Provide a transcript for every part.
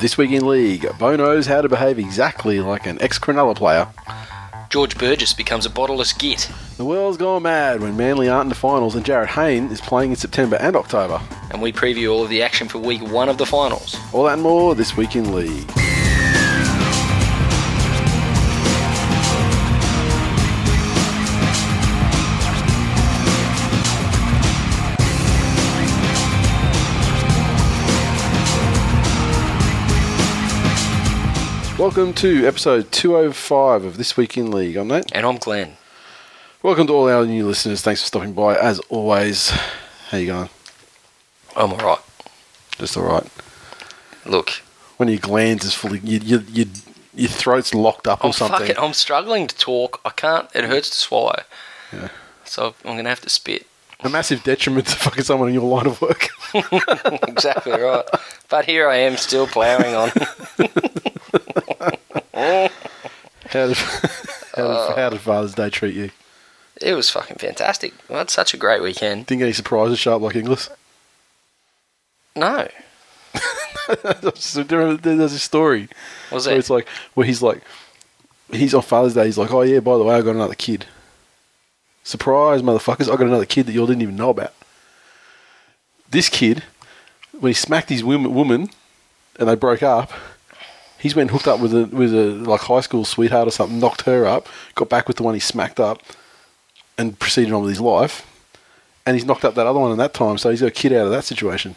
This week in league, Bo knows how to behave exactly like an ex Cronulla player. George Burgess becomes a bottleless git. The world's gone mad when Manly aren't in the finals and Jarryd Hayne is playing in September and October. And we preview all of the action for week one of the finals. All that and more this week in league. Welcome to episode 205 of This Week in League. I'm Nate. And I'm Glenn. Welcome to all our new listeners. Thanks for stopping by. As always, how you going? I'm alright. Just all right. Look, When your glands is fully, you, you, you, your throat's locked up or I'm something. fucking, I'm struggling to talk. I can't. It hurts to swallow. Yeah. So I'm gonna have to spit. A massive detriment to fucking someone in your line of work. exactly right. But here I am, still ploughing on. How did, how, did, oh. how did Father's Day treat you? It was fucking fantastic. We had such a great weekend. Didn't get any surprises, sharp like Inglis. No, so there's a story was where it? it's like where he's like he's on Father's Day. He's like, oh yeah, by the way, I got another kid. Surprise, motherfuckers! I got another kid that you all didn't even know about. This kid, when he smacked his woman, and they broke up, he's went and hooked up with a with a like high school sweetheart or something, knocked her up, got back with the one he smacked up, and proceeded on with his life. And he's knocked up that other one in that time, so he's got a kid out of that situation.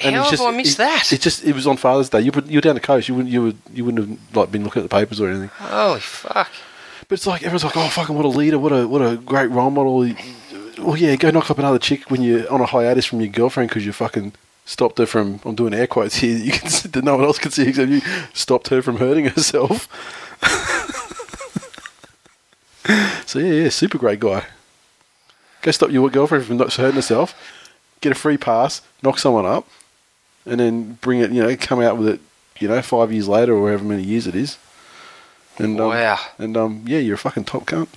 And How have just- I missed it- that? It just it was on Father's Day. You were, you were down the coast. You wouldn't you would you wouldn't have like been looking at the papers or anything. Holy fuck! But it's like everyone's like, oh fucking what a leader, what a what a great role model. Well, yeah, go knock up another chick when you're on a hiatus from your girlfriend because you fucking stopped her from. I'm doing air quotes here. You can that no one else can see except you. Stopped her from hurting herself. so yeah, yeah, super great guy. Go stop your girlfriend from not hurting herself. Get a free pass, knock someone up, and then bring it. You know, come out with it. You know, five years later or however many years it is. And um, Wow. and um, yeah, you're a fucking top cunt.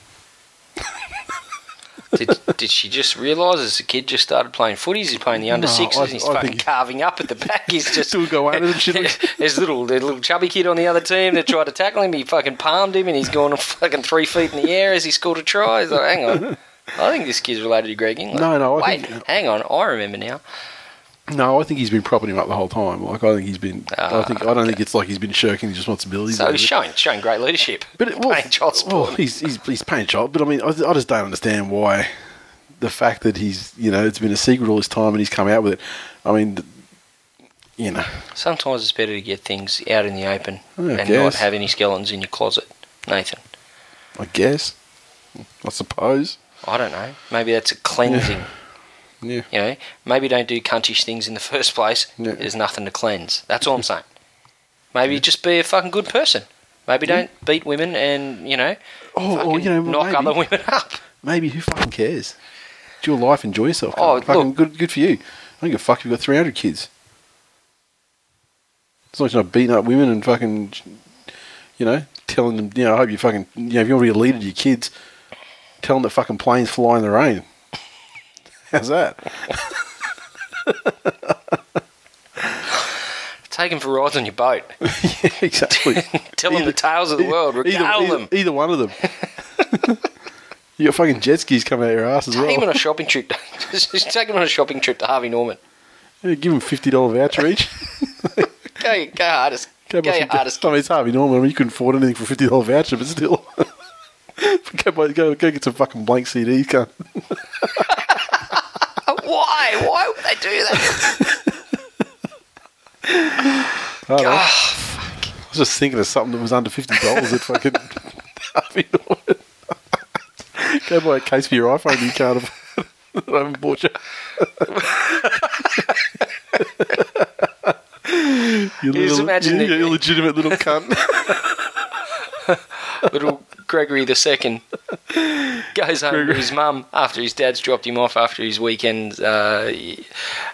Did, did she just realise as the kid just started playing footy? He's playing the under No, sixes. I- and he's I fucking carving up at the back. He's just Still go at shit. There's little the little chubby kid on the other team that tried to tackle him. He fucking palmed him, and he's gone fucking three feet in the air as he scored a try. He's like, hang on. I think this kid's related to Greg Inglis. No, no, I Wait, think- hang on. I remember now. No, I think he's been propping him up the whole time. Like I think he's been. I think I don't ah, think it's like he's been shirking his responsibilities. So he's showing showing great leadership. But it, well, paying child support. well, he's, he's he's paying child. But I mean, I, I just don't understand why the fact that he's you know it's been a secret all this time and he's come out with it. I mean, you know, Sometimes it's better to get things out in the open and not have any skeletons in your closet, Nathan. I guess, I suppose. I don't know. Maybe that's a cleansing. Yeah. You know, maybe don't do cuntish things in the first place. Yeah. There's nothing to cleanse. That's all I'm saying. Maybe just be a fucking good person. Maybe don't beat women and you know, Oh, or, you know, knock maybe- other women up. Maybe who fucking cares? Do your life. Enjoy yourself. Oh, fucking look. good. Good for you. I don't give a fuck. if You've got three hundred kids. As long as you're not beating up women and fucking, you know, telling them, you know, I hope you fucking, you know, if you want to be a leader to your kids, tell them that fucking planes fly in the rain. How's that? Take them for rides on your boat. yeah, exactly. Tell them the tales of the world. Either, Regale either, them. either one of them. you got fucking jet skis coming out your ass as well. Take well. on a shopping trip. Just take them on a shopping trip to Harvey Norman. Yeah, give them fifty dollar voucher each. Go, go hardest. Go, buy your hardest. I mean, it's Harvey Norman. I mean, you couldn't afford anything for fifty dollar voucher, but still. go, buy, go, go get some fucking blank CDs, cunt. Why? Why would they do that? God, oh, ah, fuck. I was just thinking of something that was under fifty dollars if fucking could Go buy a case for your iPhone you can't afford. I haven't bought you. you, little, just imagine you, illegitimate little cunt. little Gregory the Second goes home to his mum after his dad's dropped him off after his weekend uh,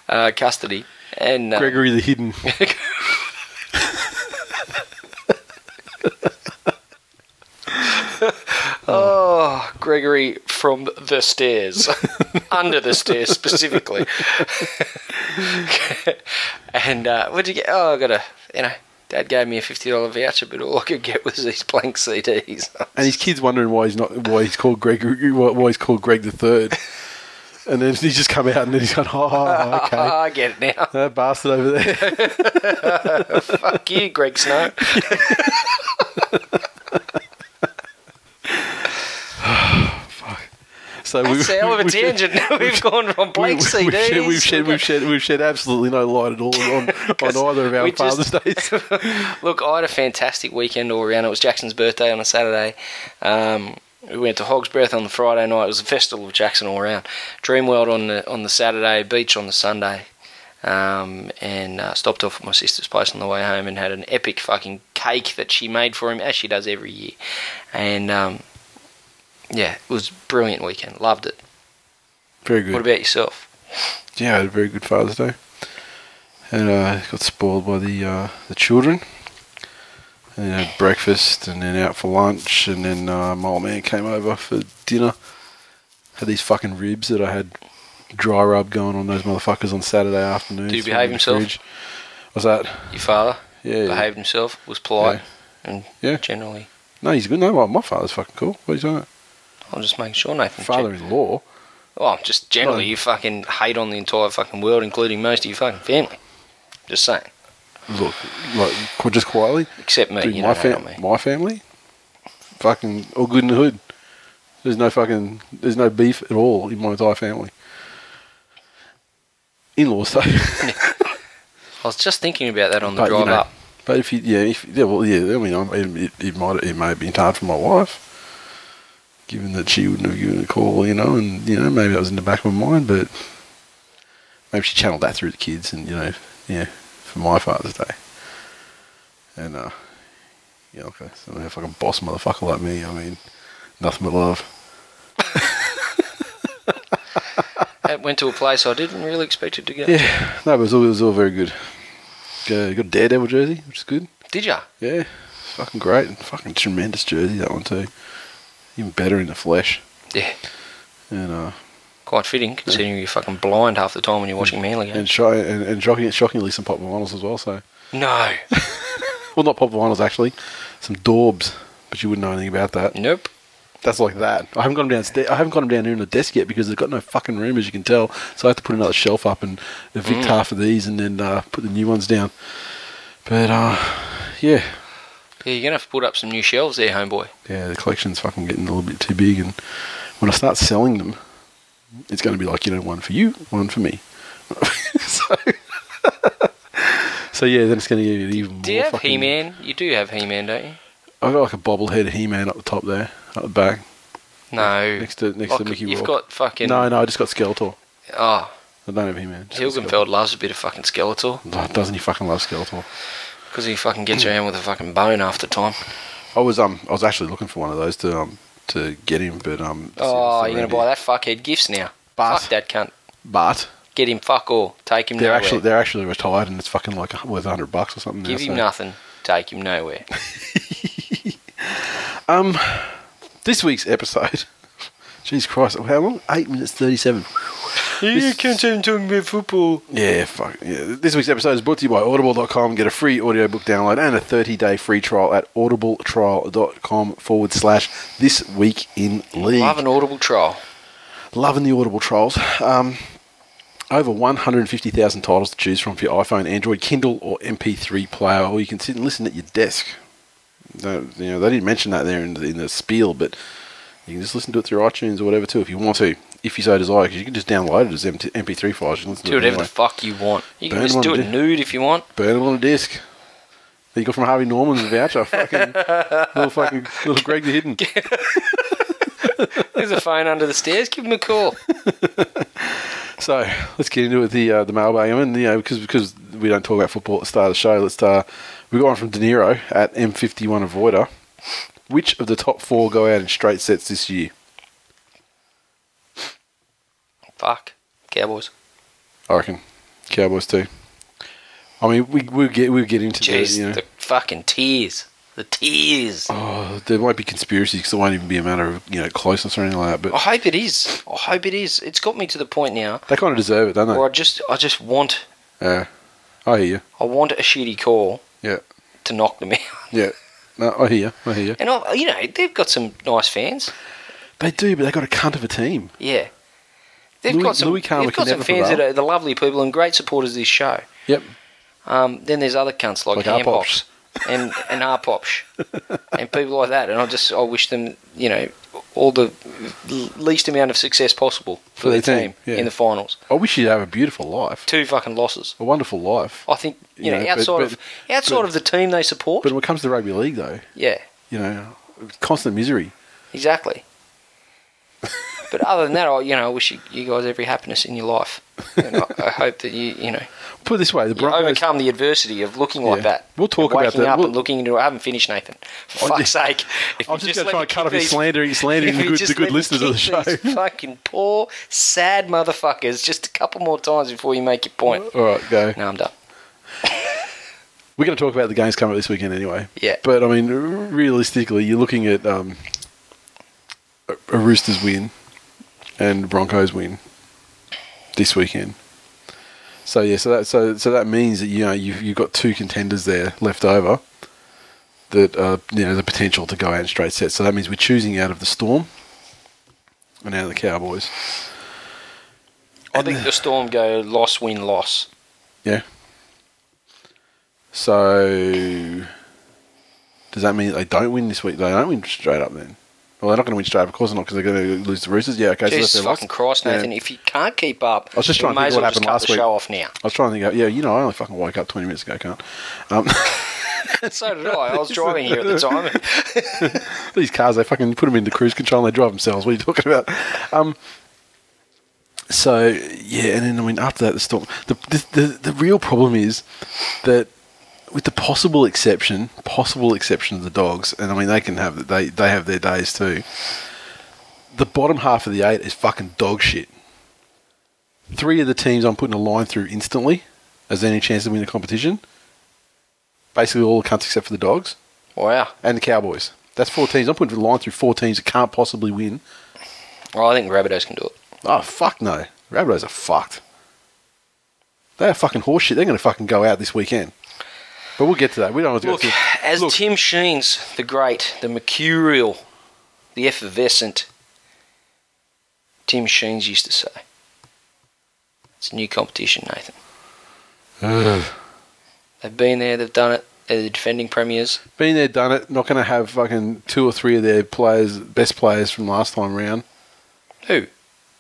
uh, custody. And uh, Gregory the Hidden. Oh, Gregory from the stairs, under the stairs specifically. and uh, what'd you get? Oh, I got a, you know, Dad gave me a fifty dollar voucher, but all I could get was these blank CDs. And his kid's wondering why he's not why he's called Gregory why he's called Greg the Third. And then he's just come out and then he's gone, oh, okay. I get it now. That bastard over there. Fuck you, Greg Snow. So That's a hell of a we've shed- tangent. We've gone from blank we- CDs. We've shed, we've, shed, we've, shed, we've shed absolutely no light at all on, on either of our we just- Father's Days. Look, I had a fantastic weekend all around. It was Jackson's birthday on a Saturday. Um, we went to Hog's Breath on the Friday night. It was a festival of Jackson all around. Dreamworld on the on the Saturday, beach on the Sunday, um, and uh, stopped off at my sister's place on the way home and had an epic fucking cake that she made for him, as she does every year. And um, yeah, it was a brilliant weekend. Loved it. Very good. What about yourself? yeah, I had a very good Father's Day. And uh, got spoiled by the uh, the children. And had breakfast and then out for lunch and then uh, my old man came over for dinner. Had these fucking ribs that I had dry rub going on those motherfuckers on Saturday afternoon. Did he behave himself? fridge. What's that? Your father Yeah, yeah. behaved himself, was polite, and Yeah. generally. No, he's good. No, my, my father's fucking cool. What are you talking about? I'm just making sure, Nathan. Father-in-law. Oh, well, just generally, you fucking hate on the entire fucking world, including most of your fucking family. Just saying. Look, like qu- just quietly. Except me, Dude, you my, don't hate fam- on me. my family, fucking all good in the hood. There's no fucking, there's no beef at all in my entire family. In-laws, though. I was just thinking about that on the but, drive you know, up. but if you, yeah, if yeah, well, yeah, I mean, I'm- it, it, it might, it may have been hard for my wife, given that she wouldn't have given a call, you know, and you know, maybe that was in the back of my mind, but maybe she channeled that through the kids, and you know, yeah, for my Father's Day, and uh, yeah, okay, so I can boss motherfucker like me, I mean, nothing but love. It went to a place I didn't really expect it to go. Yeah, no, but it was all, it was all very good. Uh, got a Daredevil jersey, which is good. Did ya? Yeah, fucking great. And fucking tremendous jersey, that one too. Even better in the flesh. Yeah. And uh, Quite fitting, considering you're fucking blind half the time when you're watching Manly and, games. shy, and, and shocking, shockingly some pop vinyls as well. So, No. well, not pop vinyls actually, some Daubs, but you wouldn't know anything about that. nope. That's like that. I haven't got them downstairs. I haven't got them down here in the desk yet because they've got no fucking room, as you can tell. So I have to put another shelf up and evict half of these and then uh, put the new ones down. But uh, yeah, Yeah, you're going to have to put up some new shelves there, homeboy. yeah, the collection's fucking getting a little bit too big, and when I start selling them, it's going to be like you know, one for you, one for me. so, so yeah, then it's going to get even Do more. you have fucking- He Man? You do have He Man, don't you? I've got like a bobblehead He-Man up the top there, up the back, No. next to next Like, to Mickey You've Rourke. got fucking. no, no, I just got Skeletor. Oh, I don't have He-Man. just Hilgenfeld loves a bit of fucking Skeletor. Doesn't he fucking love Skeletor? Because he fucking gets around with a fucking bone half the time. I was um I was actually looking for one of those to um to get him, but um. Oh, you're going to buy that fuckhead gifts now. But- Fuck that cunt. But Get him fuck all. Take him they're nowhere. actually they're actually retired, and it's fucking like worth hundred bucks or something. Give now, him so- nothing. Take him nowhere. Um, this week's episode. Jesus Christ, how long? Eight minutes thirty-seven. you can't even talking about football. Yeah, fuck. Yeah. This week's episode is brought to you by Audible.com. Get a free audiobook download and a 30-day free trial at audibletrial.com forward slash this week in league. Love an audible trial. Loving the Audible trials. Um, over 150,000 titles to choose from for your iPhone, Android, Kindle, or MP3 player, or you can sit and listen at your desk. You know, they didn't mention that there in the, in the spiel, but you can just listen to it through iTunes or whatever too if you want to, if you so desire, because you can just download it as MP3 files. You Do whatever anyway. the fuck you want. You can Burn just do it di- nude if you want. Burn it on a disc. You got from Harvey Norman's voucher. fucking little fucking little Greg the Hidden. There's a phone under the stairs. Give him a call. So let's get into it. The uh, the mailbag. I mean, you know, because because we don't talk about football at the start of the show. Let's start. We got one from De Niro at M51 Avoider. Which of the top four go out in straight sets this year? Fuck. Cowboys. I reckon Cowboys too. I mean, we we'll get we'll get into Jeez, the, you know, the fucking tears. The tears. oh, there won't be conspiracies because it won't even be a matter of you know closeness or anything like that. But I hope it is. I hope it is. It's got me to the point now they kind of deserve it, don't they? Or I just, I just want, Yeah, I hear you. I want a shitty call Yeah, to knock them out. yeah. No, I hear you. I hear you. And I, you know, they've got some nice fans. They do, but they've got a cunt of a team. Yeah. They've Louis- got some, Louis Carver they've got some fans that are the lovely people and great supporters of this show. Yep. Um, then there's other cunts like, Like Pops and and R Pops and people like that. And I just I wish them you know all the least amount of success possible for, For their team, team, yeah. in the finals. I wish you'd have a beautiful life, Two fucking losses. a wonderful life. I think you, You know, know, outside but- of outside but- of the team they support. But when it comes to the rugby league, though, yeah, you know, constant misery. exactly. but other than that, I you know I wish you, you guys every happiness in your life. And I, I hope that you you know Put it this way: the you overcome the adversity of looking like Yeah. that. We'll talk about waking that. up We'll- and looking into. I haven't finished, Nathan. For Oh, fuck's yeah. sake! If I'm you just going to try me and cut off his slandering, slandering the good, the good listeners of the show. fucking poor, sad motherfuckers. Just a couple more times before you make your point. All right, go. No, I'm done. We're going to talk about the games coming up this weekend anyway. Yeah. But I mean, realistically, you're looking at um, a, a Roosters win and Broncos win this weekend. So yeah, so that so so that means that you know you've you've got two contenders there left over that uh, you know the potential to go out in straight sets. So that means we're choosing out of the Storm and out of the Cowboys. I think the Storm go loss, win, loss. Yeah. So does that mean they don't win this week? They don't win straight up then. Well, they're not going to win straight of course they're not, because they're going to lose the Roosters. Yeah, okay. so Jesus loss. fucking Christ, Nathan! Yeah. If you can't keep up, I was just trying to think what well happened last week. show off now. I was trying to think. Yeah, you know, I only fucking woke up twenty minutes ago, can't. Um, so did I. I was driving here at the time. these cars, they fucking put them into cruise control and they drive themselves. What are you talking about? Um, so yeah, and then I mean after that, the storm. The, the the the real problem is that with the possible exception, possible exception of the dogs, and I mean they can have they they have their days too. The bottom half of the eight is fucking dog shit. Three of the teams I'm putting a line through instantly, as any chance to win the competition. Basically all the cunts except for the dogs Wow. and the Cowboys. That's four teams. I'm putting a line through four teams that can't possibly win. Well, I think Rabbitohs can do it. Oh fuck no! Rabbitohs are fucked. They are fucking horseshit. They're going to fucking go out this weekend. But we'll get to that. We don't want to Look, to as Look. Tim Sheens, the great, the mercurial, the effervescent Tim Sheens used to say, it's a new competition, Nathan. They've been there, they've done it. They're the defending premiers. Been there, done it. Not going to have fucking two or three of their players, best players from last time round. Who?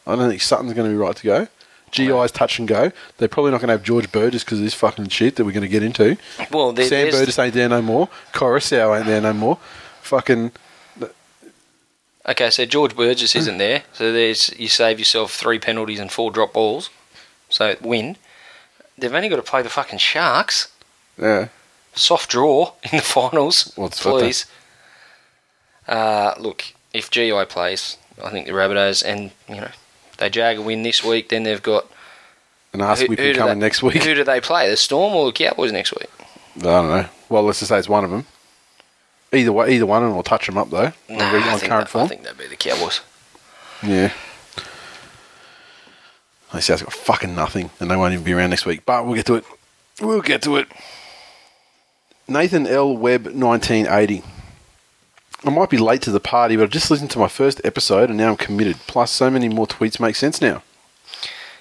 I don't think Sutton's going to be right to go. GI's touch and go. They're probably not going to have George Burgess because of this fucking shit that we're going to get into. Well, there, Sam there's- Burgess ain't there no more. Coruscant ain't there no more. Fucking Okay, so George Burgess isn't there. So there's you save yourself three penalties and four drop balls. So win. They've only got to play the fucking Sharks. yeah. Soft draw in the finals. Well, it's what please. Uh, look, if GI plays, I think the Rabbitohs and you know they jag a win this week. Then they've got An ass who- whipping who do coming they- next week. Who do they play? The Storm or the Cowboys next week? I don't know. Well, let's just say it's one of them. Either way, either one of them will touch them up though. Nah, re- I, think current that, form. I think that'd be the Cowboys. Yeah. They say it's got fucking nothing, and they won't even be around next week. But we'll get to it. We'll get to it. Nathan L. Webb, 1980. I might be late to the party, but I've just listened to my first episode and now I'm committed. Plus, so many more tweets make sense now.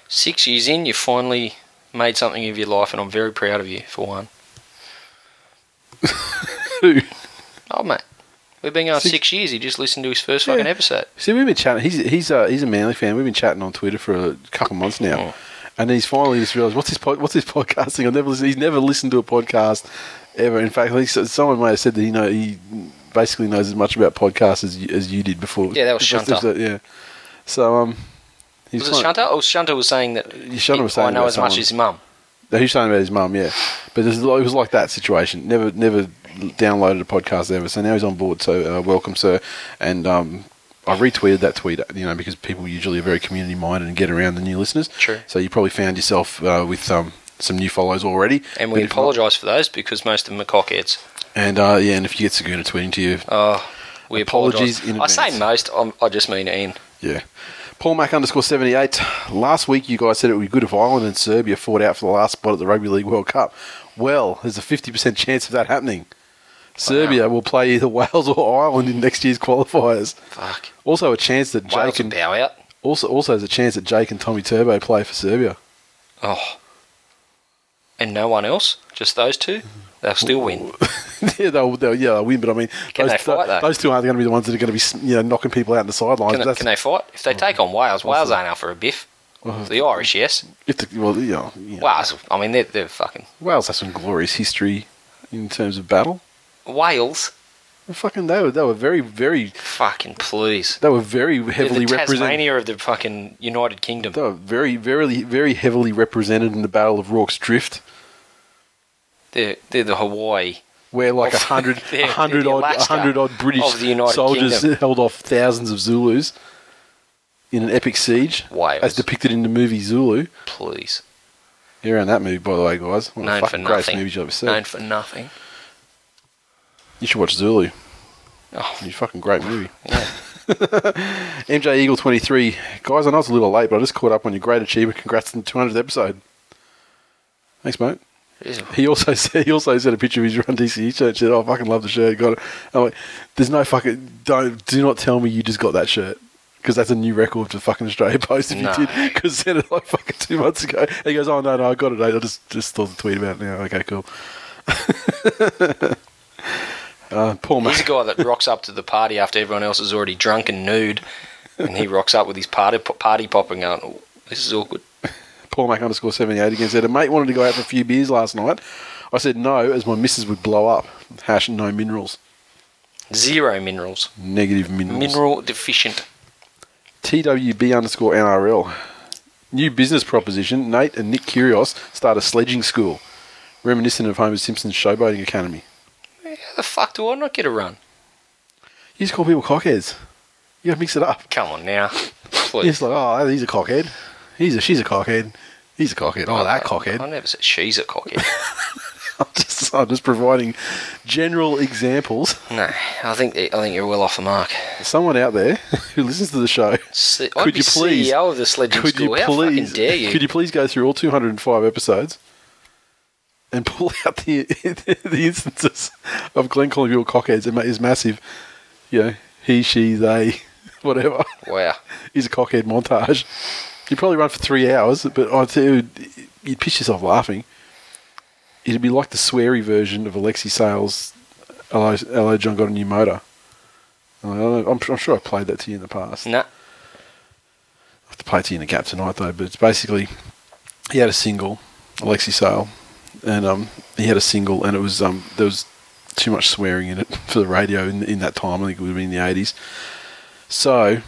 Six years in, you finally made something of your life, and I'm very proud of you for one. Who? Oh mate, we've been going Six- six, years. He just listened to his first fucking episode. See, we've been chatting. He's he's uh, he's a Manly fan. We've been chatting on Twitter for a couple of months now, Mm. and he's finally just realised what's his pod, what's his podcasting. I've never listened. He's never listened to a podcast ever. In fact, I someone may have said that you know he basically knows as much about podcasts as you, as you did before. Yeah, that was Chantal. Yeah. So um, Was it Shunter? Oh, Shunter was saying that. Shunter was saying I know as much as his mum. No, He was saying about his mum, yeah. But it was like that situation. Never, never downloaded a podcast ever. So now he's on board. So uh, welcome, sir. And um, I retweeted that tweet, you know, because people usually are very community minded and get around the new listeners. True. So you probably found yourself uh, with um, some new follows already. And we apologise for those because most of them are cockheads. And uh, yeah, and if you get Saguna tweeting to you, Oh, we Apologies I say most, I'm, I just mean Ian. Yeah. Paul Mac underscore 78. Last week, you guys said it would be good if Ireland and Serbia fought out for the last spot at the Rugby League World Cup. Well, there's a 50% chance of that happening. Serbia will play either Wales or Ireland in next year's qualifiers. Fuck. Also, a chance that Wales Jake and bow out. also also there's a chance that Jake and Tommy Turbo play for Serbia. Oh. And no one else? Just those two? They'll still win. yeah, they'll, they'll yeah they'll win, but I mean Can those, they fight, though? those two aren't going to be the ones that are going to be you know knocking people out in the sidelines. Can, can they fight? If they oh. take on Wales, Wales aren't out for a biff. The Irish, yes. if the, well, you know, Wales, I mean, they're, they're fucking. Wales has some glorious history in terms of battle. Wales? Well, fucking they were they were very very Fucking please. they were very heavily the represented. Tasmania of the fucking United Kingdom. They were very very very heavily represented in the Battle of Rorke's Drift, They're, they're the Hawaii. where like a hundred a hundred odd a hundred odd British soldiers Kingdom. held off thousands of Zulus in an epic siege, Wales. as depicted in the movie Zulu. Please. You're around that movie, by the way, guys. One of the Known for fucking greatest nothing. movies you've ever seen. Known for nothing. You should watch Zulu. Oh, a fucking great movie. yeah. MJ Eagle 23. Guys, I know it's a little late, but I just caught up on your great achievement. Congrats on the 200th episode. Thanks, mate. He also said he also sent a picture of his Run DC shirt. Said, "Oh, I fucking love the shirt. Got it." I'm like, "There's no fucking don't do not tell me you just got that shirt because that's a new record for fucking Australia Post if No. you did because sent it like fucking two months ago." And he goes, "Oh no, no, I got it. I just just thought to tweet about it now. Okay, cool." uh, man. He's a guy that rocks up to the party after everyone else is already drunk and nude, and he rocks up with his party party popping going, oh, "This is awkward." Paul Mac underscore 78 again said, A mate wanted to go out for a few beers last night. I said no, as my missus would blow up. Hash and no minerals. Zero minerals. Negative minerals. Mineral deficient. TWB underscore NRL. New business proposition Nate and Nick Kyrgios start a sledging school, reminiscent of Homer Simpson's showboating academy. How the fuck do I not get a run? You just call people cockheads. You gotta mix it up. Come on now, please. just like, oh, he's a cockhead. He's a, she's a cockhead. He's a cockhead. Oh, that cockhead. I never said she's a cockhead. I'm just, I'm just providing general examples. no, I think I think you're well off the mark. Someone out there who listens to the show Se- I'd Could be you please- CEO of the sledging could school. you How fucking please dare you? could you please go through all 205 episodes and pull out the the instances of Glenn calling people cockheads and ma- is massive you know he she they whatever Wow. is a cockhead montage you probably run for three hours but I tell you you'd piss yourself laughing it'd be like the sweary version of Alexei Sayle's hello, hello John got a new motor I'm, I'm sure I played that to you in the past Nah. I have to play it to you in the gap tonight though, but it's basically he had a single, Alexei Sayle, and um he had a single and it was um there was too much swearing in it for the radio in in that time. I think it would have been in the eighties. So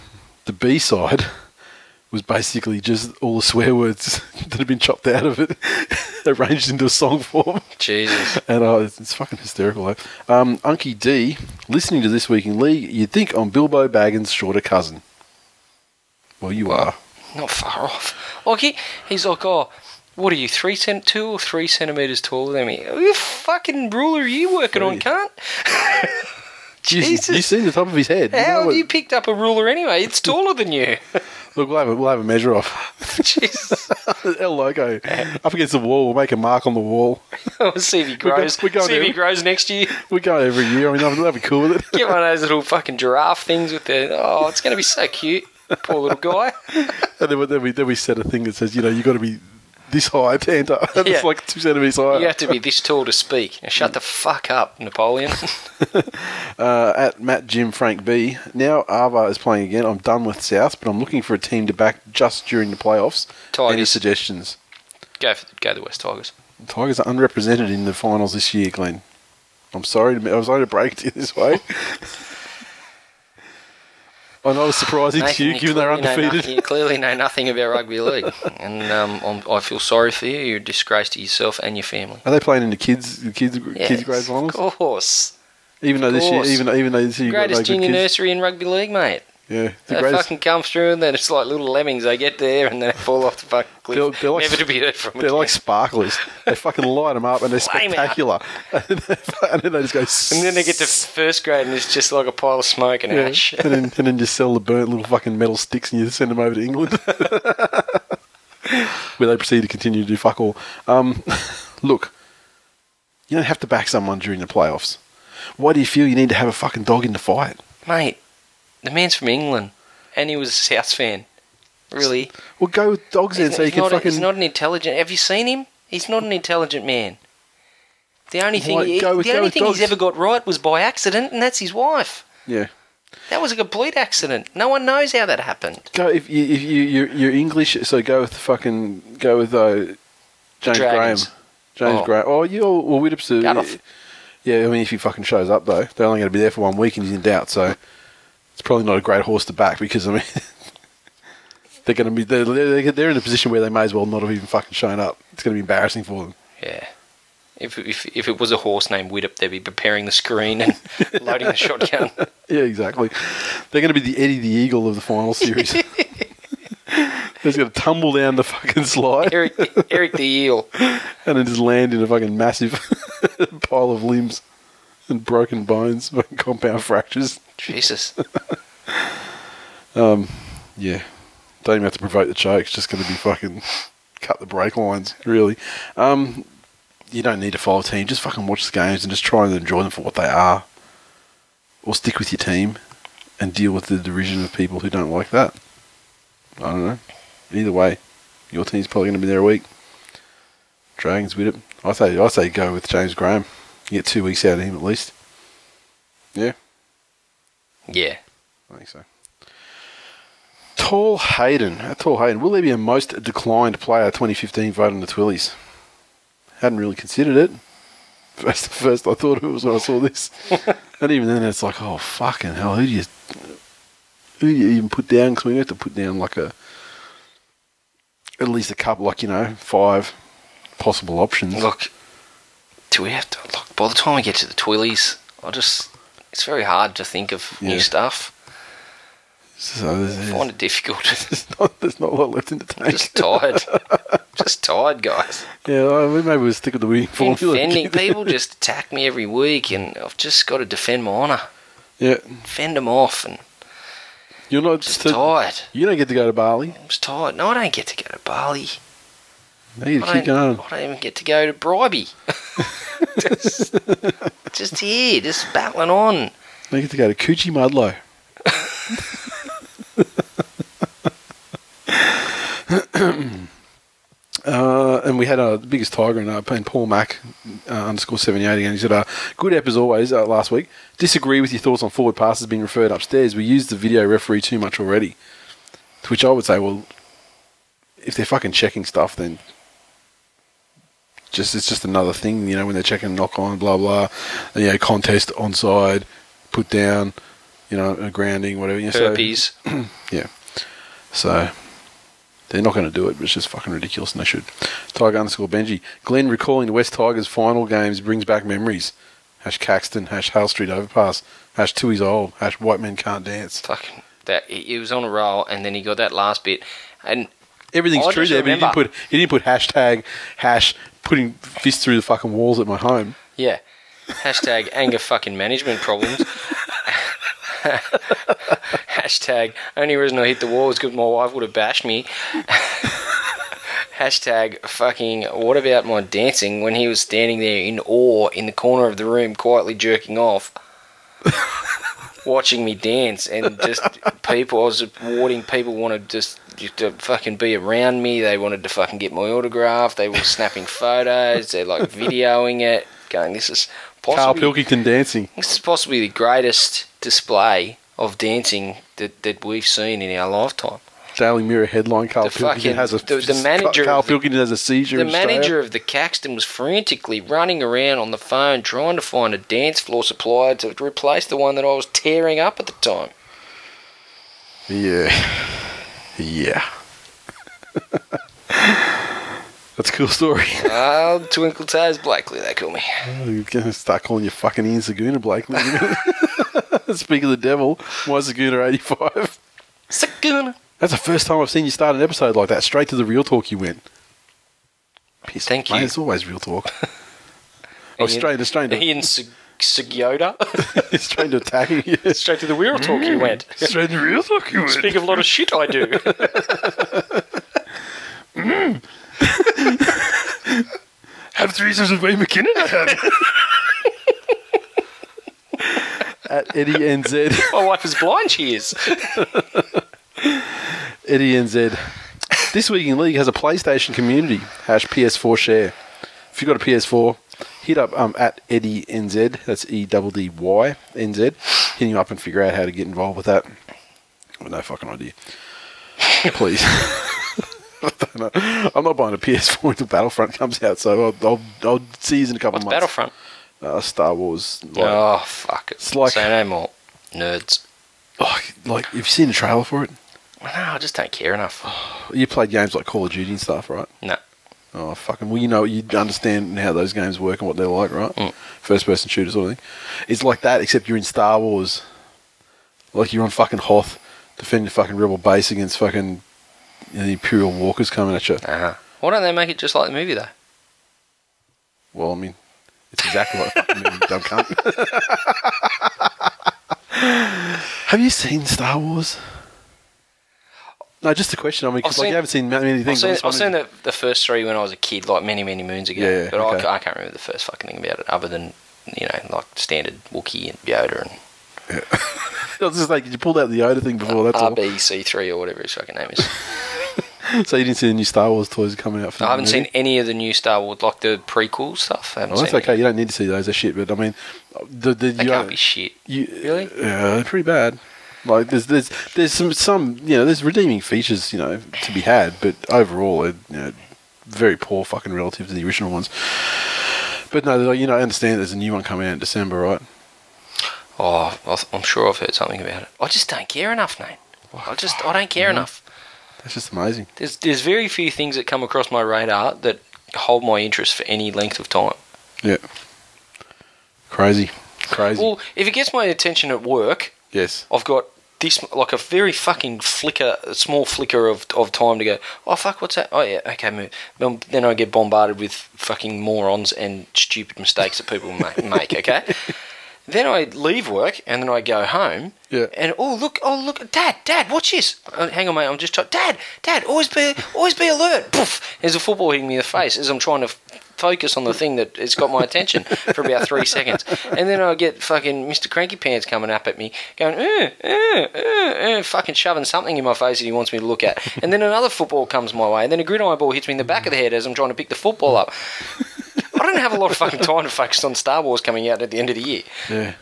the B side was basically just all the swear words that had been chopped out of it, arranged into a song form. Jesus. And uh, it's, it's fucking hysterical. Though. Um, Unky D, listening to this week in league, you'd think I'm Bilbo Baggins' shorter cousin. Well, you are. Not far off. Like he, he's like, oh, what are you, three cent, two or three centimeters taller than me? What fucking ruler are you working on, Three. cunt? Jesus. you see the top of his head. You How have you picked up a ruler anyway? It's taller than you. Look, we'll have, a, we'll have a measure off. Jesus. El Loco. Up against the wall. We'll make a mark on the wall. We'll see if he grows. we're going see if he grows next year. We go every year. I mean, they'll be cool with it. Get one of those little fucking giraffe things with the. Oh, it's going to be so cute. Poor little guy. And then, we- then, we, then we set a thing that says, you know, you've got to be this high enter. Yeah. It's like two centimetres higher. You have to be this tall to speak. Now shut the fuck up, Napoleon. Uh, at Matt Jim Frank B. Now Ava is playing again. I'm done with South, but I'm looking for a team to back just during the playoffs. Any suggestions? go for go the West Tigers. Tigers are unrepresented in the finals this year, Glenn. I'm sorry. To, I was sorry to break it to you this way. I know it's surprising to Nathan, you, given they're undefeated. nothing- you clearly know nothing about rugby league, and um, I'm, I feel sorry for you. You're a disgrace to yourself and your family. Are they playing in the kids, the kids, kids grade finals? Of course, Even though this year, even even though this year you got no greatest junior kids. nursery in rugby league, mate. Yeah, the They fucking come through, and then it's like little lemmings. They get there, and then they fall off the fucking cliff, They're- they're like- never to be heard from. They're again. like sparklers. they fucking light them up and they're Flame spectacular. and then they just go. and then they get to first grade, and it's just like a pile of smoke and Yeah. ash. and, then, and then just sell the burnt little fucking metal sticks and you send them over to England. Where they proceed to continue to do fuck all. Um, look, you don't have to back someone during the playoffs. Why do you feel you need to have a fucking dog in the fight? Mate, the man's from England, and he was a South fan. Really? Well, go with dogs then so you can not, fucking. he's not an intelligent. Have you seen him? He's not an intelligent man. The only thing, Why, he, with- the only thing he's ever got right was by accident, and that's his wife. yeah. That was a complete accident. No one knows how that happened. Go if you if you you're, you're English, so go with fucking go with uh, James Graham. James Oh. Graham. Oh, you well, Widdop's a. Yeah, I mean, if he fucking shows up though, they're only going to be there for one week and he's in doubt, so it's probably not a great horse to back because I mean, they're going to be they're, they're in a position where they may as well not have even fucking shown up. It's going to be embarrassing for them. Yeah. If, if, if it was a horse named Widdop, they'd be preparing the screen and loading the shotgun. Yeah, exactly. They're going to be the Eddie the Eagle of the final series. They're going to tumble down the fucking slide Eric, Eric the Eel. and then just land in a fucking massive pile of limbs and broken bones, fucking compound fractures. Jesus. Yeah. Don't even have to provoke the choke. It's just going to be fucking cut the brake lines, really. Um, you don't need to follow a team. Just fucking watch the games and just try and enjoy them for what they are. Or stick with your team and deal with the derision of people who don't like that. I don't know. Either way, your team's probably going to be there a week. Dragons with it. I say, I say go with James Graham. You get two weeks out of him at least. Yeah, Yeah. I think so. Tall Hayden. Tall Hayden. Will there be a most declined player 2015 vote on the Twillies? Hadn't really considered it. First, first I thought it was when I saw this. and even then, it's like, oh, fucking hell. Who do you, who do you even put down? Because we have to put down like a, at least a couple, like, you know, five possible options. Look, do we have to look? By the time we get to the Twillies, I just it's very hard to think of Yeah. new stuff. So I find it difficult. there's, not, there's not a lot left in the tank. just tired. just tired, guys. yeah, well, maybe we'll stick with the winning formula. Defending people just attack me every week, and I've just got to defend my honour, Yeah, fend them off, and you're not. just so- tired. You don't get to go to Bali. I'm just tired. No, I don't get to go to Bali. I keep don't, going. I don't even get to go to Bribie. just, just here, just battling on. You get to go to Coochiemudlo. Uh, and we had our biggest tiger in uh, Paul Mac uh, underscore 78 again. He said, uh, Good app as always uh, last week. Disagree with your thoughts on forward passes being referred upstairs. We used the video referee too much already. To which I would say, well, if they're fucking checking stuff, then just it's just another thing, you know, when they're checking knock on, blah, blah, and, you know, contest, onside, put down, you know, a grounding, whatever. You know, so- yeah. So they're not going to do it, but it's just fucking ridiculous, and they should. Tiger underscore Benji. Glenn recalling the West Tigers final games brings back memories. Hash Caxton, hash Hale Street Overpass, hash Tui's old, hash White Men Can't Dance. Fucking that he was on a roll, and then he got that last bit, and Everything's I true there, but he didn't put he didn't put hashtag hash putting fists through the fucking walls at my home. yeah, hashtag anger fucking management problems. hashtag only reason I hit the wall is because my wife would have bashed me. hashtag fucking what about my dancing when he was standing there in awe in the corner of the room quietly jerking off. watching me dance and just people I was people wanted just, just to fucking be around me they wanted to fucking get my autograph they were snapping photos they're like videoing it going this is Carl possibly Pilkington dancing. this is possibly the greatest display of dancing that, that we've seen in our lifetime Daily Mirror headline: Carl The Pilkington fucking- has a the- the manager Carl of the- Pilkington has a seizure. the in manager of the Caxton was frantically running around on the phone trying to find a dance floor supplier to replace the one that I was tearing up at the time. Yeah. Yeah. That's a cool story. Ah, Twinkle Ties Blakely, they call me. You're going to start calling you fucking Ian Saguna, Blakely. Speak of the devil, my Saguna 85. Saguna. That's the first time I've seen you start an episode like that. Straight to the real talk you went. Piss Thank off, mate. you. It's always real talk. oh, straight, straight, to, Ian Sug- Sugyoda. straight to attacking you. Straight to the real talk you mm. went. Straight to the real talk you went. Speak of a lot of shit I do. Mm. Have threesomes with Wayne McKinnon. I have. At Eddie NZ. My wife is blind, she is. Eddie NZ. This week in league has a PlayStation community hash PS4 share. If you've got a PS4, hit up um, at Eddie NZ. That's E D D Y N Z. Hit him up and figure out how to get involved with that. I've no fucking idea. Please. I don't know. I'm not buying a PS4 until Battlefront comes out, so I'll, I'll, I'll see you in a couple What's months. Battlefront? Uh, Star Wars. Like, oh, fuck it. It's like- Say no more. Nerds. oh, like, have you seen the trailer for it? No, I just don't care enough. You played games like Call of Duty and stuff, right? No. Oh, fucking. Well, you know, you understand how those games work and what they're like, right? Mm. First person shooter sort of thing. It's like that, except you're in Star Wars. Like you're on fucking Hoth, defending the fucking rebel base against fucking you know, the Imperial walkers coming at you. Uh-huh. Why don't they make it just like the movie, though? Well, I mean, it's exactly like the fucking movie, dumb cunt. Have you seen Star Wars? No, just a question. I mean, because like, you haven't seen many I've things. seen, I just I've seen the, the first three when I was a kid, like many, many moons ago. Yeah, but okay. I, I can't remember the first fucking thing about it, other than, you know, like standard Wookiee and Yoda and I was just like, you pulled out the Yoda thing before. That's all. RBC3 or whatever his fucking name is. So you didn't see the new Star Wars toys coming out? For I haven't seen any of the new Star Wars, like the prequel stuff. I Oh, that's okay. any. You don't need to see those. They're shit. But I mean, the, the They you, can't be shit. you, Really? Yeah, they're pretty bad. Like there's there's there's some some you know there's redeeming features you know to be had, but overall they're you know very poor fucking relative to the original ones. But no, you know I understand there's a new one coming out in December, right? Oh, I'm sure I've heard something about it. I just don't care enough, Nate. I just, I don't care enough. That's just amazing. There's, there's very few things that come across my radar that hold my interest for any length of time. Yeah, crazy, crazy. Well, if it gets my attention at work, yes, I've got this like a very fucking flicker, a small flicker of, of time to go. Oh fuck, what's that? Oh yeah, okay, move. Then- I get bombarded with fucking morons and stupid mistakes that people make. Okay. then I leave work and then I go home. Yeah. And oh look, oh look, Dad, Dad, watch this. Uh, hang on, mate. I'm just trying. Dad, Dad, always be, always be alert. Poof! There's a football hitting me in the face as I'm trying to focus on the thing that has got my attention for about three seconds. And then I get fucking Mr. Cranky Pants coming up at me, going, uh, uh, uh, fucking shoving something in my face that he wants me to look at. And then another football comes my way, and then a gridiron ball hits me in the back of the head as I'm trying to pick the football up. I don't have a lot of fucking time to focus on Star Wars coming out at the end of the year. yeah.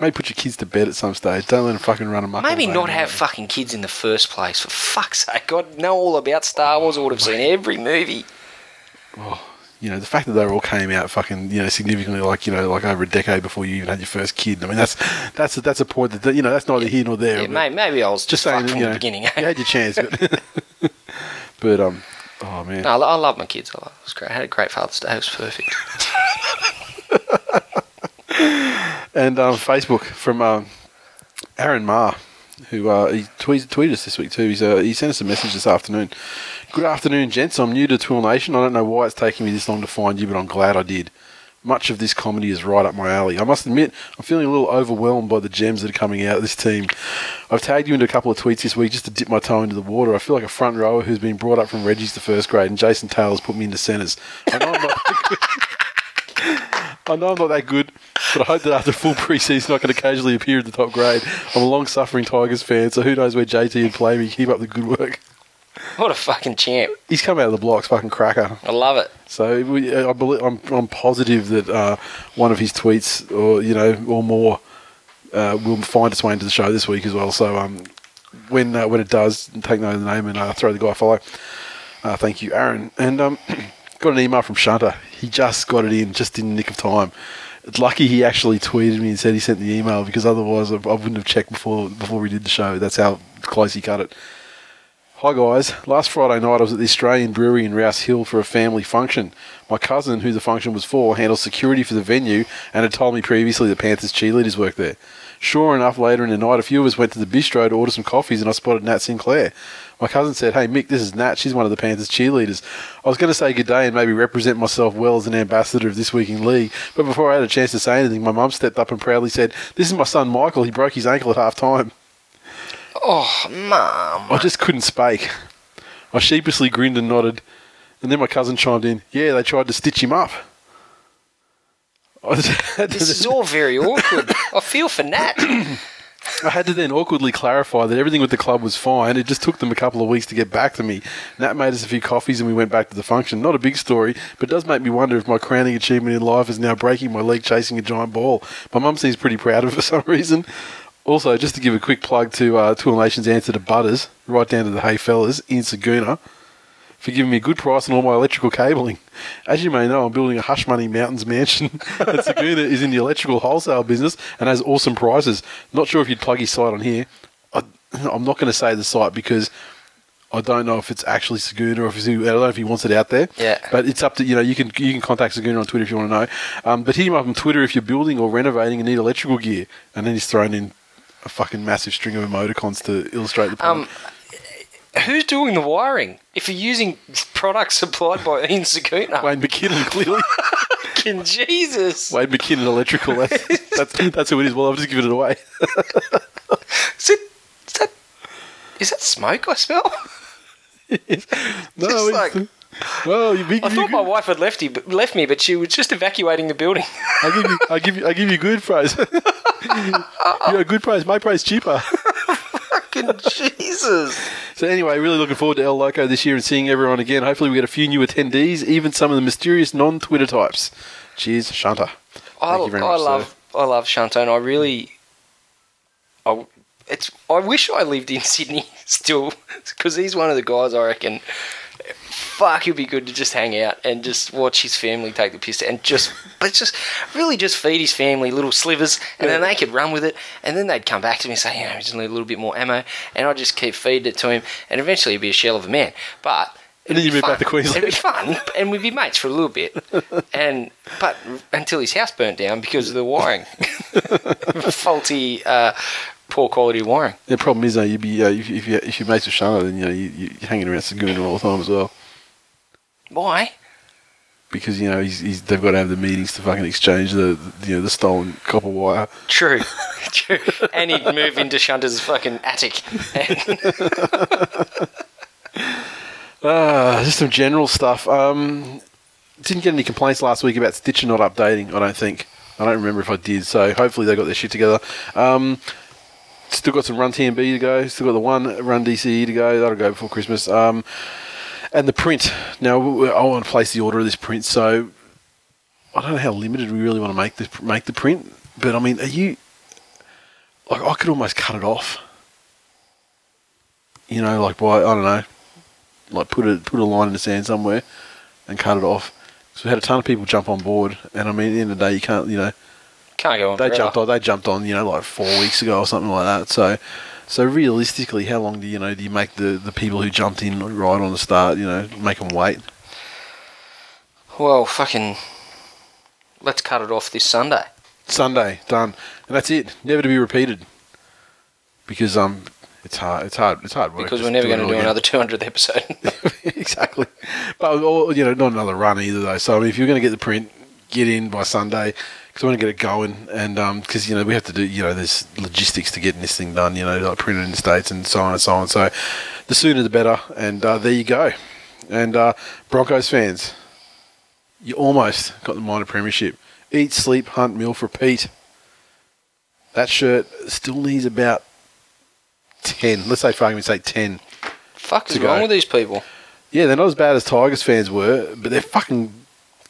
Maybe put your kids to bed at some stage. Don't let them fucking run amok. Maybe not have fucking kids in the first place. For fuck's sake, I'd know all about Star Wars. I would have seen every movie. You know, the fact that they all came out fucking, you know, significantly like, you know, like over a decade before you even had your first kid. I mean, that's that's a, that's a point that you know that's neither here nor there. Yeah, but may- maybe I was just saying, from you the beginning. you had your chance, but but um, oh man, No, I I love my kids. I love, it was great. I had a great Father's Day. It was perfect. and um, Facebook from um, Aaron Ma, who uh, he tweeted, tweeted us this week too. He's uh, he sent us a message this afternoon. Good afternoon, gents. I'm new to Tool Nation. I don't know why it's taking me this long to find you, but I'm glad I did. Much of this comedy is right up my alley. I must admit, I'm feeling a little overwhelmed by the gems that are coming out of this team. I've tagged you into a couple of tweets this week just to dip my toe into the water. I feel like a front rower who's been brought up from Reggie's to first grade, and Jason Taylor's put me into centres. I know I'm not. I know I'm not that good, but I hope that after full pre-season I can occasionally appear at the top grade. I'm a long-suffering Tigers fan, so who knows where JT would play me. Keep up the good work. What a fucking champ. He's come out of the blocks, fucking cracker. I love it. So we, I believe, I'm, I'm positive that uh, one of his tweets, or you know, or more, uh, will find its way into the show this week as well. So um, when uh, when it does, take note of the name and uh, throw the guy a follow. Uh, thank you, Aaron. And um, got an email from Shunter. He just got it in, just in the nick of time. It's lucky he actually tweeted me and said he sent the email because otherwise I, wouldn't have checked before before we did the show. That's how close he cut it. Hi guys, last Friday night I was at the Australian Brewery in Rouse Hill for a family function. My cousin, who the function was for, handles security for the venue and had told me previously the Panthers cheerleaders work there. Sure enough, later in the night, a few of us went to the bistro to order some coffees and I spotted Nat Sinclair. My cousin said, Hey Mick, this is Nat. She's one of the Panthers cheerleaders. I was going to say good day and maybe represent myself well as an ambassador of This Week in League, but before I had a chance to say anything, my mum stepped up and proudly said, This is my son Michael. He broke his ankle at half time. Oh, mum. I just couldn't spake. I sheepishly grinned and nodded, and then my cousin chimed in, Yeah, they tried to stitch him up. I had to- This is all very awkward. I feel for Nat. I had to then awkwardly clarify that everything with the club was fine. It just took them a couple of weeks to get back to me. Nat made us a few coffees and we went back to the function. Not a big story, but it does make me wonder if my crowning achievement in life is now breaking my leg chasing a giant ball. My mum seems pretty proud of it for some reason. Also, just to give a quick plug to uh, Tool Nation's answer to Butters, right down to the Hey Fellas in Saguna, for giving me a good price on all my electrical cabling. As you may know, I'm building a hush money mountains mansion, and Saguna is in the electrical wholesale business and has awesome prices. Not sure if you'd plug his site on here. I, I'm not going to say the site because I don't know if it's actually Saguna or if he's, I don't know if he wants it out there. Yeah. But it's up to you know you can you can contact Saguna on Twitter if you want to know. Um, but hit him up on Twitter if you're building or renovating and need electrical gear. And then he's thrown in a fucking massive string of emoticons to illustrate the point. Um, who's doing the wiring? If you're using products supplied by Ian Saguna, Wayne McKinnon clearly. fucking Jesus. Wade McKinnon Electrical. That's, that's, that's who it is. Well, I've just given it away. Is, it, is that is that smoke I smell? no, Just it's, like- well, you, you, I thought you, my wife had left, you, left me, but she was just evacuating the building. I give you, I give you, I give you good price. You're a good price. My price cheaper. Fucking Jesus. So anyway, really looking forward to El Loco this year and seeing everyone again. Hopefully, we get a few new attendees, even some of the mysterious non-Twitter types. Cheers, Shanta. I, Thank you very I much, love I love Shanto, and I really, I it's I wish I lived in Sydney still, because he's one of the guys I reckon. Fuck, it'd be good to just hang out and just watch his family take the piss and just, but just really just feed his family little slivers, and then they could run with it, and then they'd come back to me and say, you know, we just need a little bit more ammo, and I'd just keep feeding it to him, and eventually he'd be a shell of a man. But And then it'd you be back fun. to Queensland. It'd be fun, and we'd be mates for a little bit, and but until his house burnt down because of the wiring, faulty, uh, poor quality wiring. The problem is, though, you'd be uh, if, if you if you're mates with Shanta, then you know you, you're hanging around Saguna all the time as well. Why? Because you know he's, he's, they've got to have the meetings to fucking exchange the, the you know the stolen copper wire. True, true. And he'd move into Shunter's fucking attic. Ah, just some general stuff. Um, didn't get any complaints last week about Stitcher not updating. I don't think. I don't remember if I did. So hopefully they got their shit together. Um, still got some Run TMB to go. Still got the one Run DCE to go. That'll go before Christmas. Um, and the print. Now I want to place the order of this print. So I don't know how limited we really want to make this make the print. But I mean, are you like I could almost cut it off. You know, like by I don't know, like put a put a line in the sand somewhere and cut it off. So we had a ton of people jump on board, and I mean, at the end of the day, you can't, you know, can't go on. they forever. jumped on, they jumped on, you know, like four weeks ago or something like that. So, so realistically, how long do you know do you make the the people who jumped in right on the start, you know, make them wait? Well, fucking. Let's cut it off this Sunday. Sunday done, and that's it, never to be repeated. Because um, it's hard, it's hard, it's hard work. Because we're never going to do again. another 200th episode. exactly. But or, you know, not another run either though. So I mean, if you're going to get the print, get in by Sunday because I want to get it going, and because you know we have to do, you know, there's logistics to getting this thing done. You know, like printed in the states and so on and so on. So the sooner the better. And uh, there you go. And uh, Broncos fans, you almost got the minor premiership. Eat, sleep, hunt, milk, repeat. That shirt still needs about ten. Let's say for argument's sake, ten. Fuck is go. wrong with these people? Yeah, they're not as bad as Tigers fans were, but they're fucking.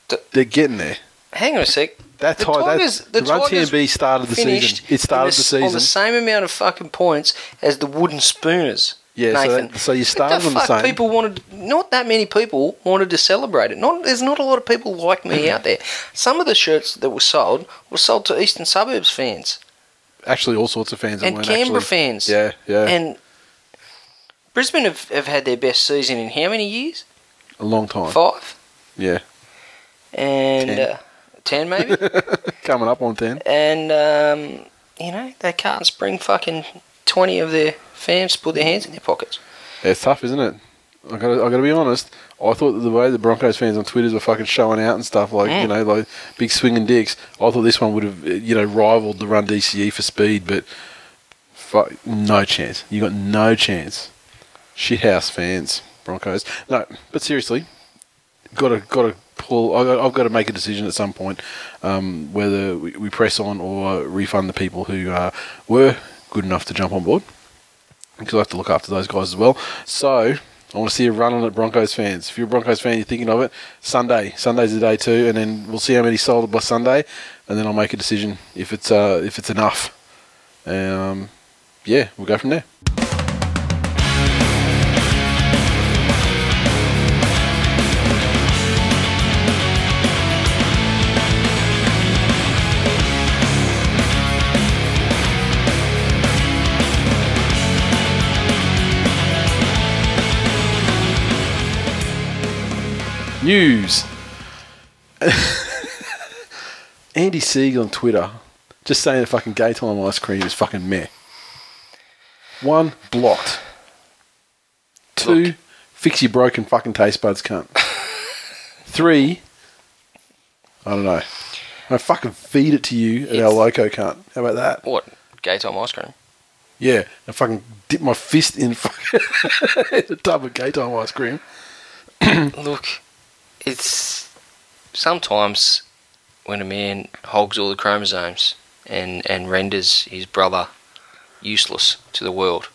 D- They're getting there. Hang on a sec. That The Ti- that- Tigers, the, the Run Tigers TMB started the season. It started in the On the season. same amount of fucking points as the Wooden Spooners. Yeah, so, Nathan. that, so you started the the same. People wanted, not that many people wanted to celebrate it. Not there's not a lot of people like me out there. Some of the shirts that were sold were sold to Eastern Suburbs fans actually, all sorts of fans and Canberra actually, fans. Yeah, yeah, And Brisbane have, have had their best season in how many years? a long time. Five Yeah, and Ten. Uh, ten maybe. coming up on ten. and um, you know they can't spring fucking twenty of their fans to put their hands in their pockets. It's tough, isn't it? I got I got to be honest. I thought that the way the Broncos fans on Twitter were fucking showing out and stuff like Mm. you know like big swinging dicks. I thought this one would have you know rivaled the Run DCE for speed, but fuck, no chance. You got no chance. Shithouse fans, Broncos. No, but seriously, got to got to pull. I I've got to make a decision at some point um, whether we, we press on or refund the people who uh, were good enough to jump on board because I have to look after those guys as well. So I want to see a run on it, Broncos fans. If you're a Broncos fan, you're thinking of it. Sunday, Sunday's the day too, and then we'll see how many sold by Sunday, and then I'll make a decision if it's uh, if it's enough. Um, yeah, we'll go from there. News. Andy Sieg on Twitter just saying that fucking gay time ice cream is fucking meh. One, blocked. Two, Look. fix your broken fucking taste buds, cunt. Three, I don't know. I fucking feed it to you at It's- our loco, cunt. How about that? What? Gay time ice cream. Yeah, I fucking dip my fist in fucking in a tub of gay time ice cream. Look, it's sometimes when a man hogs all the chromosomes and, and renders his brother useless to the world,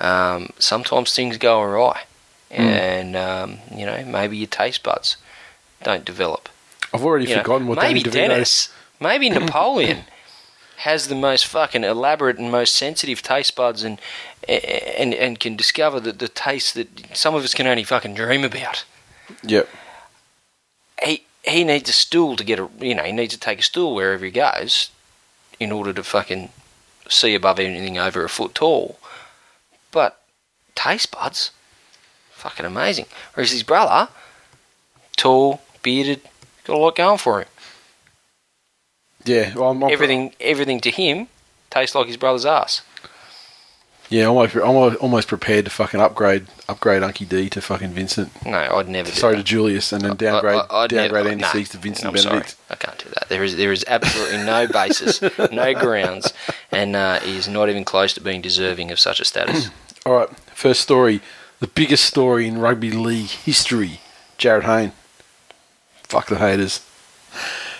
um, sometimes things go awry. And, um, you know, maybe your taste buds don't develop. I've already You know, forgotten what maybe Danny DeVito Dennis, maybe Napoleon has the most fucking elaborate and most sensitive taste buds and and and can discover the, the taste that some of us can only fucking dream about. Yep. He he needs a stool to get a you know he needs to take a stool wherever he goes in order to fucking see above anything over a foot tall. But taste buds, fucking amazing. Whereas his brother, tall, bearded, got a lot going for him. Yeah. Well, I'm, I'm, everything everything to him tastes like his brother's ass. Yeah, I'm almost, almost- almost prepared to fucking upgrade upgrade Unky D to fucking Vincent. No, I'd never. do Sorry to Julius, and then downgrade I- I- downgrade never- Andy no, Siegs to Vincent I'm Benedict. Sorry. I can't do that. There is there is absolutely no basis, no grounds, and uh, he is not even close to being deserving of such a status. All right, first story, the biggest story in rugby league history. Jarryd Hayne. Fuck the haters.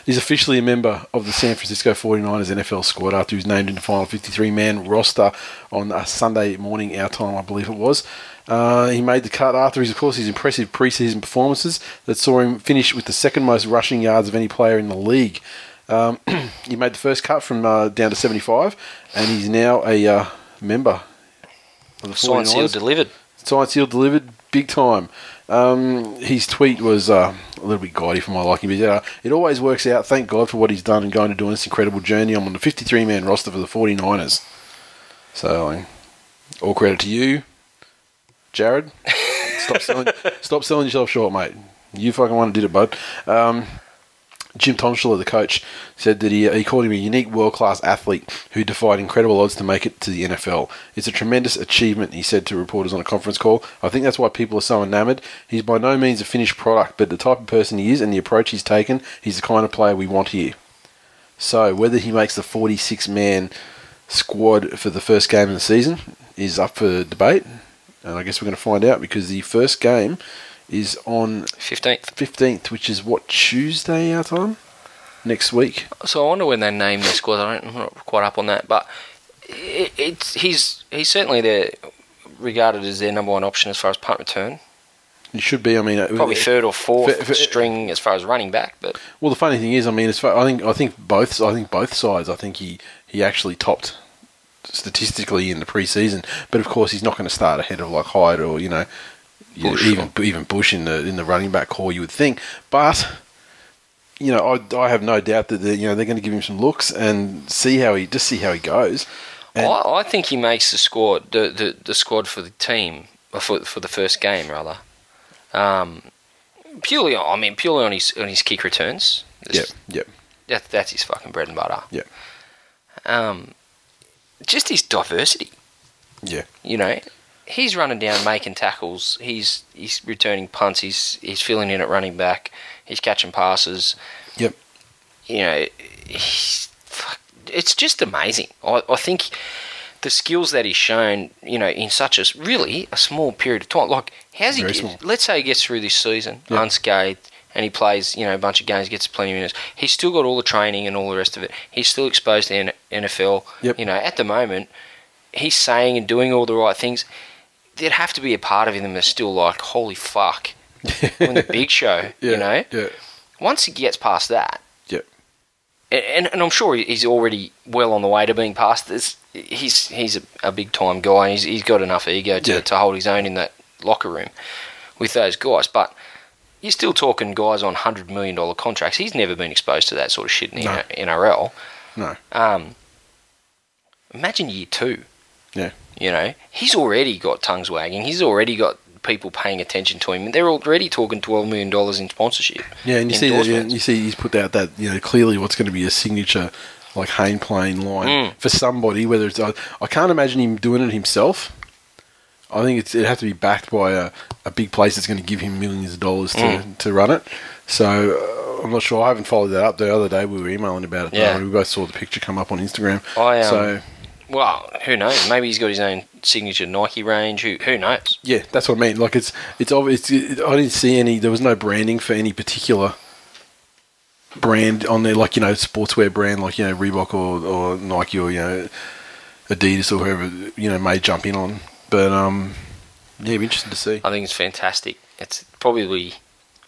He's officially a member of the San Francisco 49ers NFL squad after he was named in the final 53 man roster on a Sunday morning, our time, I believe it was. Uh, he made the cut after his, of course, his impressive preseason performances that saw him finish with the second most rushing yards of any player in the league. Um, he made the first cut from uh, down to 75, and he's now a uh, member of the 49ers. Signed, sealed, delivered. Signed, sealed, delivered, big time. Um, his tweet was uh, a little bit gaudy for my liking, but yeah, it always works out. Thank God for what he's done and going to doing this incredible journey. I'm on the 53 man roster for the 49ers. So, um, all credit to you, Jarryd. stop selling, stop selling yourself short, mate. You fucking one did it, bud. Um, Jim Tomsula, the coach, said that he, he called him a unique world class athlete who defied incredible odds to make it to the NFL. It's a tremendous achievement, he said to reporters on a conference call. I think that's why people are so enamoured. He's by no means a finished product, but the type of person he is and the approach he's taken, he's the kind of player we want here. So, whether he makes the 46 man squad for the first game of the season is up for debate, and I guess we're going to find out because the first game is on 15th. 15th, which is what, Tuesday our time? Next week. So I wonder when they name their squad. I don't, I'm not quite up on that, but it, it's he's he's certainly there regarded as their number one option as far as punt return. It should be, I mean, uh, Probably third or fourth string as far as running back, but Well, the funny thing is, I mean, as far, I think I think both I think both sides. I think he he actually topped statistically in the preseason. But of course, he's not going to start ahead of like Hyde or you know, Bush even even Bush in the in the running back core. You would think, but you know, I, I have no doubt that you know they're going to give him some looks and see how he just see how he goes. And- I, I think he makes the squad, the, the, the squad for the team, for for the first game rather. Um, purely, I mean, purely on his on his kick returns. Yep, yep, That, that's his fucking bread and butter. yep, Um, just his diversity. yeah, You know, he's running down, making tackles. He's he's returning punts. He's he's filling in at running back. He's catching passes. yep. You know, it's just amazing. I, I think the skills that he's shown, you know, in such a really a small period of time. Like, how's he? Very Get, small. let's say he gets through this season Yeah. unscathed. And he plays, you know, a bunch of games, gets plenty of minutes. He's still got all the training and all the rest of it. He's still exposed to NFL. Yep. You know, at the moment, he's saying and doing all the right things. There'd have to be a part of him that's still like, holy fuck, when the big show, Yeah, you know. yeah, Once he gets past that, yep. and, and, I'm sure he's already well on the way to being past this. He's he's a, a big time guy. He's, he's got enough ego to, Yeah. to hold his own in that locker room with those guys. But you're still talking guys on hundred million dollar contracts. He's never been exposed to that sort of shit in the No. NRL. No, Um, imagine year two. yeah, You know, he's already got tongues wagging. He's already got people paying attention to him. And they're already talking twelve million dollars in sponsorship. yeah. And you see, that, yeah, you see, he's put out that you know clearly what's going to be a signature like Hayne Plane line Mm. for somebody. Whether it's I, I can't imagine him doing it himself. I think it's, it'd have to be backed by a, a big place that's going to give him millions of dollars to, Mm. to run it. So uh, I'm not sure. I haven't followed that up. The other day we were emailing about it. Yeah. we both saw the picture come up on Instagram. I, um, so Well, who knows? Maybe he's got his own signature Nike range. Who who knows? yeah, that's what I mean. Like it's it's obvious. It, I didn't see any. There was no branding for any particular brand on there, like you know, sportswear brand, like you know, Reebok or, or Nike or you know, Adidas or whoever you know may jump in on. But um, yeah, it'd be interesting to see. I think it's fantastic. It's probably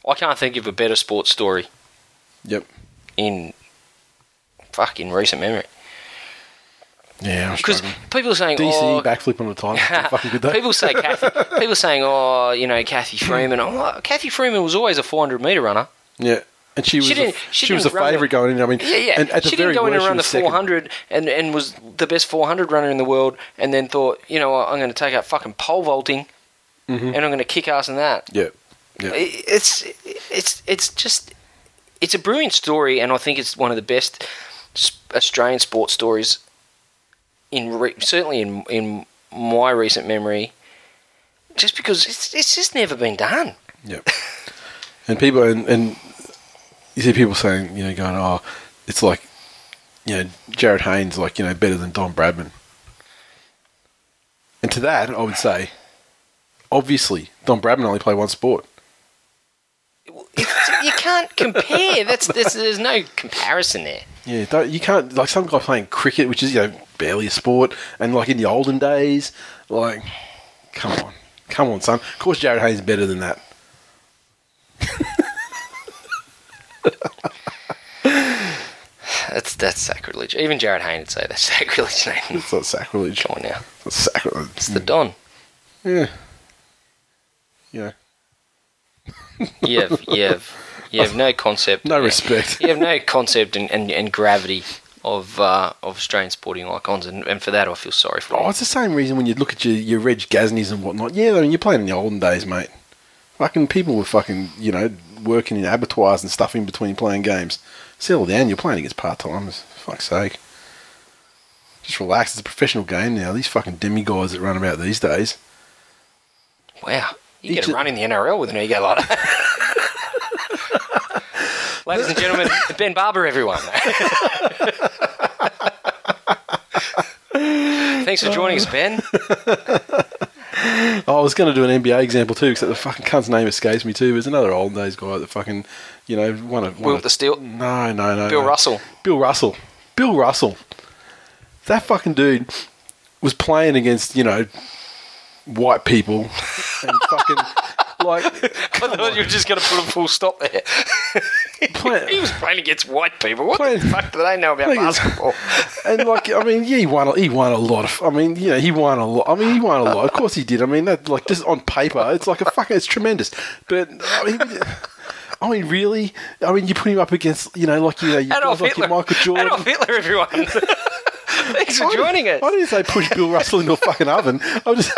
I can't think of a better sports story Yep. in fucking recent memory. Yeah, Because people are saying, DC oh, backflip on the time. fucking good day. people say Cathy, people saying, oh, you know, Cathy Freeman. Oh, Cathy Freeman was always a 400 meter runner. yeah. And she was She a, she, she was a favourite going in. I mean, Yeah, yeah. And at the she very didn't go in and run the 400 and, and was the best 400 runner in the world, and then thought, you know what, I'm going to take up fucking pole vaulting, mm-hmm. and I'm going to kick ass in that. Yeah. Yeah. It- It's it's it's just it's a brilliant story, and I think it's one of the best Australian sports stories in re- certainly in in my recent memory. Just because it's it's just never been done. Yeah. and people and, and you see people saying, you know, going, oh, it's like, you know, Jarryd Haynes, like, you know, better than Don Bradman. And to that, I would say, obviously, Don Bradman only played one sport. You can't compare. That's, that's there's no comparison there. Yeah, you can't like some guy playing cricket, which is you know barely a sport, and like in the olden days, like, come on, come on, son. Of course, Jarryd Haynes is better than that. That's that's sacrilege. Even Jarryd Hayne would say that's sacrilege. Nathan. It's not sacrilege. Come on now, It's sacrilege. it's the Don. Yeah. Yeah. You have you have you have no concept. No respect. you have no concept and, and, and gravity of uh, of Australian sporting icons, and, and for that I feel sorry for. Oh, them. it's the same reason when you look at your, your Reg Gasniers and whatnot. Yeah, I mean, you're playing in the olden days, mate. Fucking people were fucking, you know, working in abattoirs and stuff in between playing games. Settle down, you're playing against part timers. Fuck's sake. Just relax. It's a professional game now. These fucking demigods that run about these days. Wow, you get a run in the NRL with an ego like that. Ladies and gentlemen, Ben Barba, everyone. Thanks for joining us, Ben. Oh, I was going to do an NBA example too, except the fucking cunt's name escapes me too. There's another old days guy that fucking, you know, one of. Will the Steel, No, no, no. Bill no. Russell. Bill Russell. Bill Russell. That fucking dude was playing against, you know, white people and fucking like, I thought you were just going to put a full stop there. Play- he was playing against white people. What Play- the fuck do they know about basketball? and like, I mean, yeah, he won. a- He won a lot of. I mean, you know, he won a lot. I mean, he won a lot. Of course, he did. I mean, that like just on paper, it's like a fucking, it's tremendous. But I mean. I mean, really? I mean, you put him up against, you know, like you know, you like Hitler. your Michael Jordan. Adolf Hitler, everyone. Thanks for joining us. Why didn't say push Bill Russell into a fucking oven. I'm just,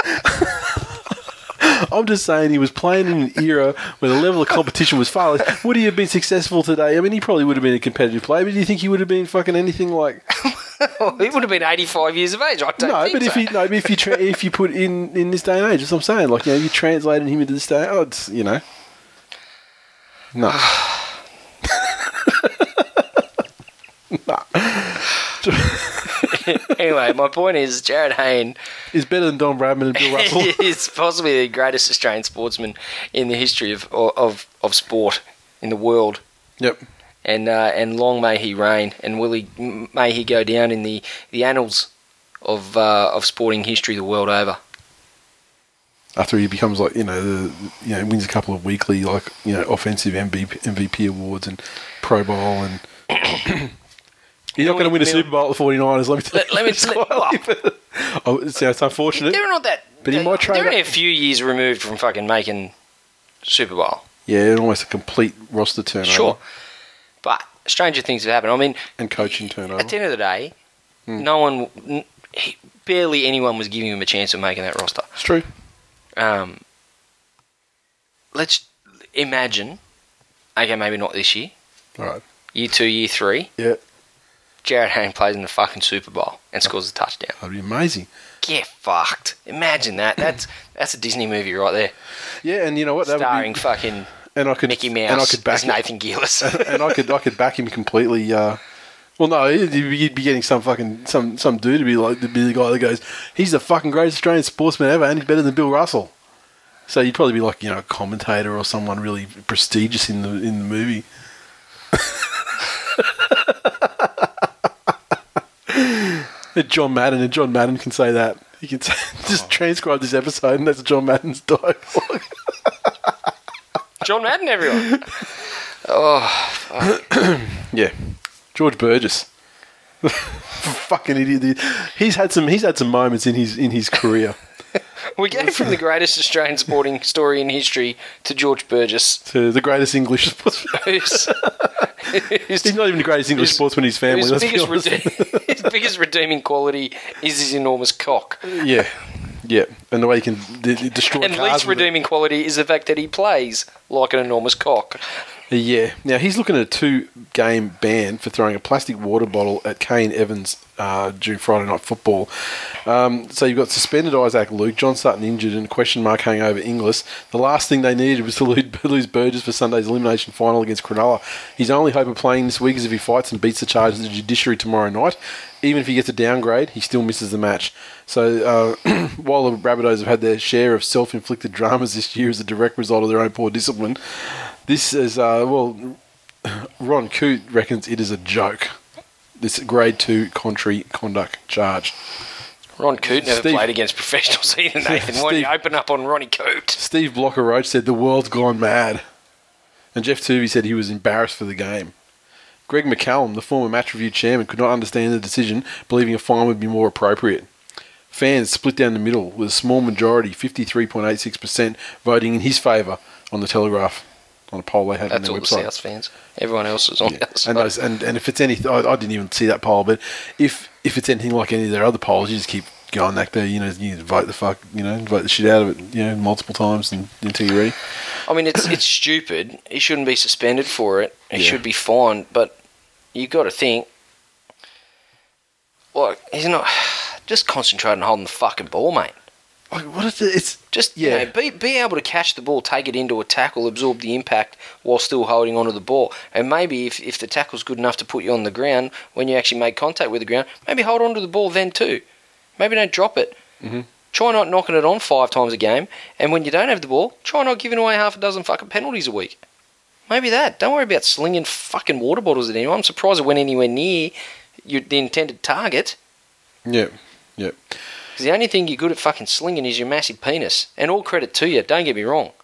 I'm just saying he was playing in an era where the level of competition was far less. Would he have been successful today? I mean, he probably would have been a competitive player, but do you think he would have been fucking anything like? he would have been 85 years of age. I don't no, but if so. you no, but if you tra- if you put in in this day and age, that's what I'm saying. Like you know, you translated him into this day. Oh, it's you know, No. no. anyway, my point is Jarryd Hayne Is better than Don Bradman and Bill Russell. is possibly the greatest Australian sportsman in the history of of, of sport in the world. yep. And uh, and long may he reign, and will he may he go down in the, the annals of uh, of sporting history the world over. after he becomes like you know the you know wins a couple of weekly like you know offensive MVP, MVP awards and Pro Bowl and he's not going to win a Super Bowl at the 49ers. Let me tell Let- you. let me tell- quite- oh, it's, it's unfortunate. They're not that. But he might trade They're only a few years removed from fucking making Super Bowl. Yeah, almost a complete roster turnover Sure, but stranger things have happened. I mean, and coaching turnover. At the end of the day, Hmm. no one, barely anyone was giving him a chance of making that roster. It's true. Um, let's imagine, okay, maybe not this year, All right. year two, year three, Yeah, Jarryd Hayne plays in the fucking Super Bowl and scores a touchdown. that'd be amazing. Get fucked. Imagine that. That's that's a Disney movie right there, Yeah, and you know what? That would be- starring fucking and I could Mickey Mouse and I could back as Nathan Gillis. and I could I could back him completely. Uh, well, no, you'd be you'd be getting some fucking some some dude to be like to be the guy that goes, he's the fucking greatest Australian sportsman ever, and he's better than Bill Russell. So you'd probably be like you know a commentator or someone really prestigious in the in the movie. John Madden and John Madden can say that. You can say, just oh. transcribe this episode, and that's John Madden's dialogue. John Madden, everyone. Oh, yeah, George Burgess, fucking idiot. He's had some. He's had some moments in his in his career. We go from the greatest Australian sporting story in history to George Burgess, to the greatest English sportsman. who's, who's He's not even the greatest English sportsman in his family. His biggest, rede- his biggest redeeming quality is his enormous cock. yeah, yeah, and the way he can d- destroy And least redeeming quality is the fact that he plays like an enormous cock. Yeah. Now he's looking at a two-game ban for throwing a plastic water bottle at Kane Evans uh, during Friday night football. Um, so you've got suspended Isaac Luke, John Sutton injured, and a question mark hanging over Inglis. The last thing they needed was to lose, Burgess for Sunday's elimination final against Cronulla. His only hope of playing this week is if he fights and beats the charge of the judiciary tomorrow night. Even if he gets a downgrade, he still misses the match. So uh, while the Rabbitohs have had their share of self-inflicted dramas this year as a direct result of their own poor discipline, this is uh, well, Ron Coote reckons it is a joke. This grade two contrary conduct charge. Ron Coote never Steve- played against professionals either, Nathan. Why do you open up on Ronnie Coote? Steve Blocker Roach said the world's gone mad, and Geoff Toovey said he was embarrassed for the game. Greg McCallum, the former match review chairman, could not understand the decision, believing a fine would be more appropriate. Fans split down the middle, with a small majority, 53.86%, voting in his favour on the Telegraph, on a poll they had That's on all their the website. South fans. Everyone else is on side. and those, and and if it's anything, I, I didn't even see that poll, but if if it's anything like any of their other polls, you just keep going back there. You know, you vote the fuck, you know, vote the shit out of it, you know, multiple times and, until you're ready. I mean, it's it's stupid. He shouldn't be suspended for it. He Yeah. should be fined. But you got to think, like he's not. Just concentrate on holding the fucking ball, mate. Like, what is it? It's Just Yeah. you know, be be able to catch the ball, take it into a tackle, absorb the impact while still holding onto the ball. And maybe if, if the tackle's good enough to put you on the ground when you actually make contact with the ground, maybe hold onto the ball then too. Maybe don't drop it. Mm-hmm. Try not knocking it on five times a game. And when you don't have the ball, try not giving away half a dozen fucking penalties a week. Maybe that. Don't worry about slinging fucking water bottles at anyone. I'm surprised it went anywhere near your, the intended target. yeah, yeah. Because the only thing you're good at fucking slinging is your massive penis. And all credit to you, don't get me wrong.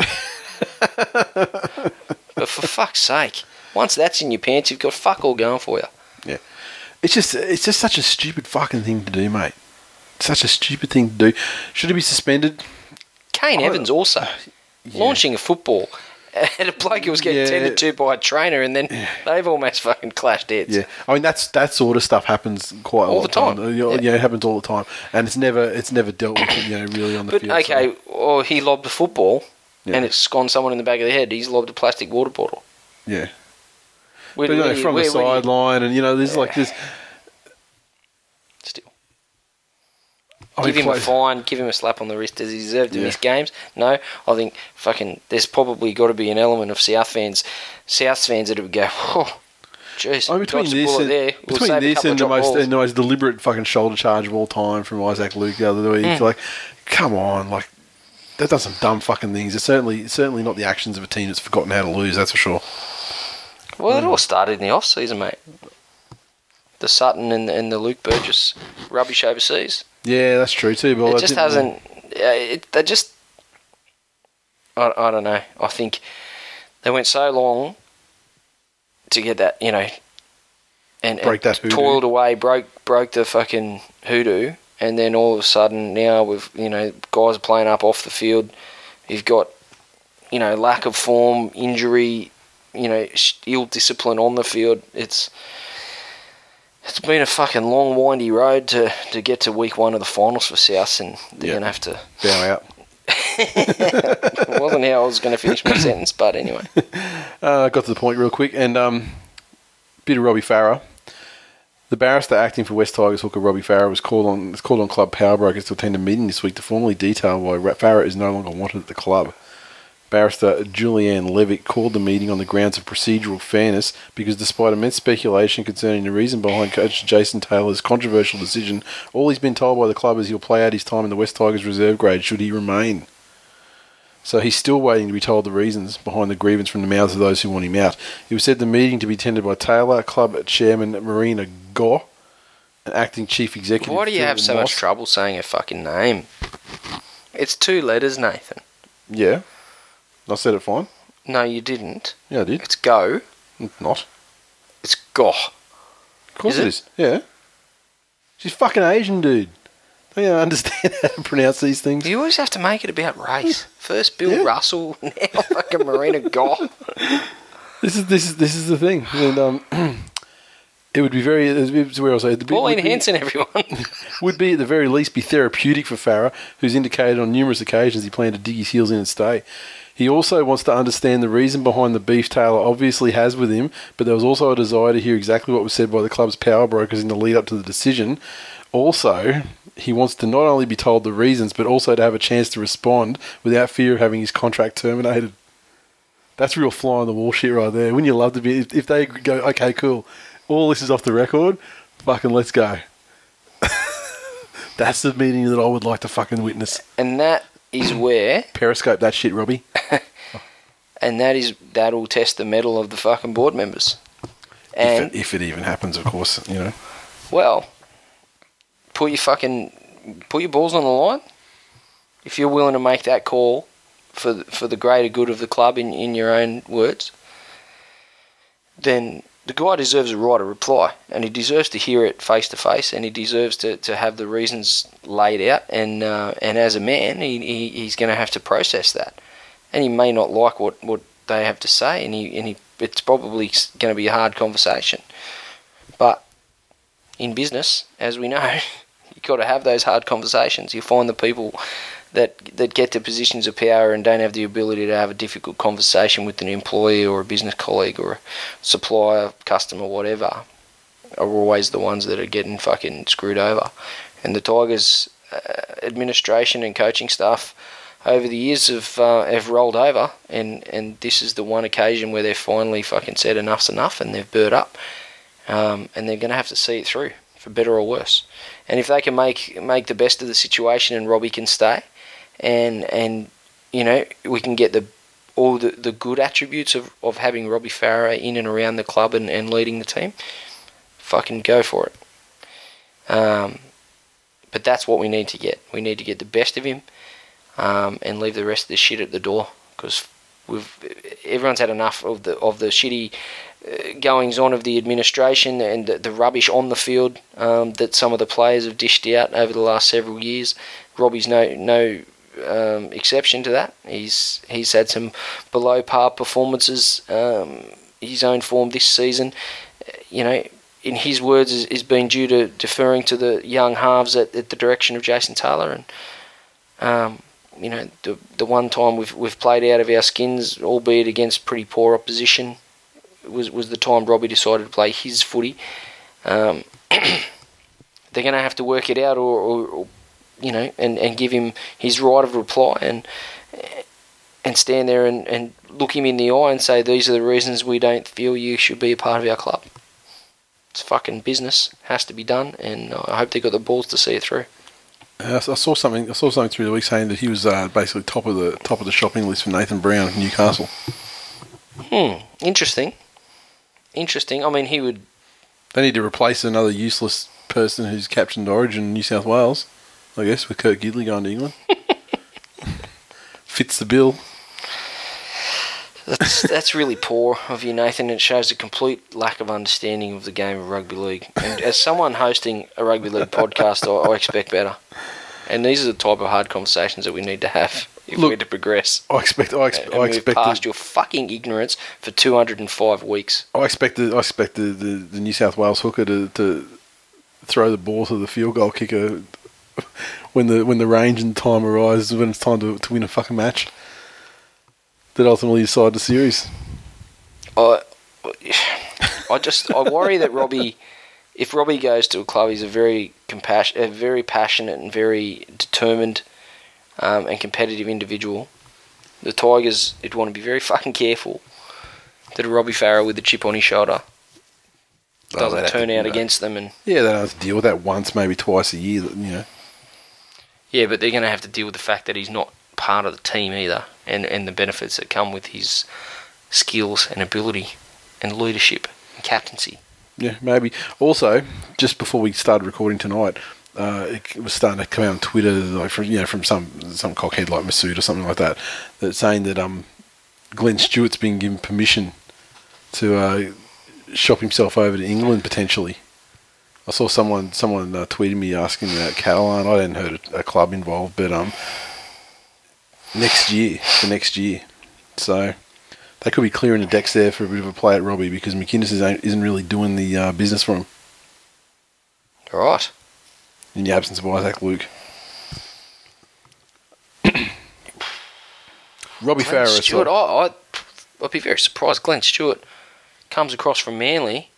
but for fuck's sake, once that's in your pants, you've got fuck all going for you. Yeah. It's just it's just such a stupid fucking thing to do, mate. Such a stupid thing to do. Should he be suspended? Kane Evans also launching a football at a bloke who was getting Yeah. tended to by a trainer, and then they've almost fucking clashed heads. Yeah, I mean that's that sort of stuff happens quite a All lot the of time. Yeah. yeah, it happens all the time, and it's never it's never dealt with, you know, really on the But field. so- okay, or he lobbed a football Yeah. and it's gone someone in the back of the head. He's lobbed a plastic water bottle. yeah, Where, but you know, from where- the where do you- sideline, and you know, there's like this. Still. I give him a fine, give him a slap on the wrist. Does he deserve to Yeah. miss games? No. I think fucking there's probably got to be an element of South fans, South fans that would go, oh, jeez, mean, between this and there. We'll between this and the most balls." and the most deliberate fucking shoulder charge of all time from Isaac Luke the other week, Hmm. like, come on, like they've done some dumb fucking things. It's certainly certainly not the actions of a team that's forgotten how to lose. That's for sure. Well, it all started in the off season, mate. The Sutton and, and the Luke Burgess rubbish overseas. Yeah, that's true too. But it I just hasn't. It, they just. I, I don't know. I think they went so long to get that, you know, and, Break and that toiled away, broke broke the fucking hoodoo, and then all of a sudden now we've you know guys playing up off the field. You've got you know lack of form, injury, you know ill discipline on the field. It's it's been a fucking long, windy road to, to get to week one of the finals for South, and they're Yeah. going to have to. bow out. It wasn't how I was going to finish my sentence, but anyway. Uh, got to the point real quick, and um, bit of Robbie Farah. The barrister acting for West Tigers hooker Robbie Farah was called on was called on club power brokers to attend a meeting this week to formally detail why Ra- Farah is no longer wanted at the club. Barrister Julianne Levick called the meeting on the grounds of procedural fairness because despite immense speculation concerning the reason behind coach Jason Taylor's controversial decision, all he's been told by the club is he'll play out his time in the West Tigers reserve grade should he remain. So he's still waiting to be told the reasons behind the grievance from the mouths of those who want him out. It was said the meeting to be attended by Taylor, club chairman Marina Gore, and acting chief executive. Why do you Phil have so much trouble saying a fucking name? It's two letters, Nathan. Yeah. I said it fine. No, you didn't. Yeah, I did. It's go. Not. It's goh. Of course Is it it? is. Yeah. She's fucking Asian, dude. Don't you understand how to pronounce these things? You always have to make it about race. First Bill Yeah. Russell, now fucking Marina Goh. This is this is this is the thing, and um, it would be very. It's where I was saying, the Pauline would be- Hanson, everyone. would be at the very least be therapeutic for Farah, who's indicated on numerous occasions he planned to dig his heels in and stay. He also wants to understand the reason behind the beef Taylor obviously has with him, but there was also a desire to hear exactly what was said by the club's power brokers in the lead up to the decision. Also, he wants to not only be told the reasons, but also to have a chance to respond without fear of having his contract terminated. That's real fly on the wall shit right there. Wouldn't you love to be if, if they go, okay, cool, all this is off the record, fucking let's go. That's the meeting that I would like to fucking witness. and that is where, Periscope that shit, Robbie. and that is that'll test the mettle of the fucking board members. And if, it, if it even happens, of course, you know. well, put your fucking put your balls on the line. If you're willing to make that call for the, for the greater good of the club, in in your own words, then the guy deserves a right of reply, and he deserves to hear it face to face, and he deserves to, to have the reasons laid out, and uh, and as a man, he, he he's going to have to process that, and he may not like what, what they have to say, and he and he it's probably going to be a hard conversation, but in business, as we know, you've got to have those hard conversations. You find the people that that get to positions of power and don't have the ability to have a difficult conversation with an employee or a business colleague or a supplier, customer, whatever, are always the ones that are getting fucking screwed over. And the Tigers uh, administration and coaching staff over the years have uh, have rolled over, and and this is the one occasion where they've finally fucking said enough's enough, and they've burnt up, um, and they're going to have to see it through for better or worse. And if they can make make the best of the situation, and Robbie can stay, and and you know we can get the all the, the good attributes of, of having Robbie Farah in and around the club and, and leading the team, fucking go for it. Um, but that's what we need to get. We need to get the best of him um, and leave the rest of the shit at the door because we've everyone's had enough of the of the shitty uh, goings on of the administration and the, the rubbish on the field um, that some of the players have dished out over the last several years. Robbie's no no um, exception to that. He's he's had some below par performances. Um, his own form this season, you know, in his words, is, is been due to deferring to the young halves at, at the direction of Jason Taylor and. Um, you know, the the one time we've we've played out of our skins, albeit against pretty poor opposition, was was the time Robbie decided to play his footy. Um, they're going to have to work it out, or, or, or, you know, and, and give him his right of reply, and and stand there and, and look him in the eye and say these are the reasons we don't feel you should be a part of our club. It's fucking business, has to be done, and I hope they got the balls to see it through. Uh, I saw something. I saw something through the week saying that he was uh, basically top of the top of the shopping list for Nathan Brown of Newcastle. Hmm, interesting. Interesting. I mean, he would. They need to replace another useless person who's captained Origin in New South Wales. I guess with Kurt Gidley going to England. Fits the bill. That's that's really poor of you, Nathan. It shows a complete lack of understanding of the game of rugby league. And as someone hosting a rugby league podcast, I, I expect better. And these are the type of hard conversations that we need to have if Look, we're to progress. I expect. I, ex- and I expect. past your fucking ignorance for 205 weeks. I expect. The, I expect the, the, the New South Wales hooker to, to throw the ball to the field goal kicker when the when the range and time arises when it's time to, to win a fucking match. That ultimately decide the series. I, I just I worry that Robbie, if Robbie goes to a club, he's a very compassion, a very passionate and very determined um, and competitive individual. The Tigers, would want to be very fucking careful that a Robbie Farrell with a chip on his shoulder Oh, doesn't they'd turn to- out no. against them. And Yeah, they don't have to deal with that once, maybe twice a year. You know. Yeah, but they're going to have to deal with the fact that he's not part of the team either, and and the benefits that come with his skills and ability and leadership and captaincy. Yeah, maybe. Also, just before we started recording tonight, uh, it was starting to come out on Twitter, like from you know, from some some cockhead like Masood or something like that, that's saying that um, Glenn Stewart's been given permission to uh, shop himself over to England potentially. I saw someone someone uh, tweeted me asking about Catalan. I hadn't heard a, a club involved, but um, next year, for next year, so they could be clearing the decks there for a bit of a play at Robbie because McInnes isn't, isn't really doing the uh, business for him All right. in the absence of Isaac Luke. Robbie Glenn Stewart, aside- I, I, I'd be very surprised. Glenn Stewart comes across from Manly.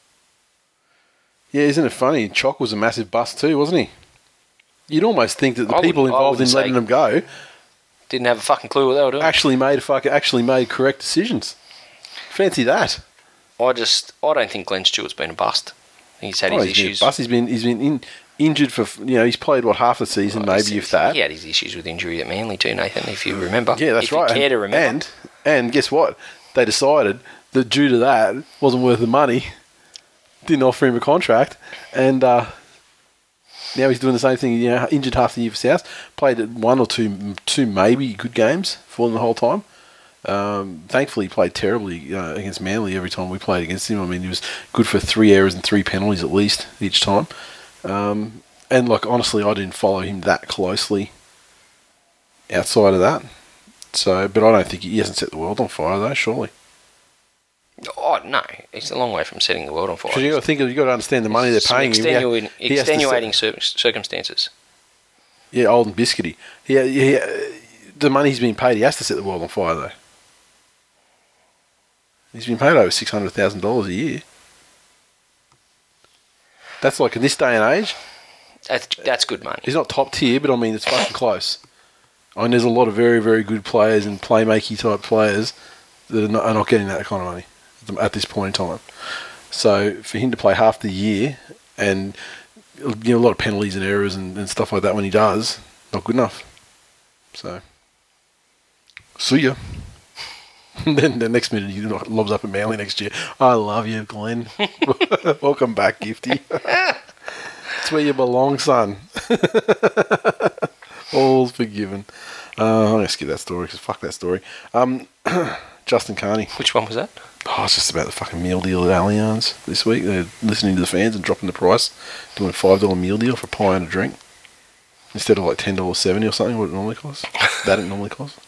Yeah, isn't it funny? Chock was a massive bust too, wasn't he? You'd almost think that the I people I involved in wouldn't letting say- them go Didn't have a fucking clue what they were doing. actually made fuck, actually made correct decisions. Fancy that. I just, I don't think Glenn Stewart's been a bust. I think he's had Oh, his he's been issues. bust. He's been he's been in, injured for you know he's played what half the season Oh, maybe if that. He had his issues with injury at Manly too, Nathan. If you remember. Yeah, that's if right. You care to remember. and and guess what? They decided that due to that wasn't worth the money. Didn't offer him a contract, and uh, now he's doing the same thing. You know, injured half the year for South. Played one or two, two maybe good games for them the whole time. Um, thankfully, he played terribly uh, against Manly every time we played against him. I mean, he was good for three errors and three penalties at least each time. Um, and like honestly, I didn't follow him that closely outside of that. So, but I don't think he hasn't set the world on fire though. Surely, oh no, he's a long way from setting the world on fire. because you got to think you got to understand the money they're paying him. Yeah, extenuating, he has set- circumstances. Yeah, old and biscuity. Yeah, yeah. The money he's been paid, he has to set the world on fire though. He's been paid over six hundred thousand dollars a year. That's like in this day and age, That's, that's good money. he's not top tier, but I mean it's fucking close. I mean, there's a lot of very, very good players and playmaking type players that are not, are not getting that kind of money at this point in time. So for him to play half the year and you know a lot of penalties and errors and, and stuff like that when he does, not good enough. So see ya. then the next minute he lobs up at Manly next year. I love you, Glenn. Welcome back, Gifty. It's where you belong, son. All's forgiven. Uh, I'm to skip that story because fuck that story. Um, Justin Carney. Which one was that? Oh, it's just about the fucking meal deal at Allianz this week. They're listening to the fans and dropping the price, doing a five dollar meal deal for a pie and a drink instead of like ten dollars seventy or something. What it normally costs. that it normally costs.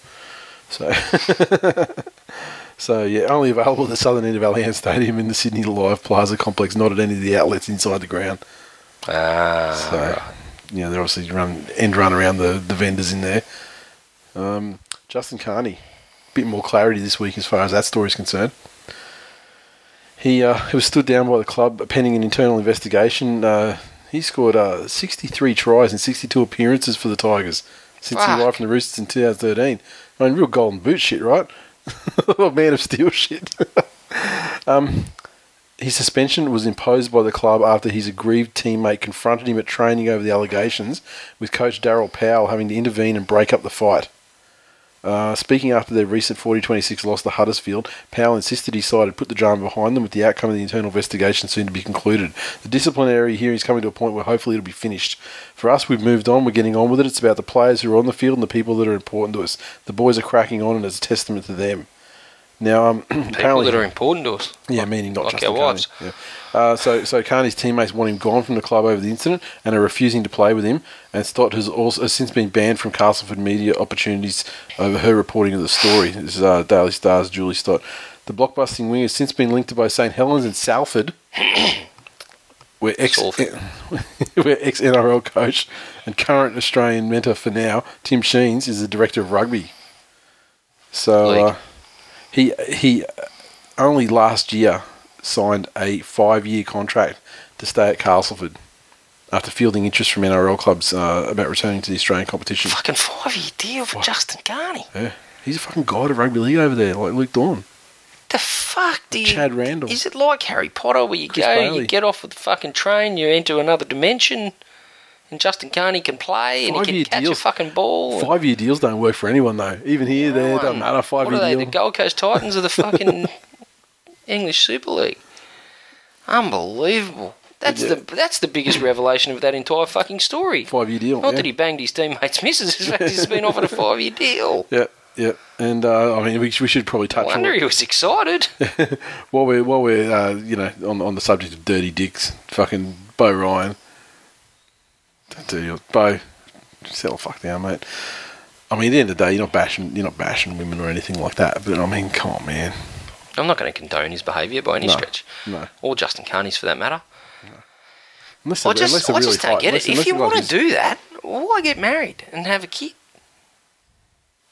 So, so yeah, only available at the southern end of Allianz Stadium in the Sydney Live Plaza complex, not at any of the outlets inside the ground. Ah, So, yeah, they're obviously run end run around the, the vendors in there. Um, Justin Carney, bit more clarity this week as far as that story is concerned. He, uh, he was stood down by the club pending an internal investigation. Uh, he scored uh, 63 tries and 62 appearances for the Tigers since he arrived from the Roosters in 2013. I mean, real golden boot shit, right? Man of steel shit. um, his suspension was imposed by the club after his aggrieved teammate confronted him at training over the allegations, with coach Daryl Powell having to intervene and break up the fight. Uh, speaking after their recent 40-26 loss to Huddersfield, Powell insisted his side had put the drama behind them with the outcome of the internal investigation soon to be concluded. The disciplinary hearing is coming to a point where hopefully it'll be finished. For us, we've moved on, we're getting on with it. It's about the players who are on the field and the people that are important to us. The boys are cracking on and it's a testament to them. Now, um, people that are important to us. Yeah, meaning not like Justin our wives. Yeah. Uh, so, so Carney's teammates want him gone from the club over the incident and are refusing to play with him. And Stott has also has since been banned from Castleford media opportunities over her reporting of the story. This is uh, Daily Star's Julie Stott. The blockbusting wing has since been linked to both St Helens and Salford, where ex where ex NRL coach and current Australian mentor for now, Tim Sheens, is the director of rugby. So uh, he he only last year signed a five year contract to stay at Castleford after fielding interest from NRL clubs uh, about returning to the Australian competition. Fucking five year deal for Justin Carney. Yeah. He's a fucking god of rugby league over there, like Luke Dorn. The fuck do you? Chad Randall. Is it like Harry Potter where you Chris go, Bailey. you get off with the fucking train, you enter another dimension, and Justin Carney can play and he Five-year can catch deals. a fucking ball? Five year deals don't work for anyone though. Even here, there doesn't matter. Five What are year they? deal. The Gold Coast Titans are the fucking English Super League. Unbelievable. That's Yeah. the that's the biggest revelation of that entire fucking story. Five year deal. Not yeah. that he banged his teammates' misses, in fact he's been offered a five year deal. Yeah, yeah. And uh, I mean, we, we should probably I touch on wonder he was excited. while we're while we're uh, you know on on the subject of dirty dicks. Fucking Bo Ryan. Don't do your Bo. Settle fuck down, mate. I mean, at the end of the day, you're not bashing you're not bashing women or anything like that. But I mean, come on, man. I'm not going to condone his behaviour by any No, stretch. no. Or Justin Carney's for that matter. Unless I they're- unless just, I really just don't get it. If you want to do that, why get married and have a kid?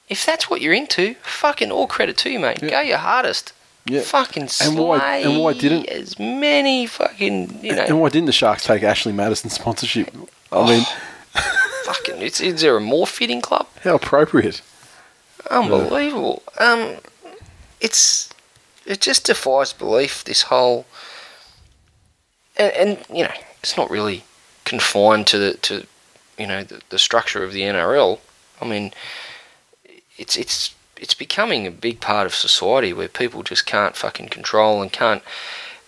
If that's what you're into, fucking all credit to you, mate. Yeah. Go your hardest. Yeah. Fucking slay And why- and why didn't- as many fucking you know And why didn't the Sharks take Ashley Madison sponsorship? I mean, fucking it's, is there a more fitting club? how appropriate. Unbelievable. Um, it's it just defies belief. This whole and, and you know it's not really confined to the to you know the, the structure of the NRL. I mean, it's it's it's becoming a big part of society where people just can't fucking control and can't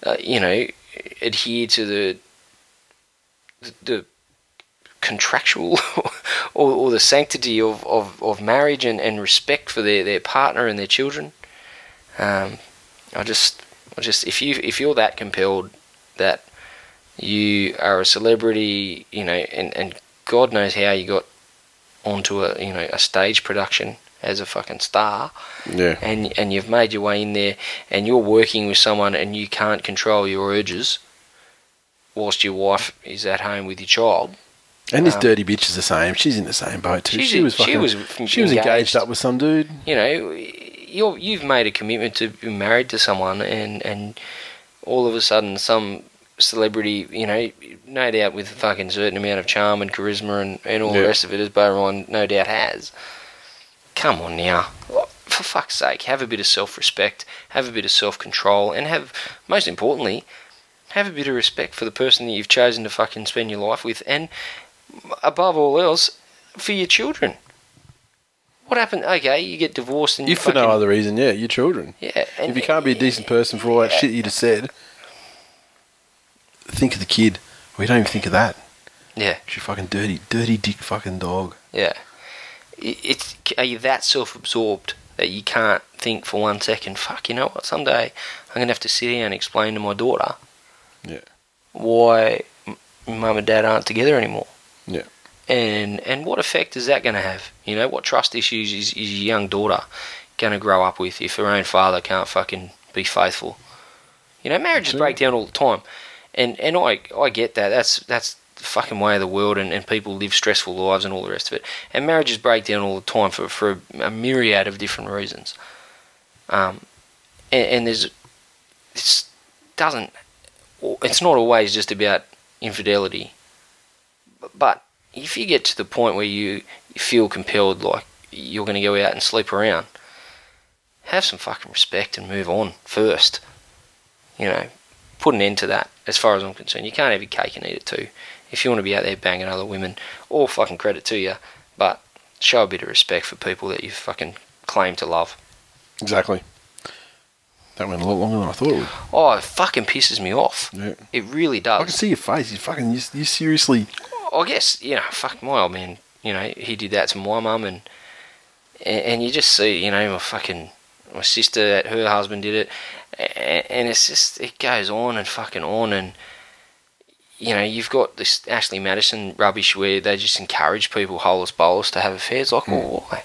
uh, you know adhere to the the, the contractual or, or the sanctity of, of, of marriage and, and respect for their, their partner and their children. Um, I just I just if you if you're that compelled that you are a celebrity, you know, and, and God knows how you got onto a you know a stage production as a fucking star, Yeah. and and you've made your way in there, and you're working with someone, and you can't control your urges, whilst your wife is at home with your child. And this Um, dirty bitch is the same. She's in the same boat too. She was she fucking, was she was engaged. up with some dude. you know, you're you've made a commitment to be married to someone, and and all of a sudden some celebrity, you know, no doubt with a fucking certain amount of charm and charisma and, and all Yeah. the rest of it, as Bo Ryan no doubt has. Come on now, for fuck's sake, have a bit of self-respect, have a bit of self-control, and have, most importantly, have a bit of respect for the person that you've chosen to fucking spend your life with, and above all else, for your children. What happened? Okay, you get divorced and you If for no other reason, yeah, your children. yeah. if you can't be a decent person for all that shit you just said, think of the kid. We don't even think of that. yeah, She's fucking dirty, dirty dick fucking dog. yeah. It's are you that self-absorbed that you can't think for one second, fuck, you know what, someday I'm going to have to sit here and explain to my daughter Yeah. why mum and dad aren't together anymore. Yeah. And and what effect is that going to have? You know, what trust issues is, is your young daughter going to grow up with if her own father can't fucking be faithful? You know, marriages break down all the time, and and I I get that. That's that's the fucking way of the world, and, and people live stressful lives and all the rest of it. And marriages break down all the time for for a, a myriad of different reasons. Um, and, and there's it doesn't. It's not always just about infidelity, but if you get to the point where you feel compelled, like you're going to go out and sleep around, have some fucking respect and move on first. You know, put an end to that. As far as I'm concerned, you can't have your cake and eat it too. If you want to be out there banging other women, all fucking credit to you, but show a bit of respect for people that you fucking claim to love. Exactly. That went a lot longer than I thought it would. Oh, it fucking pisses me off. Yeah. It really does. I can see your face. You fucking, you, you seriously. I guess you know, fuck my old man. You know, he did that to my mum, and and, and you just see, you know, my fucking my sister, her husband did it, and, and it's just it goes on and fucking on, and you know, you've got this Ashley Madison rubbish where they just encourage people holus bolus to have affairs. Like, well, why?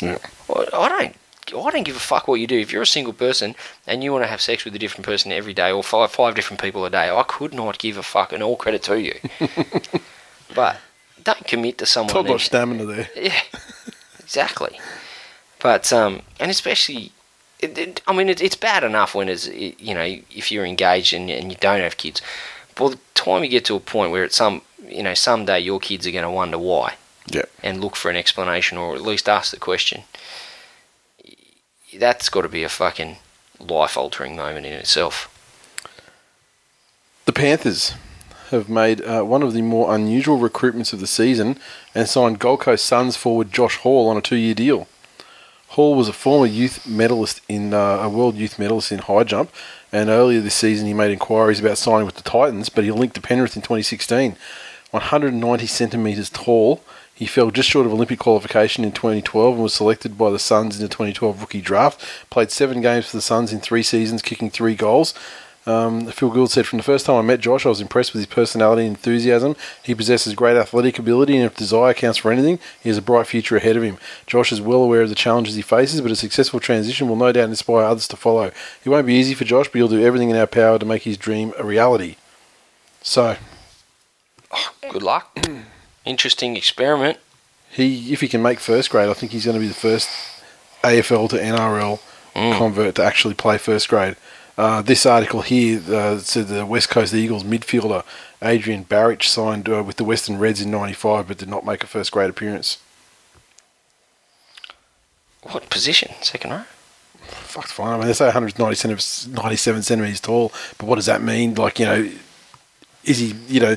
Yeah. I I don't. I don't give a fuck what you do. If you're a single person and you want to have sex with a different person every day, or five five different people a day, I could not give a fuck, and all credit to you. but don't commit to someone. That- notch stamina there. yeah, exactly. But um, and especially, it, it, I mean, it, it's bad enough when it's it, you know if you're engaged and, and you don't have kids. But the time you get to a point where it's some you know someday your kids are going to wonder why Yeah. and look for an explanation or at least ask the question. That's got to be a fucking life altering moment in itself. The Panthers have made uh, one of the more unusual recruitments of the season and signed Gold Coast Suns forward Josh Hall on a two-year deal. Hall was a former youth medalist in uh, a world youth medalist in high jump, and earlier this season he made inquiries about signing with the Titans, but he linked to Penrith in 2016. 190 centimetres tall, he fell just short of Olympic qualification in 2012 and was selected by the Suns in the 2012 rookie draft. Played seven games for the Suns in three seasons, kicking three goals. Um, Phil Gould said, From the first time I met Josh, I was impressed with his personality and enthusiasm. He possesses great athletic ability, and if desire counts for anything, he has a bright future ahead of him. Josh is well aware of the challenges he faces, but a successful transition will no doubt inspire others to follow. It won't be easy for Josh, but he'll do everything in our power to make his dream a reality. So, Good luck. Interesting experiment. he if he can make first grade, I think he's going to be the first AFL to NRL convert to actually play first grade. Uh, this article here uh, said the West Coast Eagles midfielder Adrian Barich signed uh, with the Western Reds in '95, but did not make a first grade appearance. What position? Second row? Fuck's fine. I mean, they say 190 centimeters, 97 centimeters tall, but what does that mean? Like, you know, is he, you know,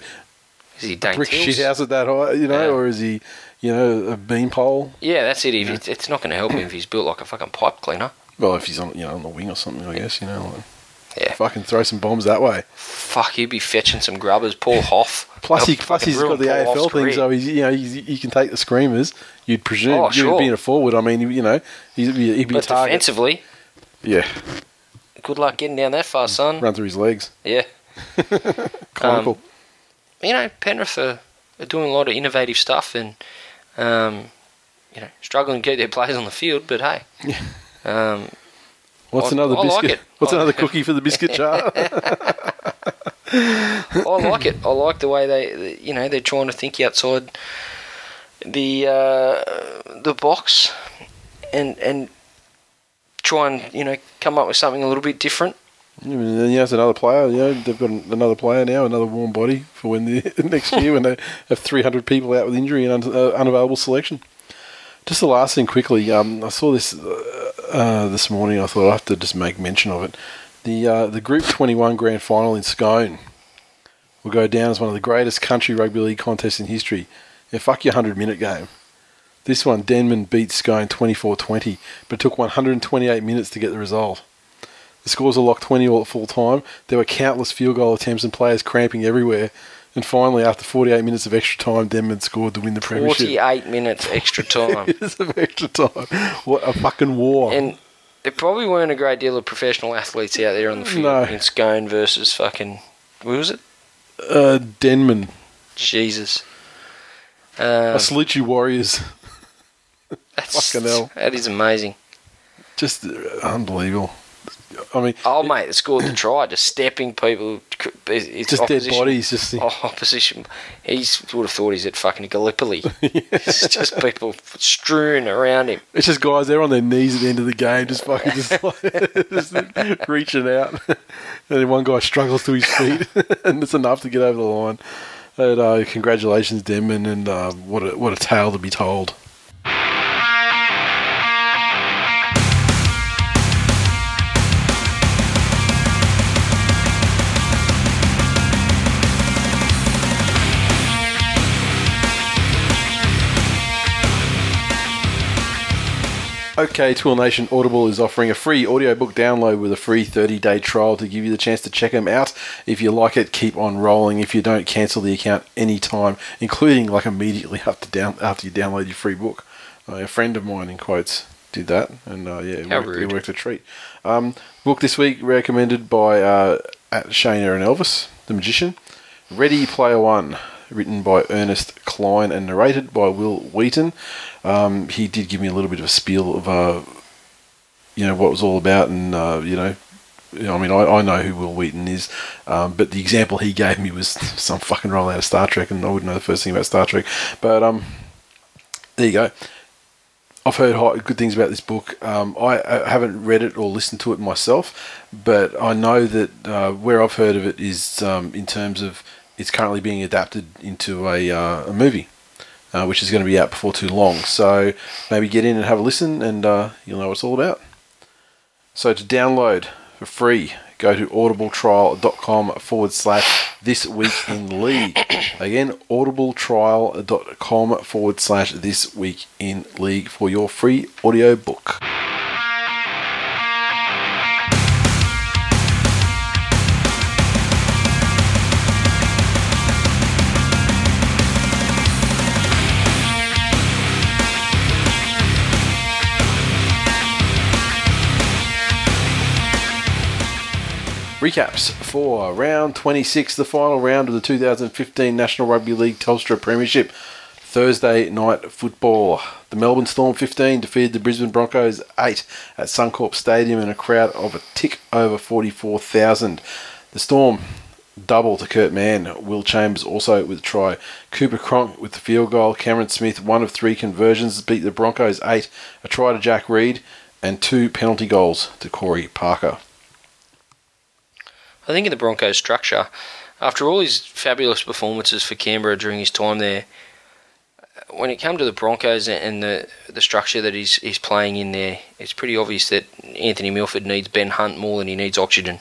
Is he brick shit house at that height, you know, Yeah. or is he, you know, a beanpole? Yeah, that's it. If it's, it's not going to help him if he's built like a fucking pipe cleaner. Well, if he's on, you know, on the wing or something, I guess, you know, like, Yeah. fucking throw some bombs that way. Fuck, he'd be fetching some grubbers. Paul Hoff. Plus, he, plus he's got the Paul AFL Hoff's thing, career. so he's, you know, he's, he can take the screamers. You'd presume, Oh, you'd sure. being a forward. I mean, you know, he'd be, he'd be a But target. defensively, Yeah, good luck getting down that far, son. run through his legs. Yeah. Comical. you know, Penrith are, are doing a lot of innovative stuff and, um, you know, struggling to get their players on the field. But hey, um, What's I- another I biscuit? it. What's another cookie for the biscuit jar? I like it. I like the way they, you know, they're trying to think outside the uh, the box and and try and you know come up with something a little bit different. Yeah, and then you have another player. You know, they've got another player now, another warm body for when the next year when they have 300 people out with injury and un, uh, unavailable selection. Just the last thing quickly. Um, I saw this uh, uh, this morning. I thought I have to just make mention of it. The uh, the Group 21 Grand Final in Scone will go down as one of the greatest country rugby league contests in history. Yeah, fuck your 100 minute game. This one, Denman beat Scone 24 20, but took 128 minutes to get the result. The scores are locked 20 all at full time. There were countless field goal attempts and players cramping everywhere. And finally, after 48 minutes of extra time, Denman scored to win the premiership. 48 minutes extra time. minutes of extra time. What a fucking war. and there probably weren't a great deal of professional athletes out there on the field No. in Scone versus fucking. Who was it? uh, Denman. Jesus. Uh, I salute you, Warriors. that's, fucking hell. That is amazing. Just uh, unbelievable. I mean, Oh, mate, that scored the try, just stepping people. It's just dead bodies. Just Oh, opposition. He's would have thought he's at fucking Gallipoli. It's just people strewn around him. It's just guys, they're on their knees at the end of the game, just fucking just, like, just reaching out. And then one guy struggles to his feet, and it's enough to get over the line. And, uh, congratulations, Denman, and uh, what a what a tale to be told. Okay, Twill Nation Audible is offering a free audiobook download with a free 30 day trial to give you the chance to check them out. If you like it, keep on rolling. If you don't, cancel the account anytime, including like immediately after down after you download your free book. Uh, a friend of mine, in quotes, did that, and uh, yeah, it worked, it worked a treat. Um, book this week recommended by uh, at Shane Aaron Elvis, the magician. Ready Player One, written by Ernest Cline and narrated by Wil Wheaton. Um, he did give me a little bit of a spiel of, uh, you know, what it was all about, and uh, you know, I mean, I, I know who Wil Wheaton is, um, but the example he gave me was some fucking roll out of Star Trek, and I wouldn't know the first thing about Star Trek. But um, there you go. I've heard high, good things about this book. Um, I, I haven't read it or listened to it myself, but I know that uh, where I've heard of it is um, in terms of it's currently being adapted into a, uh, a movie, uh, which is going to be out before too long. So maybe get in and have a listen, and uh, you'll know what it's all about. So to download for free, go to audibletrial.com forward slash this week in league. Again, audibletrial.com forward slash this week in league for your free audio book. Recaps for round 26, the final round of the 2015 National Rugby League Telstra Premiership. Thursday night football. The Melbourne Storm 15 defeated the Brisbane Broncos 8 at Suncorp Stadium in a crowd of a tick over 44,000. The Storm double to Kurt Mann. Will Chambers also with a try. Cooper Cronk with the field goal. Cameron Smith, one of three conversions, beat the Broncos 8. A try to Jack Reed and two penalty goals to Corey Parker. I think in the Broncos structure, after all his fabulous performances for Canberra during his time there, when it came to the Broncos and the the structure that he's he's playing in there, it's pretty obvious that Anthony Milford needs Ben Hunt more than he needs oxygen.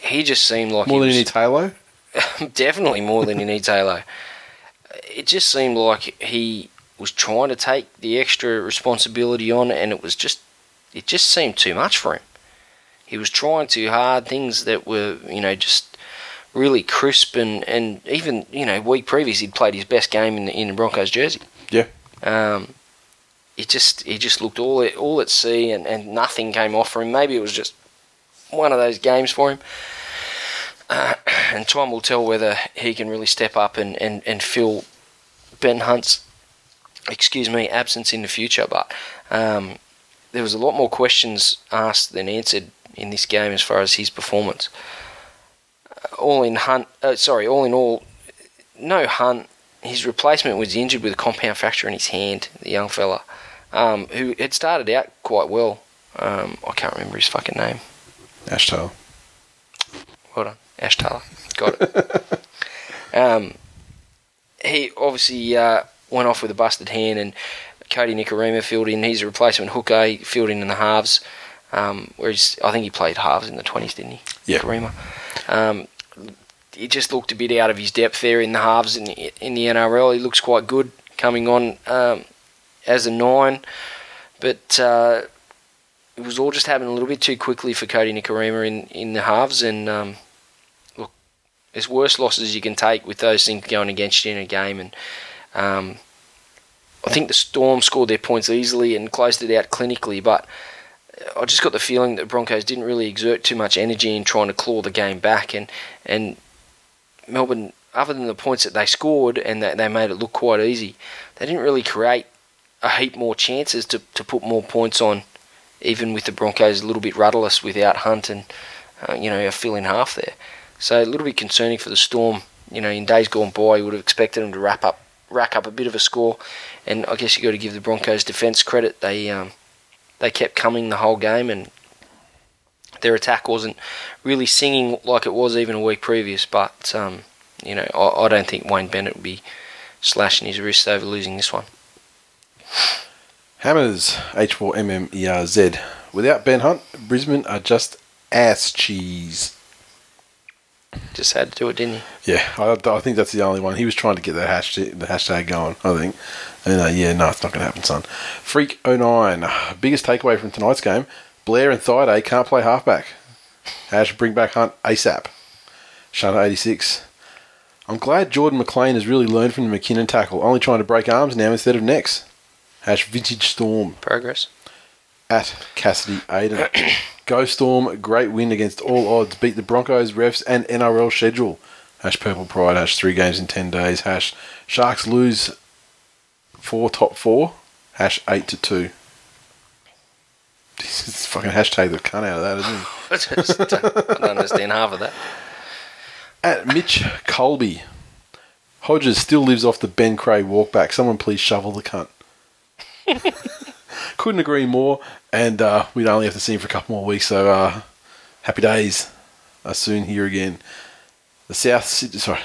He just seemed like More he than was, any Halo? definitely more than he needs Halo. It just seemed like he was trying to take the extra responsibility on, and it was just it just seemed too much for him. He was trying too hard, things that were you know just really crisp, and, and even you know week previous he'd played his best game in the, in the Broncos jersey. Yeah. Um, it just he just looked all at all at sea, and, and nothing came off for him. Maybe it was just one of those games for him. Uh, and time will tell whether he can really step up and, and, and fill Ben Hunt's excuse me absence in the future. But um, there was a lot more questions asked than answered in this game as far as his performance. Uh, all in Hunt, uh, sorry, all in all, no Hunt. His replacement was injured with a compound fracture in his hand. The young fella, um, who had started out quite well. Um, I can't remember his fucking name. Ash Taylor. Well done, Ash Taylor. Got it. um, he obviously uh, went off with a busted hand, and Kodi Nikorima filled in. He's a replacement hooker. He filled in in the halves. Um, whereas I think he played halves in the twenties, didn't he? Yeah. Nikorima. Um, he just looked a bit out of his depth there in the halves in the, in the NRL. He looks quite good coming on um, as a nine, but uh, it was all just happening a little bit too quickly for Kodi Nikorima in, in the halves. And um, look, there's worse losses you can take with those things going against you in a game. And um, I think the Storm scored their points easily and closed it out clinically, but I just got the feeling that Broncos didn't really exert too much energy in trying to claw the game back, and and Melbourne, other than the points that they scored and that they made it look quite easy, they didn't really create a heap more chances to, to put more points on, even with the Broncos a little bit rudderless without Hunt and uh, you know a fill in half there. So a little bit concerning for the Storm. You know, in days gone by, you would have expected them to wrap up, rack up a bit of a score, and I guess you got to give the Broncos defence credit. They um, they kept coming the whole game, and their attack wasn't really singing like it was even a week previous. But um, you know, I, I don't think Wayne Bennett would be slashing his wrists over losing this one. Hammers H4MMERZ. Without Ben Hunt, Brisbane are just ass cheese. Just had to do it, didn't you? Yeah, I, I think that's the only one. He was trying to get the hashtag, the hashtag going, I think. And uh, yeah, no, it's not going to happen, son. Freak09. Biggest takeaway from tonight's game Blair and Thaiday can't play halfback. Hash bring back Hunt ASAP. Shana86. I'm glad Jordan McLean has really learned from the McKinnon tackle, only trying to break arms now instead of necks. Hash Vintage Storm Progress. At Cassidy Aiden. Go Storm, great win against all odds. Beat the Broncos, refs, and NRL schedule. Hash Purple Pride, hash three games in 10 days. Hash Sharks lose four top four. Hash eight to two. This is fucking hashtag the cunt out of that, isn't he? I just don't, I don't understand half of that. At Mitch Colby. Hodges still lives off the Ben Creagh walkback. Someone please shovel the cunt. Couldn't agree more. And uh, we'd only have to see him for a couple more weeks. So uh, happy days are soon here again. The South Sydney, sorry.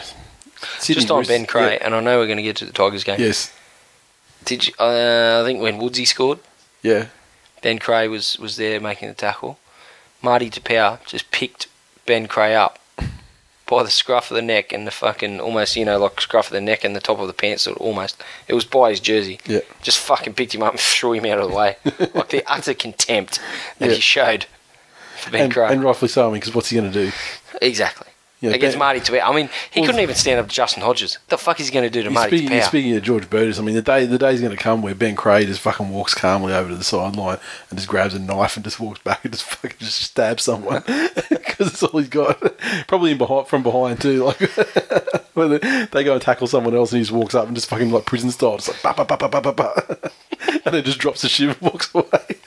Sydney Just on Roosters- Ben Creagh, Yeah. and I know we're going to get to the Tigers game. Yes. Did you, uh, I think when Woodsy scored, Yeah. Ben Creagh was, was there making the tackle. Marty Taupau just picked Ben Creagh up by the scruff of the neck and the fucking almost you know like scruff of the neck and the top of the pants sort of almost. It was by his jersey. Yeah. Just fucking picked him up and threw him out of the way. like the utter contempt that Yeah. he showed for Ben And, and rightfully so, I mean, because what's he going to do? exactly. Yeah, Against Ben- Marty Taupau. I mean, he Well, couldn't even stand up to Justin Hodges. What the fuck is he going to do to Marty speaking, Taupau? speaking of George Burgess, I mean, the day the day's going to come where Ben Creagh just fucking walks calmly over to the sideline and just grabs a knife and just walks back and just fucking just stabs someone because it's all he's got. Probably in behind, from behind too. Like when they, they go and tackle someone else and he just walks up and just fucking like prison style, just like ba ba ba ba ba ba ba, and then just drops the shiv and walks away.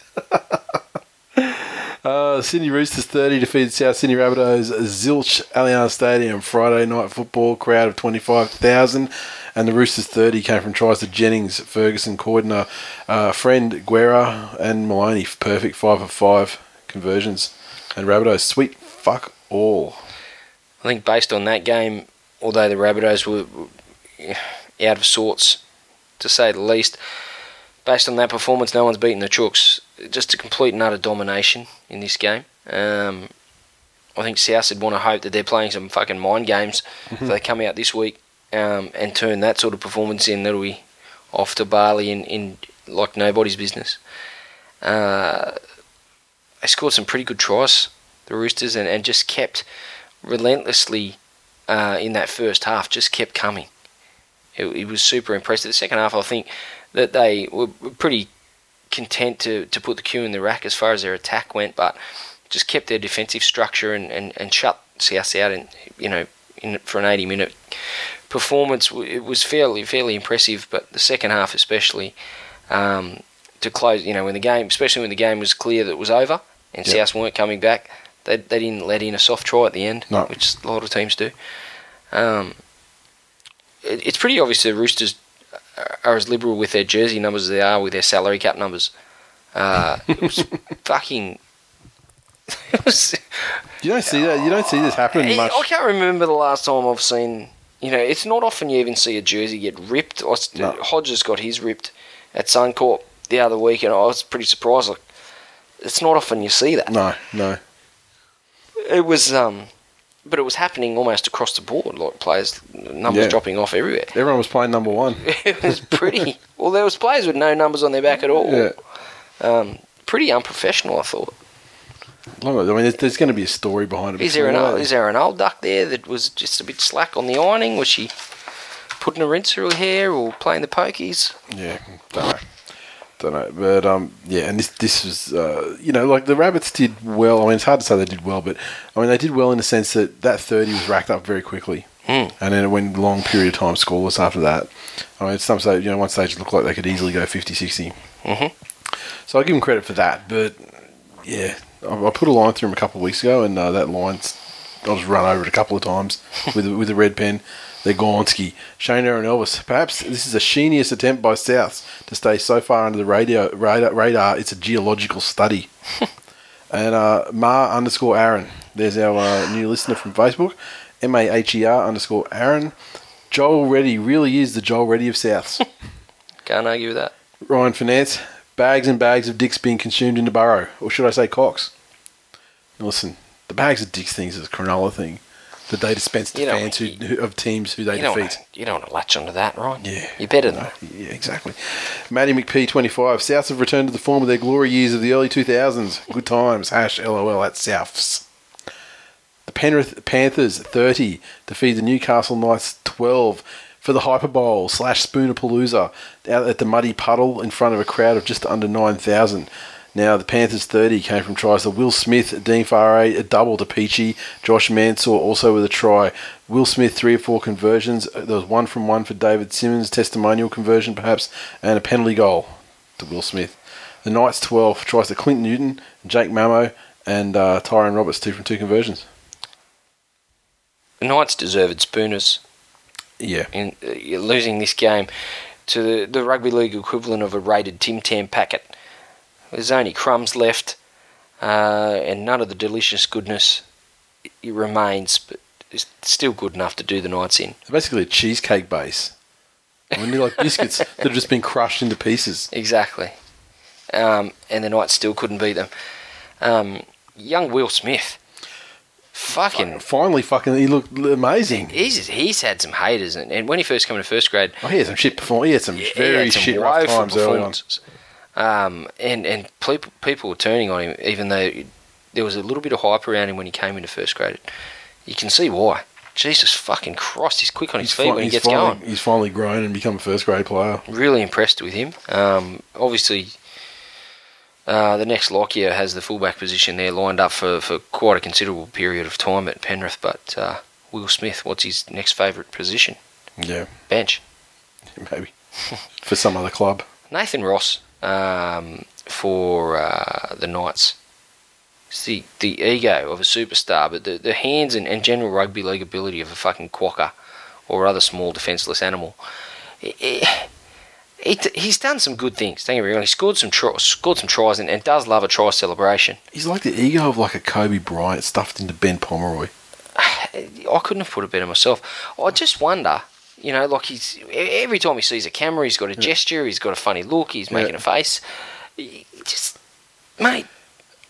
Uh, Sydney Roosters 30 defeated South Sydney Rabbitohs Zilch Allianz Stadium. Friday night football crowd of 25,000 and the Roosters 30 came from tries to Jennings, Ferguson, Cordner, uh, Friend, Guerra and Maloney. Perfect 5 of 5 conversions. And Rabbitohs sweet fuck all. I think based on that game, although the Rabbitohs were out of sorts, to say the least, based on that performance, no one's beaten the Chooks. Just a complete and utter domination in this game. Um, I think South would want to hope that they're playing some fucking mind games if they come out this week um, and turn that sort of performance in. That'll be off to Bali in, in like nobody's business. Uh, they scored some pretty good tries, the Roosters, and, and just kept relentlessly uh, in that first half, just kept coming. It, it was super impressive. The second half, I think that they were pretty content to, to put the cue in the rack as far as their attack went, but just kept their defensive structure and, and, and shut South out in you know in for an 80 minute performance. It was fairly fairly impressive, but the second half especially um, to close. You know when the game, especially when the game was clear that it was over and Yep. South weren't coming back, they they didn't let in a soft try at the end, No. which a lot of teams do. Um, it, it's pretty obvious the Roosters are- as liberal with their jersey numbers as they are with their salary cap numbers. Uh, it was fucking. It was, you don't see that you don't see this happening much I can't remember the last time I've seen. You know, it's not often you even see a jersey get ripped. I No. Hodges got his ripped at Suncorp the other week, and I was pretty surprised. Like, it's not often you see that. no no It was, um, but it was happening almost across the board. Like players numbers Yeah. dropping off everywhere. everyone was playing number one it was pretty. well, there was players with no numbers on their back at all. Yeah. Um, pretty unprofessional. I thought. I mean, there's, there's going to be a story behind it. Is there an old, is there an old duck there that was just a bit slack on the ironing? Was she putting a rinse through her hair or playing the pokies? Yeah, don't know. Don't know, but um, yeah, and this this was uh, you know like the rabbits did well. I mean, it's hard to say they did well, but I mean they did well in the sense that that thirty was racked up very quickly, Hmm. and then it went a long period of time scoreless after that. I mean, at some stage, you know, one stage it looked like they could easily go 50 60. Mhm. So I give them credit for that, but yeah, I, I put a line through them a couple of weeks ago, and uh, that line's I just run over it a couple of times with with a red pen. They're Gornsky, Shane Aaron Elvis. Perhaps this is a sheeniest attempt by Souths to stay so far under the radio, radar, radar it's a geological study. and uh, Ma underscore Aaron. There's our uh, new listener from Facebook. M A H E R underscore Aaron. Joel Reddy really is the Joel Reddy of Souths. Can't argue with that. Ryan Finance. Bags and bags of dicks being consumed in the burrow. Or should I say cocks? Listen, the bags of dicks things is a Cronulla thing that they dispense to You fans who, who, of teams who they You don't, defeat. you don't want to latch onto that, right? Yeah. You're better than No. Yeah, exactly. Matty McP, 25. Souths have returned to the form of their glory years of the early 2000s. Good times. Hash LOL at Souths. The Penrith Panthers, 30, defeat the Newcastle Knights, 12, for the Hyper Bowl slash Spoonerpalooza out at the Muddy Puddle in front of a crowd of just under 9,000. Now, the Panthers 30 came from tries to Will Smith, Dean Whare, a double to Peachey, Josh Mansour also with a try. Will Smith, three or four conversions. There was one from one for David Simmons, testimonial conversion perhaps, and a penalty goal to Will Smith. The Knights 12 tries to Clint Newton, Jake Mamo, and uh, Tyrone Roberts, two from two conversions. The Knights deserved spooners Yeah. in uh, losing this game to the, the rugby league equivalent of a rated Tim Tam packet. There's only crumbs left, uh, and none of the delicious goodness it remains, but it's still good enough to do the Knights in. Basically a cheesecake base. I mean, like biscuits that have just been crushed into pieces. Exactly. Um, and the Knights still couldn't beat them. Um, young Will Smith. Fucking. Finally, fucking, he looked amazing. He's, he's had some haters, and, and when he first came into first grade, Oh, he had some shit before. He had some he very had some shit rough times early on. Um, and and people people were turning on him, even though there was a little bit of hype around him when he came into first grade. You can see why. Jesus fucking Christ, he's quick on his feet fi- when he he's gets finally, going. He's finally grown and become a first grade player. Really impressed with him. Um, obviously, uh, the next Lockyer has the fullback position there lined up for, for quite a considerable period of time at Penrith. But uh, Will Smith, what's his next favourite position? Yeah, Bench. maybe. For some other club. Nathan Ross um, for uh, the Knights. It's the, the ego of a superstar, but the, the hands and, and general rugby league ability of a fucking quokka or other small defenceless animal. It, it, it- he's done some good things. Don't get me wrong. He scored some try, scored some tries and, and does love a try celebration. He's like the ego of like a Kobe Bryant stuffed into Ben Pomeroy. I couldn't have put it better myself. I just wonder, you know, like he's every time he sees a camera, he's got a gesture, he's got a funny look, he's making Yeah. a face. He Just, mate,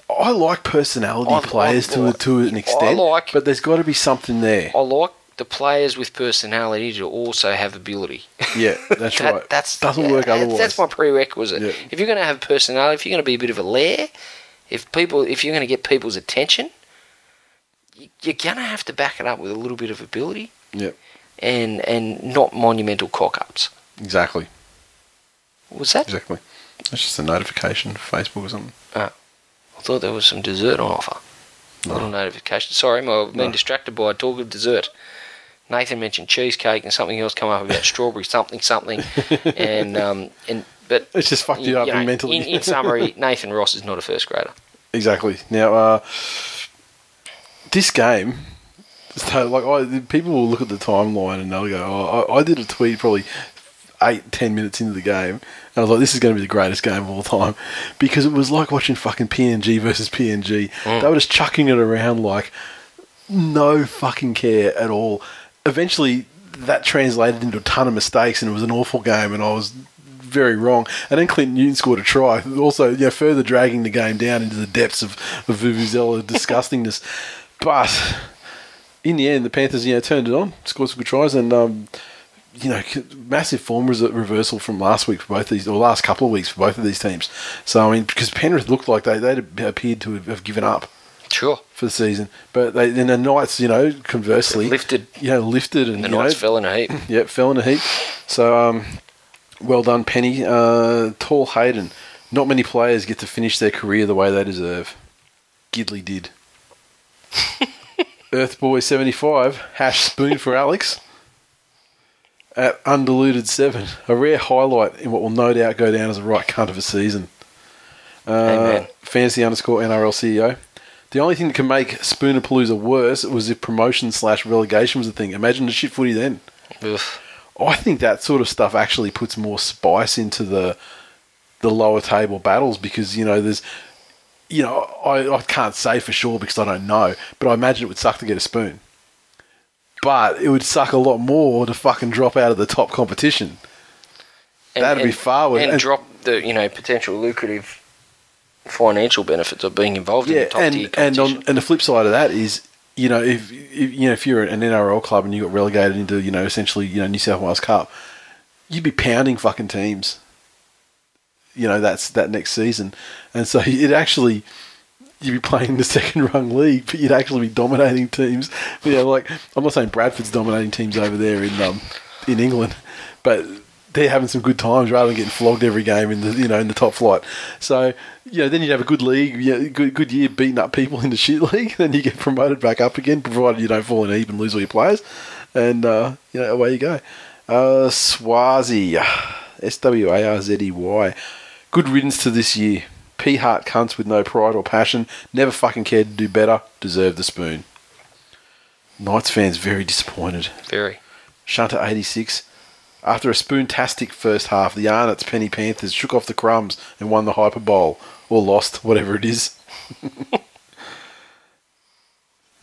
I like personality I- players I to like- to an I extent, like- but there's got to be something there. I like the players with personality to also have ability. Yeah, that's That- right. That's doesn't yeah, work otherwise. That's my prerequisite. Yeah. If you're going to have personality, if you're going to be a bit of a lair, if people, if you're going to get people's attention, you- you're going to have to back it up with a little bit of ability yeah, and and not monumental cock ups. exactly, What Was that? exactly. That's just a notification for Facebook or something. I thought there was some dessert on offer. A little notification. Sorry, I've been No. distracted by a talk of dessert. Nathan mentioned cheesecake and something else come up about strawberry something something, and um and but It's just fucked you up know, mentally. In, in summary, Nathan Ross is not a first grader. Exactly. Now, uh, this game, so like, I, people will look at the timeline and they'll go, oh, I, I did a tweet probably eight, ten minutes into the game, and I was like, this is going to be the greatest game of all time because it was like watching fucking PNG versus PNG. Mm. They were just chucking it around like no fucking care at all. Eventually, that translated into a ton of mistakes, and it was an awful game, and I was very wrong. And then Clinton Newton scored a try, also you know, further dragging the game down into the depths of, of Vuvuzela disgustingness. But in the end, the Panthers you know turned it on, scored some good tries, and um, you know, massive form res- reversal from last week for both these, or last couple of weeks for both of these teams. So I mean, because Penrith looked like they they appeared to have given up Sure. for the season, but they then the Knights, you know, conversely Lifted. you know, lifted and The Knights know, fell in a heap. Yep, fell in a heap. So, um, well done, Penny. Uh, Tall Hayden. Not many players get to finish their career the way they deserve. Gidley did. Earthboy75, hash spoon for Alex. At undiluted seven, a rare highlight in what will no doubt go down as a right cunt of a season. Uh, Amen. fantasy underscore NRL CEO. The only thing that can make Spooner Spoonerpalooza worse was if promotion slash relegation was a thing. Imagine the shit footy then. Oof. I think that sort of stuff actually puts more spice into the the lower table battles because you know there's you know I, I can't say for sure because I don't know, but I imagine it would suck to get a spoon. But it would suck a lot more to fucking drop out of the top competition. And- That'd be far worse. And, And- drop the you know potential lucrative financial benefits of being involved in Yeah, the top and tier and competition. on and the flip side of that is you know if, if you know if you're an NRL club and you got relegated into you know essentially you know New South Wales Cup, you'd be pounding fucking teams. You know that's that next season, and so it actually you'd be playing the second rung league, but you'd actually be dominating teams. You know, like I'm not saying Bradford's dominating teams over there in um in England, but they're having some good times rather than getting flogged every game in the you know in the top flight. So you know then you'd have a good league, yeah, good good year beating up people in the shit league. Then you get promoted back up again, provided you don't fall in a heap and lose all your players, and uh, you know away you go. Uh, Swazi, S W A R Z E Y. Good riddance to this year. P heart cunts with no pride or passion, never fucking cared to do better, deserve the spoon. Knights fans very disappointed. Very. Shunter 86. After a spoontastic first half, the Arnott's Penny Panthers shook off the crumbs and won the Hyper Bowl. Or lost, whatever it is.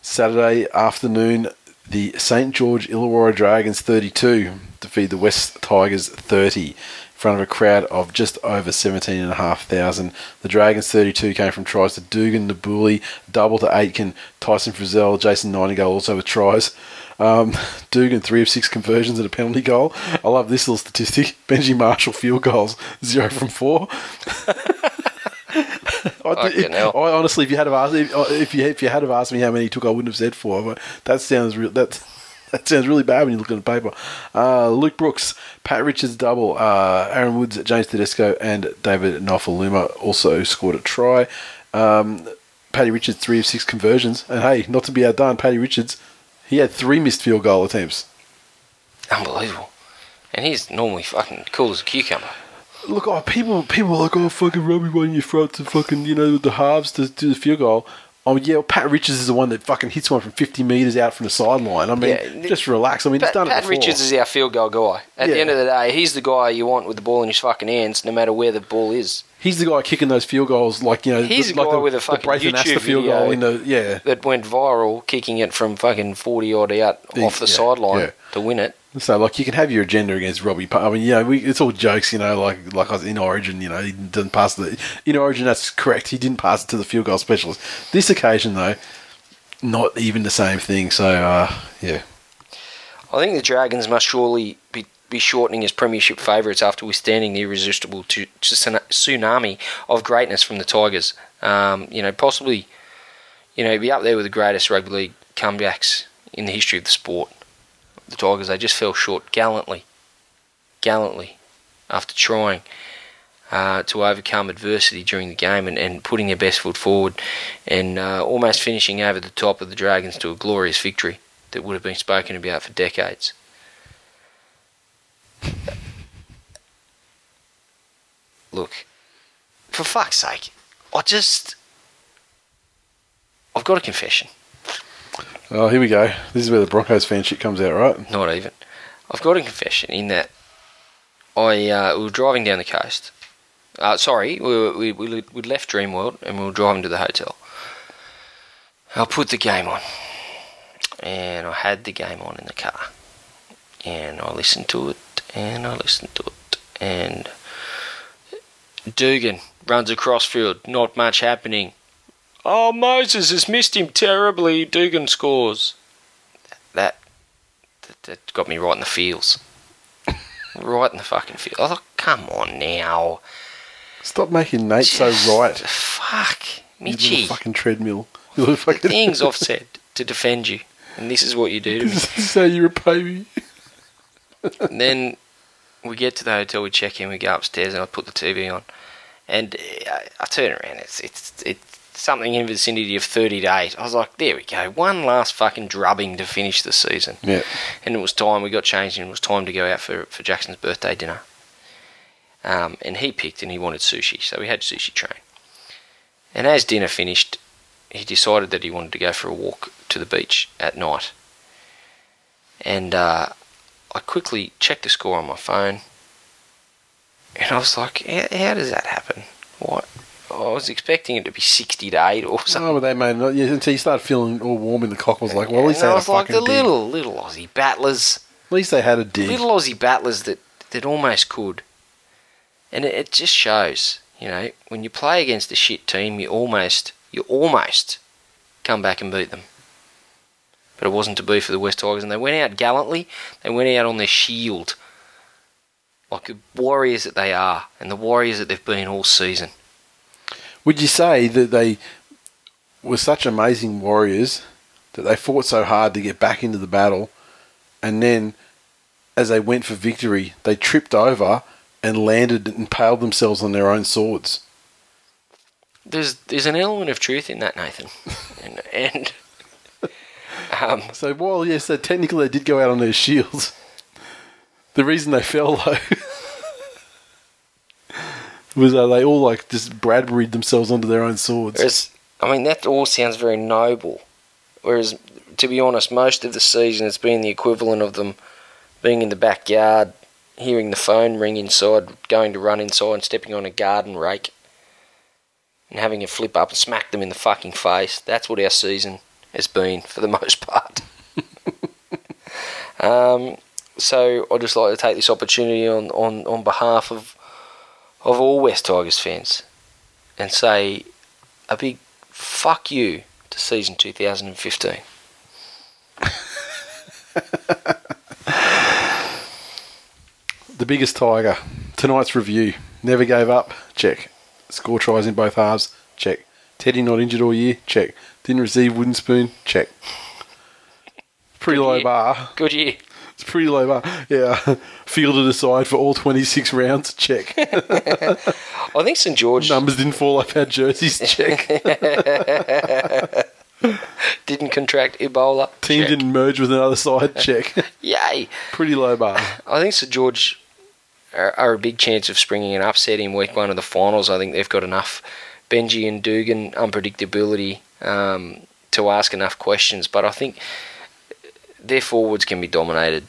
Saturday afternoon, the St. George Illawarra Dragons 32 defeat the West Tigers 30 in front of a crowd of just over 17,500. The Dragons 32 came from tries to Dugan, Nabuli, double to Aitken, Tyson Frizell, Jason Nightingale also with tries. Um, Dugan, three of six conversions and a penalty goal. I love this little statistic. Benji Marshall field goals, zero from four. I. I honestly, if you had have asked, if, if you if you had have asked me how many he took, I wouldn't have said four. But that sounds real. That that sounds really bad when you look at the paper. Uh, Luke Brooks, Pat Richards double, uh, Aaron Woods, James Tedesco, and David Nofoaluma also scored a try. Um, Paddy Richards three of six conversions, and hey, not to be outdone, Paddy Richards, he had three missed field goal attempts. Unbelievable. And he's normally fucking cool as a cucumber. Look, oh, people people are like, oh, fucking Robbie one in your front to fucking, you know, the halves to do the field goal. Oh, yeah, well, Pat Richards is the one that fucking hits one from 50 metres out from the sideline. I mean, Yeah, just relax. I mean, he's Pat, done Pat it before. Richards is our field goal guy. At the end of the day, he's the guy you want with the ball in his fucking hands, no matter where the ball is. He's the guy kicking those field goals, like, you know, He's the, the like guy the, with a the fucking Astor YouTube field goal in the, yeah. That went viral, kicking it from fucking 40 odd out Yeah, off the yeah, sideline yeah. to win it. So, like, you can have your agenda against Robbie. Pa- I mean, you know, we, it's all jokes, you know, like like I was in Origin, you know, he didn't pass the. In Origin, that's correct. He didn't pass it to the field goal specialist. This occasion, though, not even the same thing. So, uh, yeah. I think the Dragons must surely be, be shortening as premiership favourites after withstanding the irresistible tsunami of greatness from the Tigers. Um, you know, possibly, you know, be up there with the greatest rugby league comebacks in the history of the sport. The Tigers, they just fell short gallantly, gallantly, after trying uh, to overcome adversity during the game and, and putting their best foot forward and uh, almost finishing over the top of the Dragons to a glorious victory that would have been spoken about for decades. Look, for fuck's sake, I just. I've got a confession. Oh, here we go. This is where the Broncos fan shit comes out, right? Not even. I've got a confession in that I uh, we were driving down the coast. Uh, sorry, we, were, we we we'd left Dreamworld and we were driving to the hotel. I put the game on, and I had the game on in the car, and I listened to it, and I listened to it, and Dugan runs across field, not much happening. Oh, Moses has missed him terribly. Dugan scores. That that, that got me right in the feels. right in the fucking field. I thought, come on now. Stop making Nate so right. Fuck. You Mitchy. little fucking treadmill. You little fucking Things I've said to defend you. And this is what you do to me. This is how you repay me. And then we get to the hotel, we check in, we go upstairs, and I put the TV on, and uh, I, I turn around. It's it's it's something in the vicinity of thirty to eight. I was like, there we go, one last fucking drubbing to finish the season. Yeah. And it was time. We got changed, and it was time to go out for for Jackson's birthday dinner. Um, and he picked, and he wanted sushi, so we had sushi train. And as dinner finished, he decided that he wanted to go for a walk to the beach at night. And uh, I quickly checked the score on my phone, and I was like, "How, does that happen? What?" I was expecting it to be sixty to eight or something. Oh, but they made it. Yeah, until you started feeling all warm in the cock. was like, well, at least and they had a like fucking the dig. little little Aussie battlers, At least they had a dig. little Aussie battlers that that almost could. And it, it just shows, you know, when you play against a shit team, you almost you almost come back and beat them. But it wasn't to be for the West Tigers, and they went out gallantly. They went out on their shield, like the warriors that they are, and the warriors that they've been all season. Would you say that they were such amazing warriors that they fought so hard to get back into the battle, and then as they went for victory, they tripped over and landed and impaled themselves on their own swords? There's there's an element of truth in that, Nathan, and and um, So while yes, so technically they did go out on their shields, the reason they fell though was uh, they all like just Bradburyed themselves onto their own swords. Whereas, I mean, that all sounds very noble. Whereas, to be honest, most of the season it's been the equivalent of them being in the backyard, hearing the phone ring inside, going to run inside and stepping on a garden rake and having a flip up and smack them in the fucking face. That's what our season has been for the most part. um, so I'd just like to take this opportunity on, on, on behalf of of all West Tigers fans and say a big fuck you to season 2015. The biggest tiger. Tonight's review. Never gave up. Check. Score tries in both halves. Check. Teddy not injured all year. Check. Didn't receive wooden spoon. Check. Pretty low year. bar. Good year. It's pretty low bar. Yeah. Fielded aside for all 26 rounds. Check. I think St George Numbers didn't fall off our jerseys. Check. didn't contract Ebola. Team Check. didn't merge with another side. Check. Yay! pretty low bar. I think St George are, are a big chance of springing an upset in week one of the finals. I think they've got enough Benji and Dugan unpredictability um, to ask enough questions, but I think their forwards can be dominated,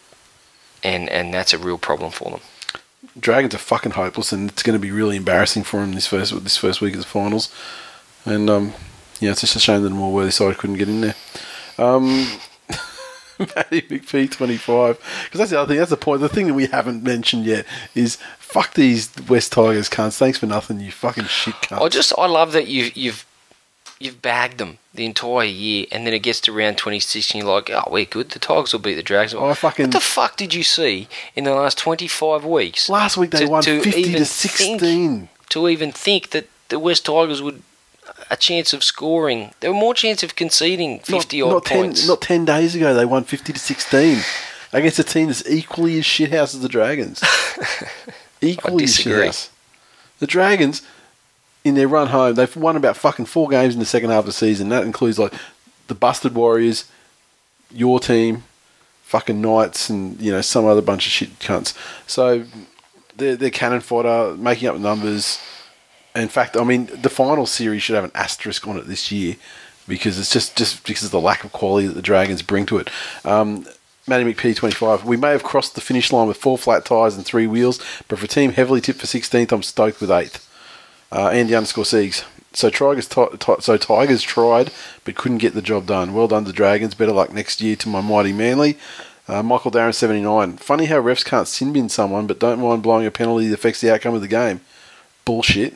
and, and that's a real problem for them. Dragons are fucking hopeless, and it's going to be really embarrassing for them this first this first week of the finals. And um, yeah, it's just a shame that the more worthy side couldn't get in there. Um, Matty McPhee twenty five, because that's the other thing. That's the point. The thing that we haven't mentioned yet is fuck these West Tigers cunts. Thanks for nothing, you fucking shit cunts. I just I love that you you've you've bagged them the entire year, and then it gets to round twenty six, and you're like, oh, we're good. The Tigers will beat the Dragons. Oh, I fucking- what the fuck did you see in the last twenty five weeks? Last week they to- won to fifty even to sixteen. to even think that the West Tigers would a chance of scoring. There were more chance of conceding fifty not, odd not points. Ten, not ten days ago, they won fifty to sixteen against a team that's equally as shithouse as the Dragons. equally as shithouse. The Dragons, in their run home, they've won about fucking four games in the second half of the season. That includes like the busted Warriors, your team, fucking Knights, and you know some other bunch of shit cunts. So they're, they're cannon fodder, making up numbers. In fact, I mean, the final series should have an asterisk on it this year because it's just, just because of the lack of quality that the Dragons bring to it. Um, Matty McP 25. We may have crossed the finish line with four flat tyres and three wheels, but for a team heavily tipped for 16th, I'm stoked with 8th. Uh, Andy underscore Siegs. So Tigers, ti- ti- so Tigers tried, but couldn't get the job done. Well done to Dragons. Better luck next year to my mighty Manly. Uh, Michael Darren 79. Funny how refs can't sin bin someone, but don't mind blowing a penalty that affects the outcome of the game. Bullshit.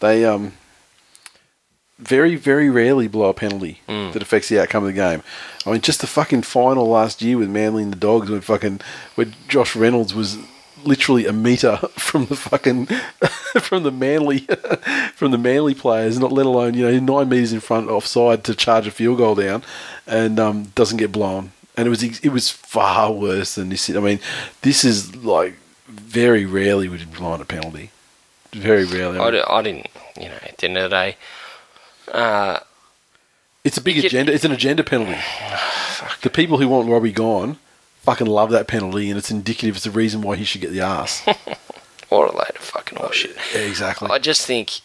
They um very very rarely blow a penalty that affects the outcome of the game. I mean, just the fucking final last year with Manly and the Dogs, when fucking when Josh Reynolds was literally a meter from the fucking from the manly from the manly players, not let alone you know nine meters in front offside to charge a field goal down, and um, doesn't get blown. And it was it was far worse than this. I mean, this is like very rarely would you blow a penalty. Very rarely. I, di- I didn't, you know, at the end of the day, uh, It's a big agenda. It's an agenda penalty. the people who want Robbie gone fucking love that penalty, and it's indicative. It's the reason why he should get the ass. what a load of fucking oh, horseshit. yeah, exactly. I just think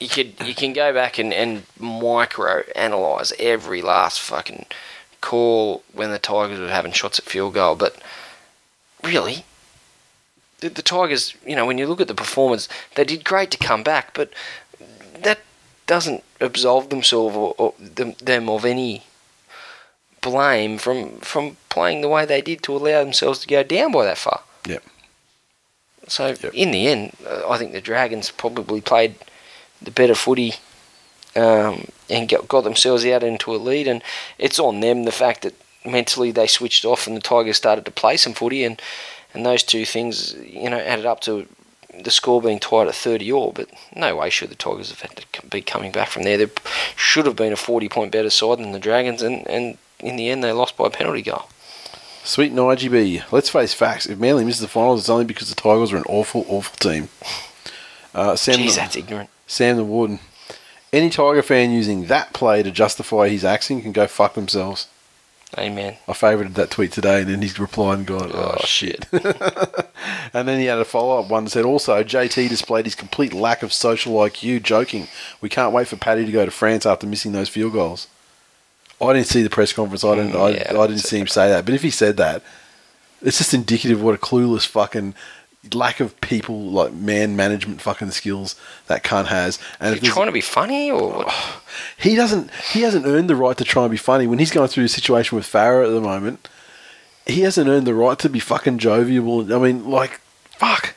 you could you can go back and, and micro analyze every last fucking call when the Tigers were having shots at field goal, but really, the, the Tigers, you know, when you look at the performance, they did great to come back, but that doesn't absolve themselves or, or them, them of any blame from from playing the way they did to allow themselves to go down by that far. Yep. So Yep. in the end, uh, I think the Dragons probably played the better footy um, and got, got themselves out into a lead. And it's on them the fact that mentally they switched off and the Tigers started to play some footy, and and those two things you know added up to the score being tied at 30 all. But no way should the Tigers have had to be coming back from there. They should have been a 40 point better side than the Dragons, and and in the end they lost by a penalty goal. Sweet B. Let's face facts. If Manly misses the finals, it's only because the Tigers are an awful, awful team. Uh, Sam, Jeez, the, that's ignorant. Sam the Warden. Any Tiger fan using that play to justify his axing can go fuck themselves. Amen. I favorited that tweet today, and then he replied and gone, "Oh, Oh, shit." and then he had a follow up one that said, "Also, JT displayed his complete lack of social IQ. Joking. We can't wait for Paddy to go to France after missing those field goals." I didn't see the press conference. I didn't. Mm, I, yeah, I didn't see him say that. But if he said that, it's just indicative of what a clueless fucking lack of people like man management fucking skills that cunt has. And You if trying to be funny or what? he doesn't he hasn't earned the right to try and be funny when he's going through a situation with Farah at the moment. He hasn't earned the right to be fucking jovial. I mean, like, fuck.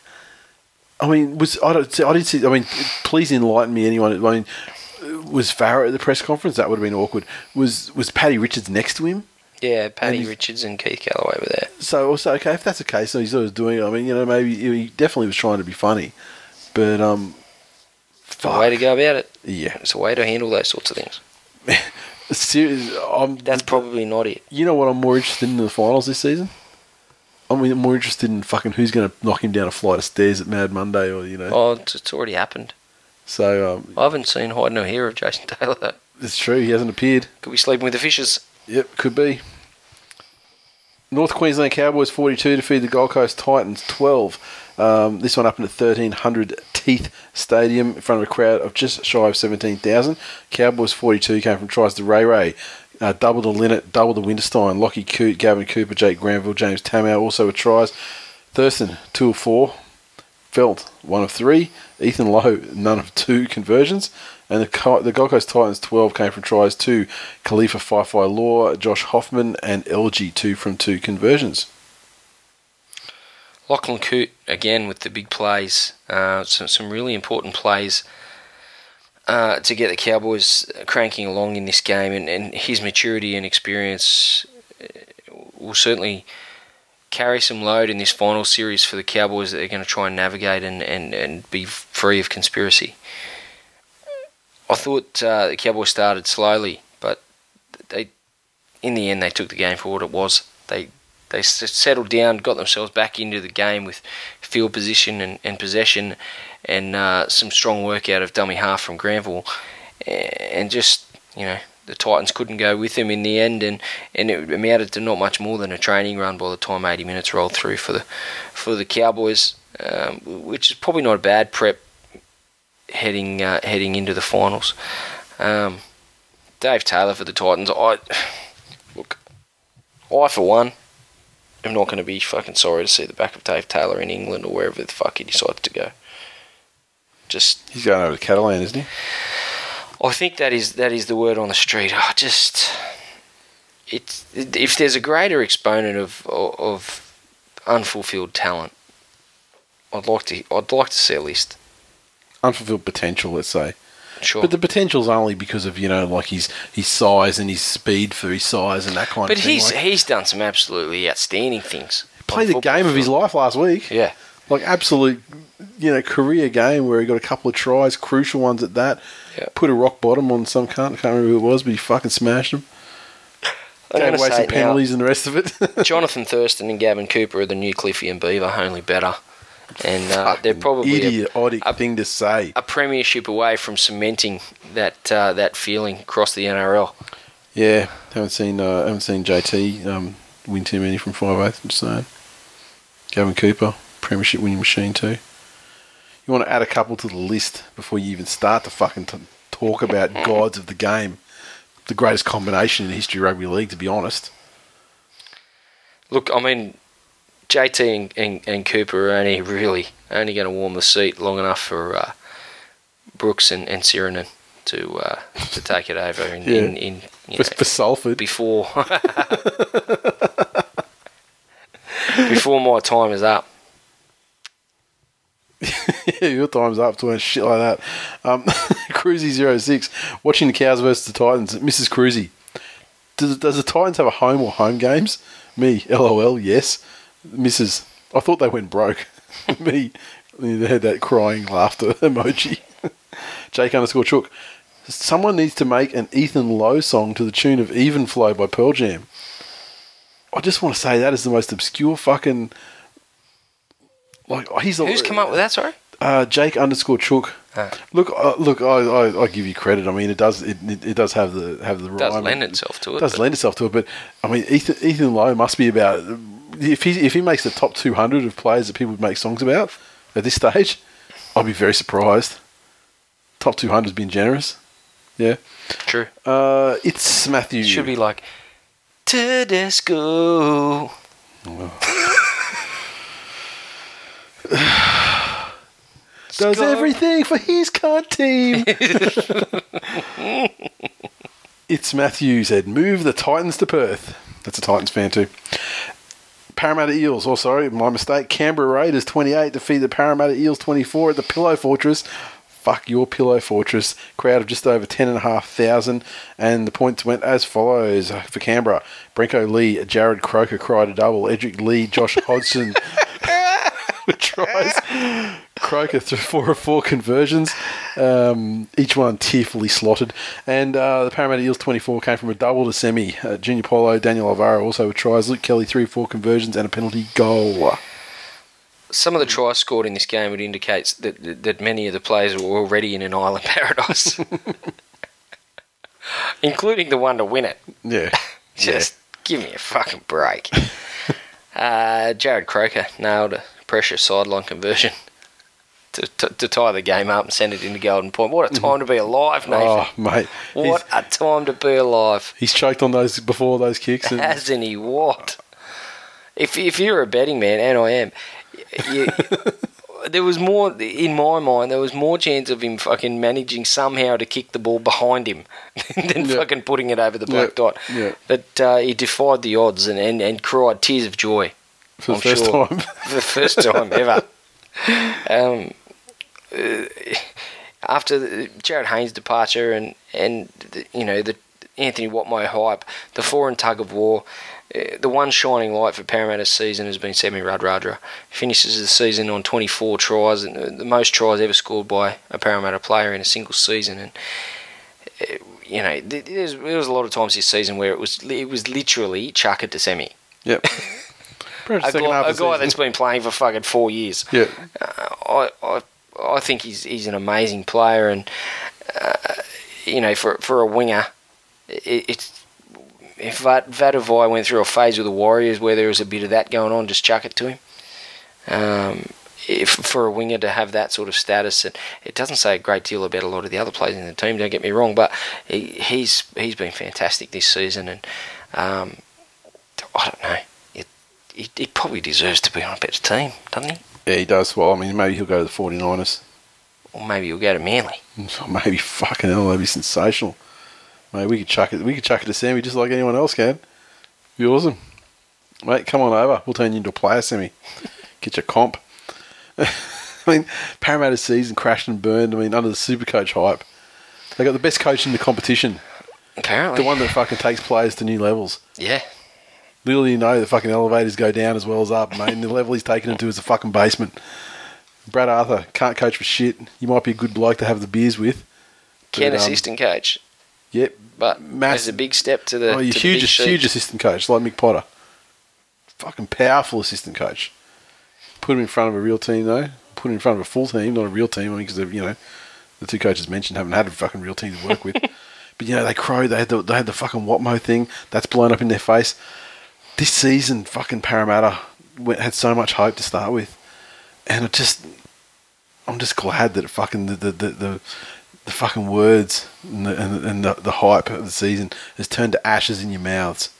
I mean, was I don't I didn't see. I mean, please enlighten me, anyone. I mean, was Farah at the press conference? That would have been awkward. Was was Paddy Richards next to him? Yeah, Paddy he's- Richards and Keith Galloway were there. So also okay, if that's the case, so he's always doing. it. I mean, you know, maybe he definitely was trying to be funny, but um, It's a way to go about it. yeah. It's a way to handle those sorts of things. Serious, I'm, That's probably not it. You know what I'm more interested in, in the finals this season? I'm more interested in fucking who's going to knock him down a flight of stairs at Mad Monday, or you know. Oh, it's, it's already happened. So um, I haven't seen hide no hair of Jason Taylor. though. it's true he hasn't appeared. Could be sleeping with the fishes. Yep, could be. North Queensland Cowboys 42 defeated the Gold Coast Titans 12. Um, this one up in the 1300 Teeth Stadium in front of a crowd of just shy of 17,000. Cowboys 42 came from tries to Ray Ray, uh, double to Linnett, double to Winterstein, Lockie Coote, Gavin Cooper, Jake Granville, James Tamou also with tries. Thurston, 2 of 4. Feldt, 1 of 3. Ethan Lowe, none of 2 conversions. And the, the Gold Coast Titans 12 came from tries to Kalifa Faifai Loa, Josh Hoffman, and LG 2 from 2 conversions. Lachlan Coote again with the big plays. Uh, some some really important plays uh, to get the Cowboys cranking along in this game, and, and his maturity and experience uh, will certainly carry some load in this final series for the Cowboys that they're going to try and navigate and, and, and be free of conspiracy. I thought uh, the Cowboys started slowly, but they, in the end, they took the game for what it was. They they settled down, got themselves back into the game with field position and, and possession, and uh, some strong work out of dummy half from Granville, and just you know the Titans couldn't go with him in the end, and, and it amounted to not much more than a training run by the time 80 minutes rolled through for the for the Cowboys, um, which is probably not a bad prep heading uh, heading into the finals. Um, Dave Taylor for the Titans. I look, I for one am not going to be fucking sorry to see the back of Dave Taylor in England or wherever the fuck he decides to go. Just, He's going over to Catalan, isn't he? I think that is that is the word on the street. I just, it's if there's a greater exponent of of unfulfilled talent, I'd like to I'd like to see a list. Unfulfilled potential, let's say. Sure. But the potential's only because of, you know, like his, his size and his speed for his size and that kind But of thing. he's like- he's done some absolutely outstanding things. Played the game of his life last week. Yeah. Like absolute, you know, career game where he got a couple of tries, crucial ones at that. Yeah. Put a rock bottom on some cunt. I can't remember who it was, but he fucking smashed him. I'm Gave gonna away some it now. penalties and the rest of it. Jonathan Thurston and Gavin Cooper are the new Cliffy and Beaver, only better. And uh, they're probably a, idiotic a- thing to say. a premiership away from cementing that uh, that feeling across the NRL. Yeah, haven't seen uh, haven't seen JT um, win too many from five eighth. Just saying. Gavin Cooper, premiership winning machine too. You want to add a couple to the list before you even start to fucking t- talk about gods of the game, the greatest combination in history of rugby league. To be honest, Look, I mean, JT and, and, and Cooper are only really only going to warm the seat long enough for uh, Brooks and, and Sironen to uh, to take it over in, Yeah. in, in for, know, for Salford, before before my time is up. yeah, your time's up doing shit like that. Um, Cruzy06, watching the Cows versus the Titans. Mrs. Cruzy, does, does the Titans have a home or home games? Me, lol, yes. Mrs. I thought they went broke. Me, they had that crying laughter emoji. Jake underscore Chook, someone needs to make an Ethan Lowe song to the tune of Even Flow by Pearl Jam. I just want to say that is the most obscure fucking. Like he's Who's come up with that? Sorry. uh, Jake underscore Chook. Ah. Look, uh, look, I, I, I give you credit. I mean, it does, it, it, it does have the have the It does rhyme. lend itself to it. It does lend itself to it, but I mean, Ethan, Ethan Lowe must be about if he if he makes the top two hundred of players that people would make songs about at this stage, I'd be very surprised. Top two hundred's been generous. Yeah, True. uh, it's Matthew. It should be like to Tedesco. does Score. everything for his cunt team. it's Matthew said, move the Titans to Perth. That's a Titans fan too. Parramatta Eels, oh sorry, my mistake. Canberra Raiders 28 defeat the Parramatta Eels 24 at the Pillow Fortress. Fuck your Pillow Fortress. Crowd of just over 10,500. And the points went as follows uh, for Canberra. Brenko Lee, Jarrod Croker cried a double. Edrick Lee, Josh Hodgson tries. Croker through four or four conversions, um, each one tearfully slotted. And uh, the Parramatta Eels 24 came from a double to semi. Uh, Junior Paulo, Daniel Alvaro also with tries. Luke Kelly, three or four conversions and a penalty goal. Some of the tries scored in this game would indicate that, that, that many of the players were already in an island paradise, including the one to win it. Yeah. Just give me a fucking break. uh, Jarrod Croker nailed a pressure sideline conversion to, to, to tie the game up and send it into Golden Point. What a time to be alive, Nathan. Oh, mate. what He's, a time to be alive. he's choked on those before those kicks. And, Hasn't he? What? If, if you're a betting man, and I am, you, there was more, in my mind, there was more chance of him fucking managing somehow to kick the ball behind him than Yeah. fucking putting it over the black Yeah, dot. yeah. But uh, he defied the odds and, and, and cried tears of joy. For the I'm first sure. time. The first time ever. Um, uh, after the, Jarryd Haynes' departure and and the, you know the Anthony Watmough hype, the foreign tug of war, uh, the one shining light for Parramatta's season has been Semi Radradra. Finishes the season on 24 tries, and the- most tries ever scored by a Parramatta player in a single season. And uh, you know, there was a lot of times this season where it was it was literally chuck it to Semi. Yep. A, guy, a guy that's been playing for fucking four years. Yeah. Uh, I, I, I think he's he's an amazing player, and uh, you know, for for a winger, it, it's if Vat, Vatuvei went through a phase with the Warriors where there was a bit of that going on, just chuck it to him. Um, if for a winger to have that sort of status, and it doesn't say a great deal about a lot of the other players in the team. Don't get me wrong, but he, he's he's been fantastic this season, and um, I don't know. He, he probably deserves to be on a better team, doesn't he? Yeah, he does. Well, I mean, maybe he'll go to the 49ers. Or maybe he'll go to Manly. Maybe fucking hell, that'd be sensational. Mate, we could chuck it. We could chuck it to Sammy just like anyone else can. Be awesome, mate. Come on over. We'll turn you into a player, Sammy. Get your comp. I mean, Parramatta's season crashed and burned. I mean, under the super coach hype, they got the best coach in the competition. Apparently. The one that fucking takes players to new levels. Yeah. Little do you know, the fucking elevators go down as well as up, mate. And the level he's taken them to is a fucking basement. Brad Arthur can't coach for shit. You might be a good bloke to have the beers with. Can but, um, assistant coach, Yep. but massive- a big step to the, Oh, you're to the huge, huge assistant coach, like Mick Potter. Fucking powerful assistant coach. Put him in front of a real team though. Put him in front of a full team, not a real team. I mean, because you know, the two coaches mentioned haven't had a fucking real team to work with. but you know, they crowed. They had the they had the fucking Watmough thing that's blown up in their face. This season, fucking Parramatta went, had so much hope to start with, and it just, I'm just glad that fucking the the the. the the fucking words and the, and, the, and the, the hype of the season has turned to ashes in your mouths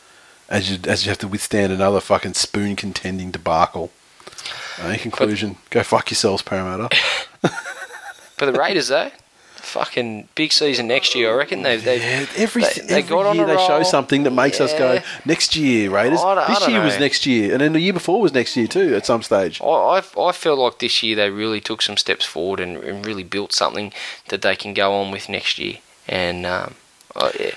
as you as you have to withstand another fucking spoon contending debacle. Uh, in conclusion, go fuck yourselves, Parramatta. For the Raiders, though, fucking big season next year. I reckon they've they've Yeah, every they, every they got on year they show something that makes us go next year, Raiders. This year was next year, and then the year before was next year too. At some stage, I, I, I feel like this year they really took some steps forward and, and really built something that they can go on with next year. And um, I, yeah,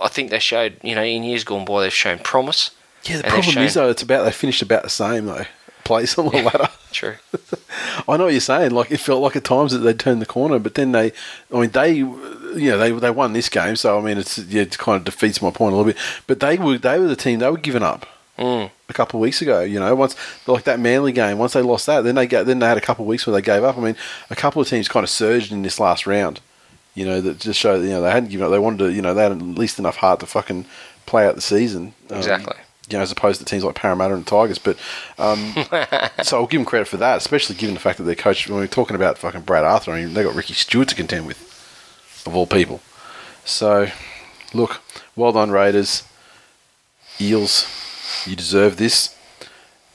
I think they showed, you know, in years gone by, they've shown promise. yeah. The problem is though, it's about they finished about the same though. Place on the ladder. True. I know what you're saying. Like it felt like at times that they'd turned the corner, but then they, I mean, they, you know, they they won this game, so I mean, it's yeah, it kind of defeats my point a little bit. But they were they were the team they were giving up Mm. a couple of weeks ago. You know, once like that Manly game, once they lost that, then they get then they had a couple of weeks where they gave up. I mean, a couple of teams kind of surged in this last round. You know, that just showed you know they hadn't given up. They wanted to, you know, they had at least enough heart to fucking play out the season. Um, Exactly. You know, as opposed to teams like Parramatta and Tigers. But um, so I'll give them credit for that, especially given the fact that their coach. When we're talking about fucking Brad Arthur, I mean, they got Ricky Stuart to contend with, of all people. So, look, well done, Raiders, Eels. You deserve this.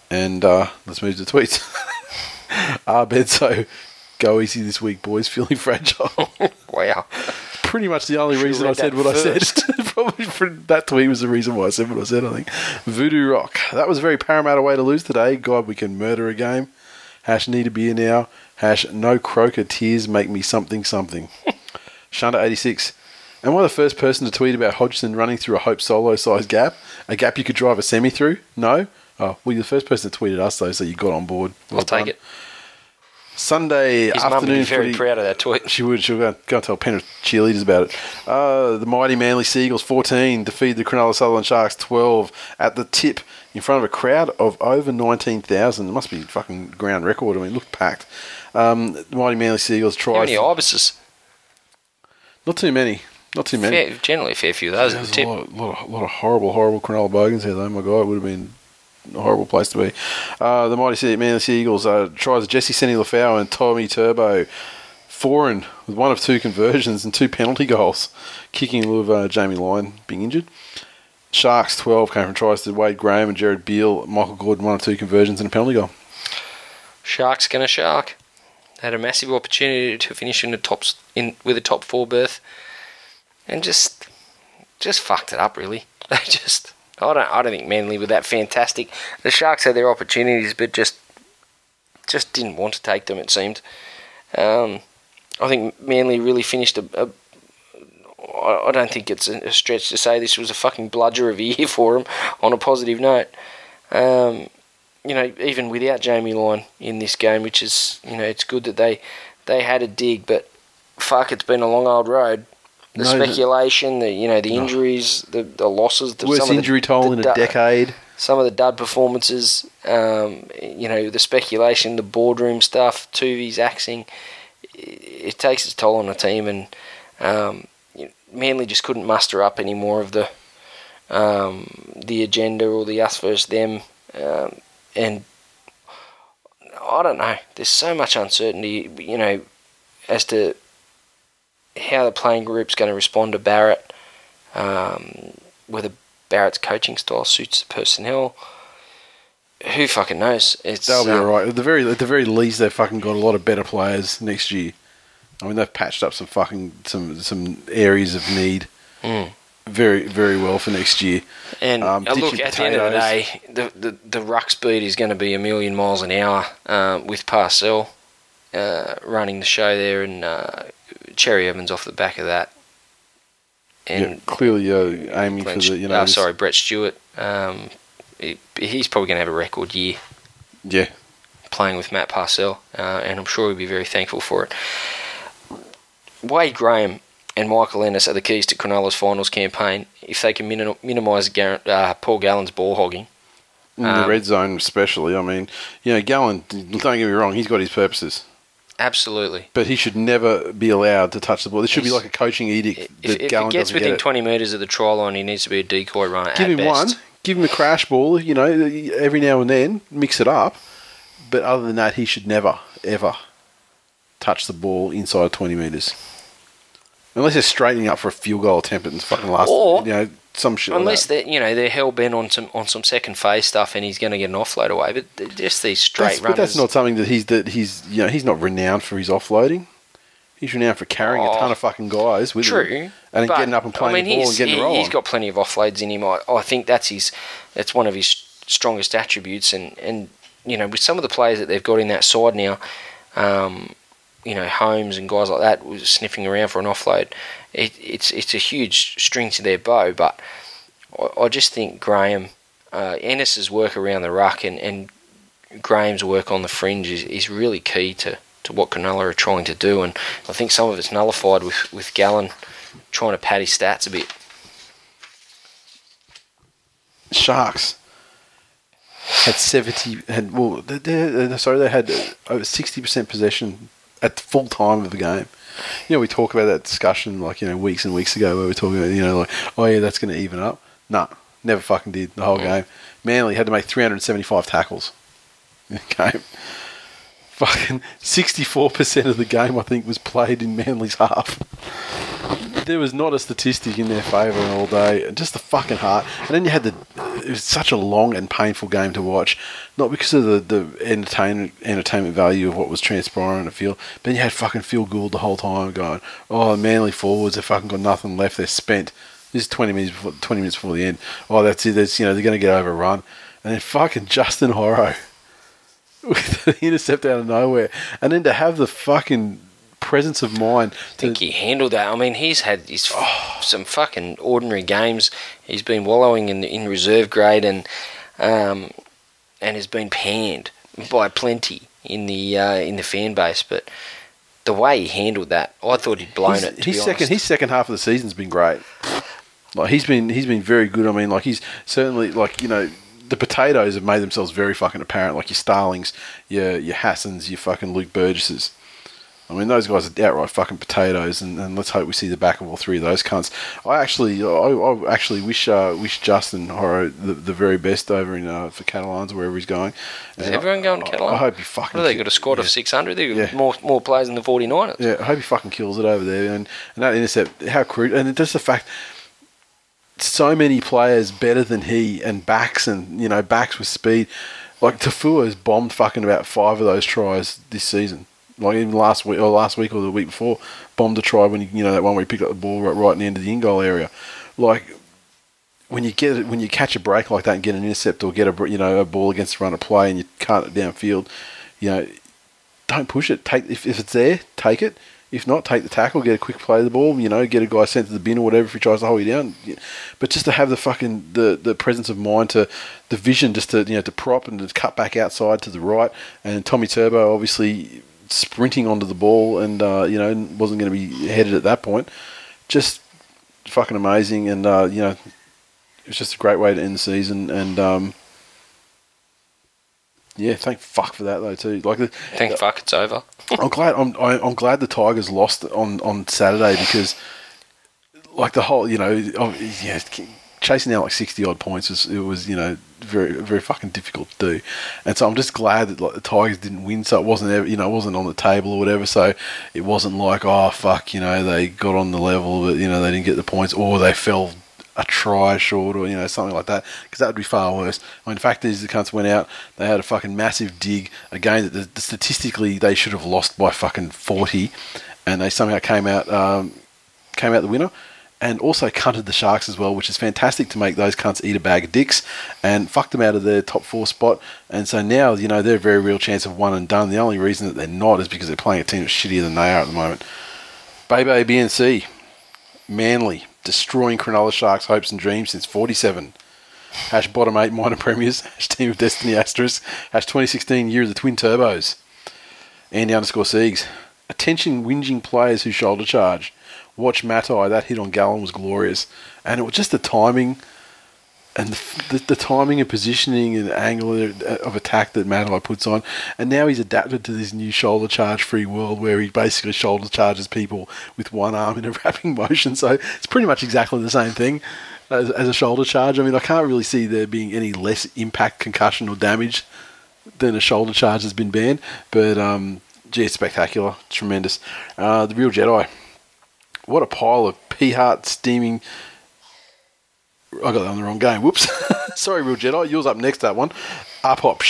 And uh, let's move to tweets. Ah, Benso, go easy this week, boys. Feeling fragile. Wow. Pretty much the only reason I said what first. I said. Probably that tweet was the reason why I said what I said. I think Voodoo Rock. That was a very Parramatta way to lose today. God, we can murder a game. Hash need a beer now. Hash no Croker tears make me something something. Shunda eighty six. Am I the first person to tweet about Hodgson running through a Hope solo sized gap? A gap you could drive a semi through? No. Oh, well, you're the first person to tweet at us though, so you got on board. Well I'll take it. Sunday His afternoon be very footy- proud of that tweet. she would. She'll go, go and tell Penrith cheerleaders about it. Uh, the mighty Manly Seagulls 14 defeat the Cronulla Sutherland Sharks 12 at the tip in front of a crowd of over 19,000. It must be fucking ground record. I mean, it looked packed. Um, the mighty Manly Seagulls How many ibises? Not too many. Not too many. Fair, generally a fair few of those at the There's a tip. lot, lot, of, lot of horrible, horrible Cronulla bogans here, though. My God, it would have been horrible place to be. Uh, the mighty Se- Manly Seagulls uh, tries Jesse Sene-Lefao and Tommy Turbo foreign with one of two conversions and two penalty goals, kicking in lieu of uh, Jamie Lyon being injured. Sharks 12 came from tries to Wade Graham and Jared Beale. Michael Gordon, one of two conversions and a penalty goal. Sharks gonna shark. Had a massive opportunity to finish in the tops in with a top four berth, and just just fucked it up. Really, they just. I don't. I don't think Manly were that fantastic. The Sharks had their opportunities, but just just didn't want to take them. It seemed. Um, I think Manly really finished a. a I don't think it's a stretch to say this was a fucking bludger of a year for them. On a positive note, um, you know, even without Jamie Lyon in this game, which is, you know, it's good that they they had a dig, but fuck, it's been a long old road. The No, speculation, the you know, the injuries, the, the losses, the Worst some of the- injury toll the in a decade. Some of the dud performances, um, you know, the speculation, the boardroom stuff, Toovey's axing, it, it takes its toll on a team, and um, you know, Manly just couldn't muster up any more of the um, the agenda or the us versus them, um, and I don't know. There's so much uncertainty, you know, as to how the playing group's going to respond to Barrett, um, whether Barrett's coaching style suits the personnel. Who fucking knows? It's They'll be um, all right. At the very at the very least, they've fucking got a lot of better players next year. I mean, they've patched up some fucking some some areas of need Mm. very very well for next year. And Um, uh, look, at the end of the day, the, the, the ruck speed is going to be a million miles an hour um, with Parcell uh, running the show there and uh, Cherry Evans off the back of that. and yeah, clearly uh, aiming Glenn for the you know. uh, sorry, Brett Stewart. Um, he, he's probably going to have a record year Yeah, playing with Matt Parcell, uh, and I'm sure he'll be very thankful for it. Wade Graham and Michael Ennis are the keys to Cronulla's finals campaign. If they can minim- minimise Gar- uh, Paul Gallen's ball hogging, in the Um, red zone especially. I mean, you know, Gallen. Don't get me wrong, he's got his purposes, absolutely. but he should never be allowed to touch the ball. This should be like a coaching edict If, that if Gallen it gets within get it. 20 metres of the try line, he needs to be a decoy runner. Give him best. one. Give him a crash ball. You know, every now and then, mix it up. But other than that, he should never, ever touch the ball inside twenty meters, unless they're straightening up for a field goal attempt in the fucking last. Or- you know, some shit. Unless like they're you know they're hell bent on some on some second phase stuff and he's going to get an offload away, but just these straight That's, but that's not something that he's that he's you know he's not renowned for his offloading. He's renowned for carrying a ton Oh, of fucking guys with True, him and but, getting up and playing I mean, the ball and getting he, the roll. He's got plenty of offloads in him. I, I think that's his that's one of his strongest attributes. And, and you know, with some of the players that they've got in that side now, um, you know, Holmes and guys like that was sniffing around for an offload. It, it's it's a huge string to their bow. But I, I just think Graham, uh, Ennis's work around the ruck and, and Graham's work on the fringe is, is really key to, to what Cronulla are trying to do, and I think some of it's nullified with, with Gallen trying to pad his stats a bit. Sharks had seventy had well they, they, sorry they had over sixty percent possession at the full time of the game. You know we talk about that discussion like you know weeks and weeks ago where we're talking about you know like oh yeah that's going to even up. Nah, never fucking did the whole game. Manly had to make three hundred seventy five tackles in the game. Fucking sixty four percent of the game I think was played in Manly's half there was not a statistic in their favour all day. Just the fucking heart. And then you had the. It was such a long and painful game to watch, not because of the, the entertainment entertainment value of what was transpiring on the field, but you had fucking Phil Gould the whole time going, "Oh, Manly forwards, they've fucking got nothing left. They're spent." This is twenty minutes before twenty minutes before the end. Oh, that's it. That's you know they're going to get overrun, and then fucking Justin Horo with the intercept out of nowhere, and then to have the fucking presence of mind I to think he handled that. I mean, he's had his, some fucking ordinary games. He's been wallowing in in reserve grade and um, and has been panned by plenty in the uh, in the fan base. But the way he handled that, I thought he'd blown His- it. His second, honest. his second half of the season's been great. Like he's been, he's been very good. I mean, like he's certainly like you know the potatoes have made themselves very fucking apparent. Like your Starlings, your your Hassans, your fucking Luke Burgesses. I mean, those guys are outright fucking potatoes, and, and let's hope we see the back of all three of those cunts. I actually, I, I actually wish uh, wish Justin Horo the, the very best over in uh, for Catalans wherever he's going. Is And everyone going to Catalan? I hope he fucking. What have they got a squad of 600? They've got Yeah. more more players than the 49ers. Yeah, I hope he fucking kills it over there. And, and that intercept, how crude. And just the fact, so many players better than he and backs and, you know, backs with speed. Like, Tafua has bombed fucking about five of those tries this season. Like, even last week or last week or the week before, bombed a try when, he, you know, that one where he picked up the ball right, right in the end of the in goal area. Like, when you get when you catch a break like that and get an intercept or get a you know a ball against the run of play and you cut it downfield, you know, don't push it. Take if, if it's there, take it. If not, take the tackle, get a quick play of the ball. You know, get a guy sent to the bin or whatever if he tries to hold you down. But just to have the fucking the, the presence of mind to the vision, just to you know to prop and to cut back outside to the right, and Tommy Turbo obviously sprinting onto the ball and uh, you know wasn't going to be headed at that point. Just fucking amazing, and uh, you know it was just a great way to end the season. And um, yeah, thank fuck for that though too. Like the, Thank uh, fuck it's over. I'm glad. I'm I- I'm glad the Tigers lost on on Saturday because, like the whole, you know, oh, yeah, chasing out like sixty odd points was it was you know very very fucking difficult to do, and so I'm just glad that like the Tigers didn't win, so it wasn't ever, you know it wasn't on the table or whatever, so it wasn't like oh fuck you know they got on the level but you know they didn't get the points or they fell a try short or you know something like that because that would be far worse. I mean, the fact is the cunts went out. They had a fucking massive dig again that statistically they should have lost by fucking forty, and they somehow came out um, came out the winner. And also cunted the Sharks as well, which is fantastic to make those cunts eat a bag of dicks and fuck them out of their top four spot. And so now, you know, they're a very real chance of one and done. The only reason that they're not is because they're playing a team that's shittier than they are at the moment. Bay Bay BNC, Manly, destroying Cronulla Sharks' hopes and dreams since 47. Hash bottom eight minor premiers. Hash team of destiny asterisk. Hash 2016 year of the twin turbos. Andy underscore Siegs. Attention whinging players who shoulder charge. Watch Matai. That hit on Gallen was glorious. And it was just the timing and the, the, timing and positioning and angle of attack that Matai puts on. And now he's adapted to this new shoulder charge free world where he basically shoulder charges people with one arm in a wrapping motion. So it's pretty much exactly the same thing as, as a shoulder charge. I mean, I can't really see there being any less impact, concussion, or damage than a shoulder charge has been banned. But, um, gee, it's spectacular. Tremendous. Uh, the real Jedi. What a pile of pea heart steaming. I got that on the wrong game. Whoops. Sorry, real Jedi. Yours up next, that one. Up hop.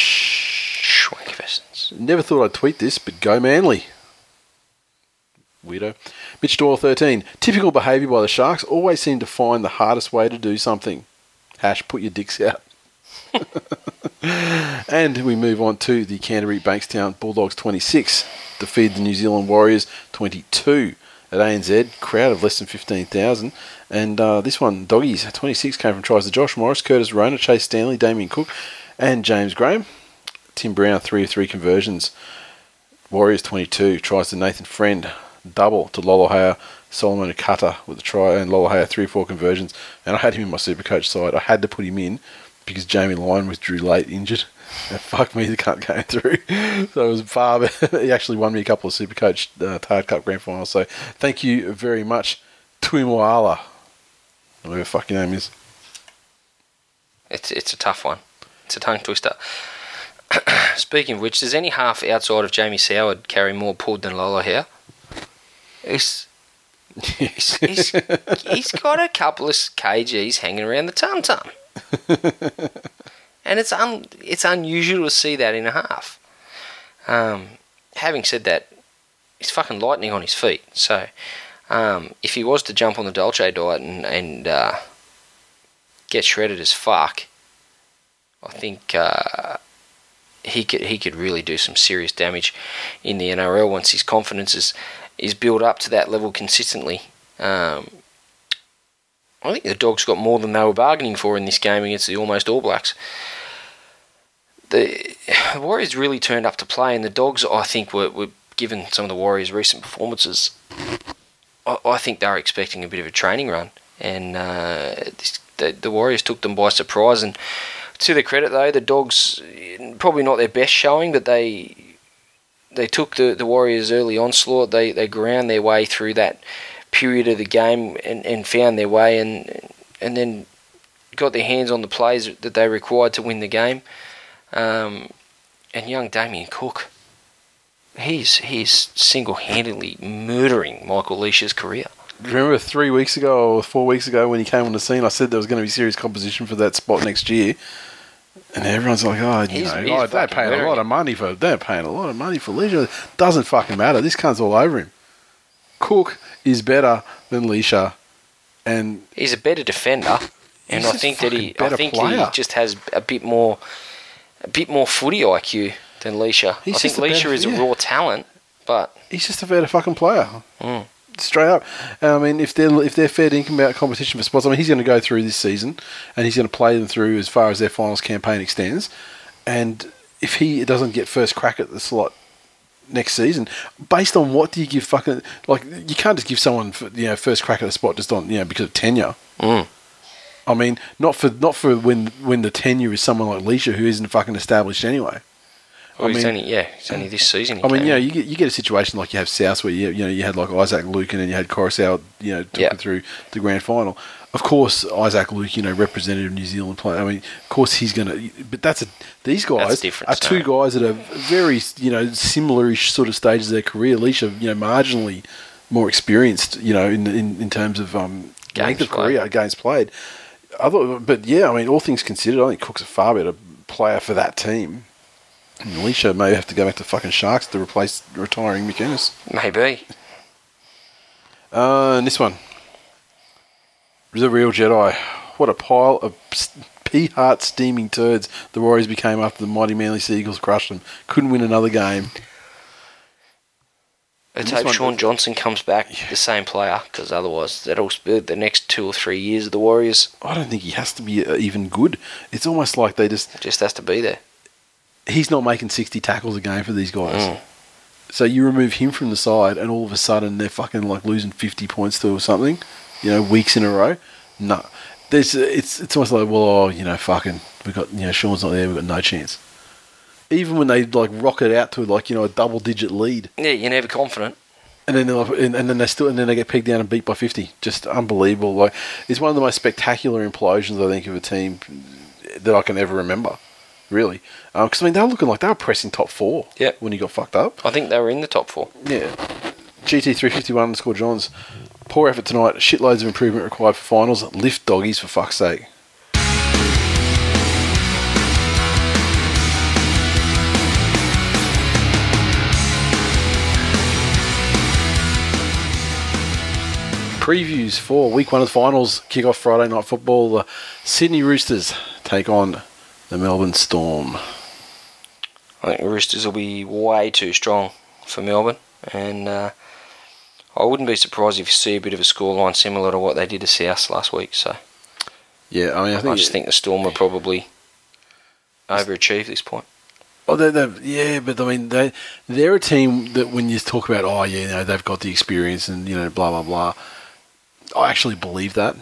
Never thought I'd tweet this, but go Manly. Weirdo. Mitch Doyle 13. Typical behaviour by the Sharks. Always seem to find the hardest way to do something. Hash, put your dicks out. and we move on to the Canterbury Bankstown Bulldogs 26. Defeat the New Zealand Warriors 22 at ANZ. Crowd of less than 15,000. And uh, this one, Doggies 26, came from tries to Josh Morris, Curtis Rona, Chase Stanley, Damien Cook, and James Graham. Tim Brown, 3 of 3 conversions. Warriors 22 tries to Nathan Friend, double to Lolohea, Solomone Kata with a try, and Lolohea 3 or 4 conversions. And I had him in my super coach side. I had to put him in because Jamie Lyon withdrew late injured. And fuck me, the cunt came through. So it was far better. He actually won me a couple of super coach uh, Tard Cup grand finals. So thank you very much, Tuimoala. Whatever the fuck your name is. It's it's a tough one. It's a tongue twister. Speaking of which, does any half outside of Jamie Soward carry more pulled than Lolohea? He's, he's, he's, he's got a couple of kgs hanging around the tum tum. and it's un, it's unusual to see that in a half. Um, having said that, he's fucking lightning on his feet. So um, if he was to jump on the Dolce diet and, and uh, get shredded as fuck, I think uh, he could he could really do some serious damage in the NRL once his confidence is is built up to that level consistently. Um, I think the Dogs got more than they were bargaining for in this game against the almost All Blacks. The Warriors really turned up to play, and the Dogs, I think, were, were given some of the Warriors' recent performances. I, I think they were expecting a bit of a training run, and uh, the, the Warriors took them by surprise. And to their credit, though, the Dogs probably not their best showing, but they they took the, the Warriors' early onslaught. They they ground their way through that period of the game and, and found their way and and then got their hands on the plays that they required to win the game. Um, and young Damien Cook, he's he's single handedly murdering Michael Lichaa's career. Remember three weeks ago or four weeks ago when he came on the scene, I said there was going to be serious competition for that spot next year. And everyone's like, oh, you He's- know, he's oh, they're paying a lot of money for they're paying a lot of money for leisure. Doesn't fucking matter. This cunt's all over him. Cook is better than Lichaa, and He's a better defender, and I think that he I think player. he just has a bit more a bit more footy IQ than Lichaa. He's I think just a better- Lichaa is a raw talent, but he's just a better fucking player. Mm. Straight up. I mean, if they're if they're fair dinkum about competition for spots, I mean, he's going to go through this season, and he's going to play them through as far as their finals campaign extends. And if he doesn't get first crack at the slot next season, based on what do you give fucking like? You can't just give someone you know first crack at the spot just on you know because of tenure. Mm. I mean, not for not for when when the tenure is someone like Lichaa who isn't fucking established anyway. Well, I mean- only yeah, it's only this season. I mean, came you know, you get you get a situation like you have South where you you know you had like Isaac Luke and then you had Koroisau, you know, talking Yeah. through the grand final. Of course, Isaac Luke, you know, representative of New Zealand player. I mean, of course he's going to. But that's a these guys are two guys that are very you know similar-ish sort of stages of their career. Lichaa, you know, marginally more experienced, you know, in in, in terms of um, Games length of played. career, games played. Other, but yeah, I mean, all things considered, I think Cook's a far better player for that team. Alicia may have to go back to fucking Sharks to replace retiring McInnes. maybe. Uh, and this one. The Real Jedi. What a pile of pea heart steaming turds the Warriors became after the mighty Manly Seagulls crushed them. Couldn't win another game. Let's hope Shaun Johnson comes back the same player, because otherwise that'll spur the next two or three years of the Warriors. I don't think he has to be uh, even good. It's almost like they just Just has to be there. He's not making 60 tackles a game for these guys. Mm. So you remove him from the side, and all of a sudden they're fucking like losing 50 points to or something, you know, weeks in a row. No, there's it's it's almost like well, oh, you know, fucking we got you know Shaun's not there, we've got no chance. Even when they like rocket out to like you know a double digit lead, Yeah, you're never confident. and then like, and, and then they still and then they get pegged down and beat by 50. Just unbelievable. Like it's one of the most spectacular implosions I think of a team that I can ever remember. Really, uh, because I mean they were looking like they were pressing top four. Yep. when he got fucked up. I think they were in the top four. Yeah. GT three fifty one underscore Johns. Poor effort tonight. Shitloads of improvement required for finals. Lift doggies for fuck's sake. Previews for week one of the finals. Kick off Friday night football. The Sydney Roosters take on the Melbourne Storm. I think the Roosters will be way too strong for Melbourne, and uh, I wouldn't be surprised if you see a bit of a scoreline similar to what they did to South last week. So Yeah, I mean, I think, I just think the Storm will probably overachieve this point. Oh, they, they, yeah, but I mean, they they're a team that when you talk about, oh yeah, you know, they've got the experience and you know, blah blah blah. I actually believe that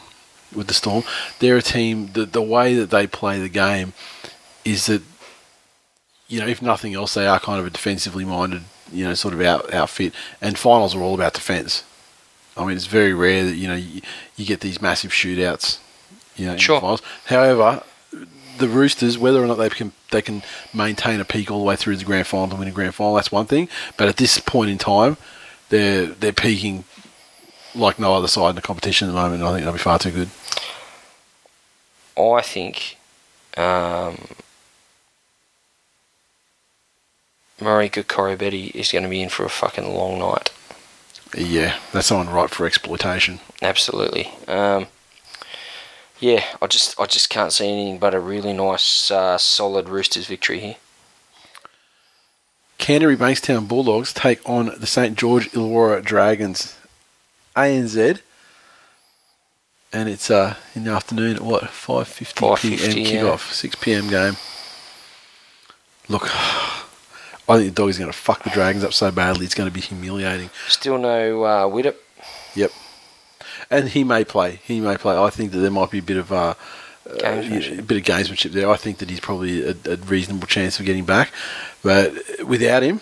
with the Storm. They're a team that the way that they play the game is that you know, if nothing else, they are kind of a defensively minded, you know, sort of out, outfit. And finals are all about defence. I mean, it's very rare that you know you, you get these massive shootouts. You know, in Sure. finals. However, the Roosters, whether or not they can they can maintain a peak all the way through the grand final to win a grand final, that's one thing. But at this point in time, they're they're peaking like no other side in the competition at the moment. and I think they'll be far too good. I think um, Marika Koroibete is going to be in for a fucking long night. Yeah, that's someone ripe for exploitation. Absolutely. Um, yeah, I just I just can't see anything but a really nice, uh, solid Roosters victory here. Canterbury Bankstown Bulldogs take on the St George Illawarra Dragons, ANZ, and it's uh, in the afternoon at what five fifty p.m. 5:50, yeah. kickoff, six p.m. game. Look, I think the dog is going to fuck the Dragons up so badly it's going to be humiliating. Still no uh, Widdop. Yep, and he may play. He may play. I think that there might be a bit of uh, uh, Gamesmanship. a bit of gamesmanship there. I think that he's probably a, a reasonable chance of getting back, but without him,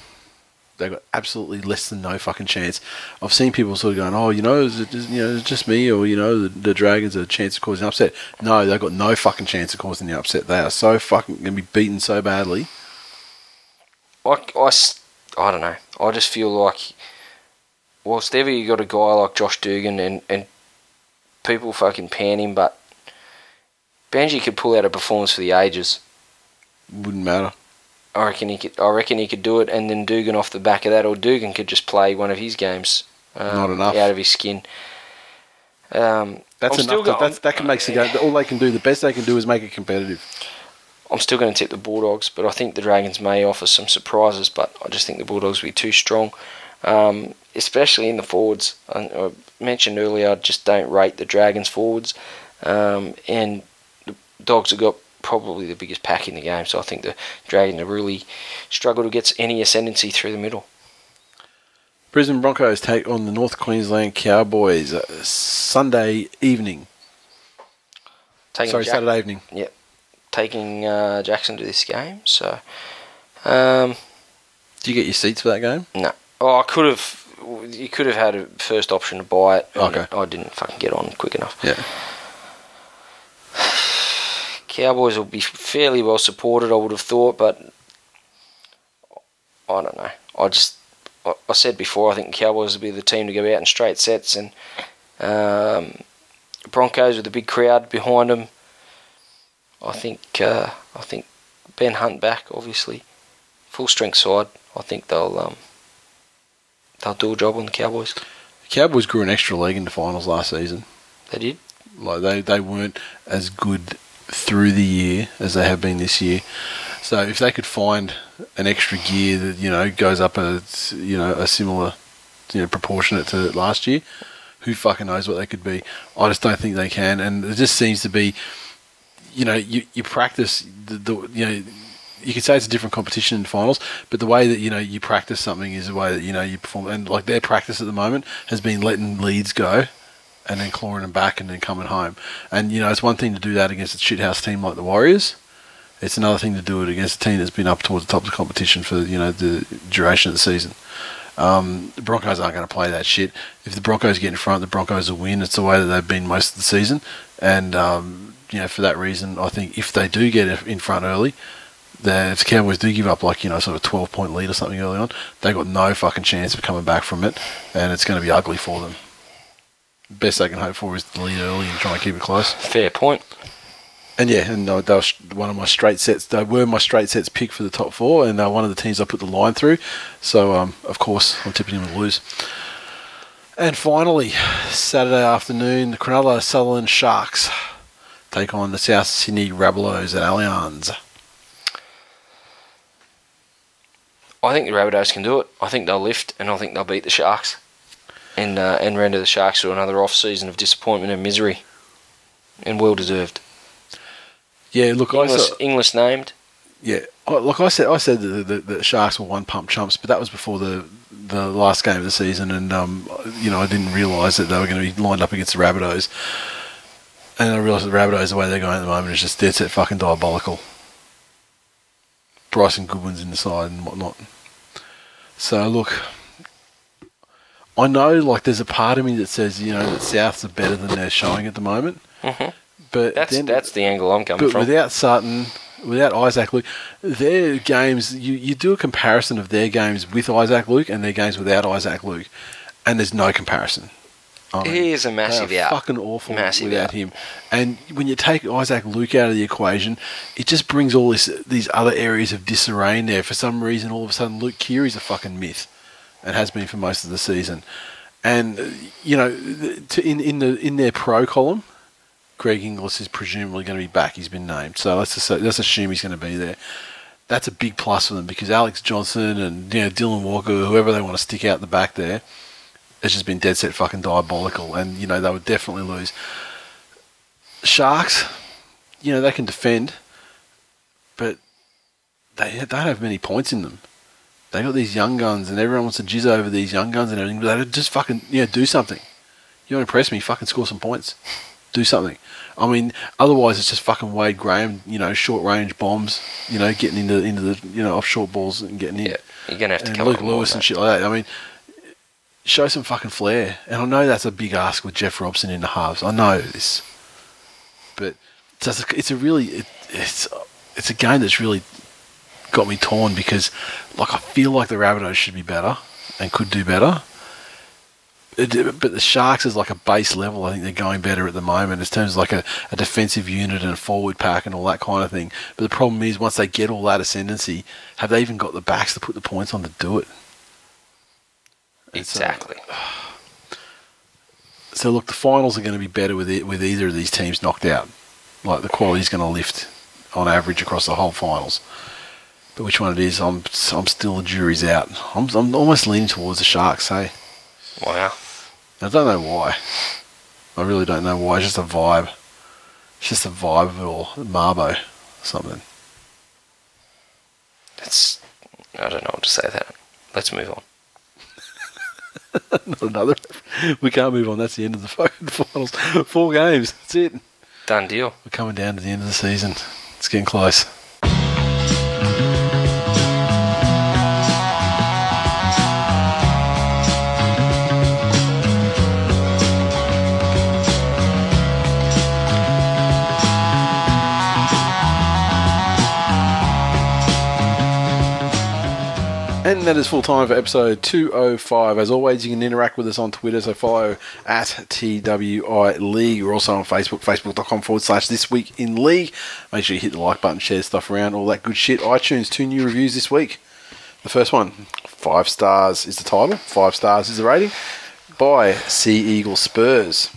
they've got absolutely less than no fucking chance. I've seen people sort of going, "Oh, you know, is it just, you know, just me, or you know, the, the Dragons are a chance of causing upset." No, they've got no fucking chance of causing the upset. They are so fucking going to be beaten so badly. I, I don't know. I just feel like, whilst ever you got a guy like Josh Dugan and, and people fucking pan him, but Benji could pull out a performance for the ages. Wouldn't matter. I reckon he could. I reckon he could do it, and then Dugan off the back of that, or Dugan could just play one of his games. Um, Not enough. out of his skin. Um, That's I'm enough. go- that's, that can make the game. All they can do, the best they can do, is make it competitive. I'm still going to tip the Bulldogs, but I think the Dragons may offer some surprises. But I just think the Bulldogs will be too strong, um, especially in the forwards. I, I mentioned earlier, I just don't rate the Dragons forwards, um, and the Dogs have got probably the biggest pack in the game. So I think the Dragon have really struggled to get any ascendancy through the middle. Brisbane Broncos take on the North Queensland Cowboys uh, Sunday evening. Taking Sorry, Jack- Saturday evening. Yep, taking uh, Jackson to this game. So, um, Do you get your seats for that game? no. Oh, I could have. You could have had a first option to buy it. Okay. I didn't fucking get on quick enough. Yeah. Cowboys will be fairly well supported, I would have thought, but I don't know. I just, I, said before, I think the Cowboys will be the team to go out in straight sets, and um, Broncos with a big crowd behind them. I think, uh, I think Ben Hunt back, obviously, full strength side. I think they'll, um, they'll do a job on the Cowboys. The Cowboys grew an extra leg in the finals last season. They did. Like they, they weren't as good through the year as they have been this year. So if they could find an extra gear that you know goes up a you know a similar you know proportionate to last year. Who fucking knows what they could be? I just don't think they can, and it just seems to be, you know, you you practice the, the you know. You could say it's a different competition in finals, but the way that you know you practice something is the way that you know you perform. And like their practice at the moment has been letting leads go, and then clawing them back and then coming home. And you know it's one thing to do that against a shithouse team like the Warriors, it's another thing to do it against a team that's been up towards the top of the competition for you know the duration of the season. Um, the Broncos aren't going to play that shit. If the Broncos get in front, the Broncos will win. It's the way that they've been most of the season, and um, you know for that reason, I think if they do get in front early, that if the Cowboys do give up like you know sort of a twelve point lead or something early on, they got no fucking chance of coming back from it, and it's going to be ugly for them. Best they can hope for is to lead early and try and keep it close. Fair point. And yeah, and they were one of my straight sets. They were my straight sets pick for the top four, and uh, one of the teams I put the line through. So um, of course I'm tipping them to lose. And finally, Saturday afternoon, the Cronulla Sutherland Sharks take on the South Sydney Rabbitohs at Allianz. I think the Rabbitohs can do it. I think they'll lift, and I think they'll beat the Sharks, and uh, and render the Sharks to another off season of disappointment and misery, and well deserved. Yeah, look, I Inglis, saw, Inglis named. yeah, I- look, I said I said the, the, the Sharks were one pump chumps, but that was before the the last game of the season, and um, you know I didn't realise that they were going to be lined up against the Rabbitohs, and I realised the Rabbitohs the way they're going at the moment is just dead set fucking diabolical. Bryson Goodwin's in the side and whatnot. So look, I know like there's a part of me that says you know that Souths are better than they're showing at the moment, Mhm. but That's then, that's the angle I'm coming but from. without Sutton, without Isaac Luke, their games you, you do a comparison of their games with Isaac Luke and their games without Isaac Luke, and there's no comparison. I He is a massive out. fucking awful Massive without out. him. And when you take Isaac Luke out of the equation, it just brings all this these other areas of disarray in there. For some reason, all of a sudden, Luke Keary's a fucking myth, and has been for most of the season. And uh, you know, in in the in their pro column, Greg Inglis is presumably going to be back. He's been named, so let's just, let's assume he's going to be there. That's a big plus for them because Alex Johnson and you know Dylan Walker, whoever they want to stick out the back there, has just been dead set fucking diabolical, and you know they would definitely lose. Sharks, you know they can defend, but they don't have many points in them. They got these young guns, and everyone wants to jizz over these young guns and everything. But they just fucking you know do something. You want to impress me? Fucking score some points. Do something. I mean, otherwise it's just fucking Wade Graham. You know, short range bombs. You know, getting into into the you know off short balls and getting in. yeah, you're gonna have to and come Luke Lewis and shit like that. I mean, show some fucking flair. And I know that's a big ask with Jeff Robson in the halves. I know this, but it's just, it's a really it, it's it's a game that's really got me torn because like I feel like the Rabbitohs should be better and could do better. It- but the Sharks is like a base level. I think they're going better at the moment in terms of like a, a defensive unit and a forward pack and all that kind of thing. But the problem is once they get all that ascendancy, have they even got the backs to put the points on to do it? And so- Exactly. So look, the finals are going to be better with it, with either of these teams knocked out. Like the quality is going to lift on average across the whole finals. Which one it is, I'm I'm still the jury's out. I'm I'm almost leaning towards the Sharks. Hey, Wow. I don't know why. I really don't know why. It's just a vibe. It's just a vibe of it all. Marbo, something. That's I don't know what to say that. Let's move on. Not another. We can't move on. That's the end of the fucking finals. Four games. That's it. Done deal. We're coming down to the end of the season. It's getting close. And that is full time for episode 205. As always, you can interact with us on Twitter, so follow at TWI League. We're also on Facebook, facebook.com forward slash this week in league. Make sure you hit the like button, share stuff around, all that good shit. iTunes, two new reviews this week. The first one, five stars is the title, five stars is the rating, by Sea Eagle Spurs.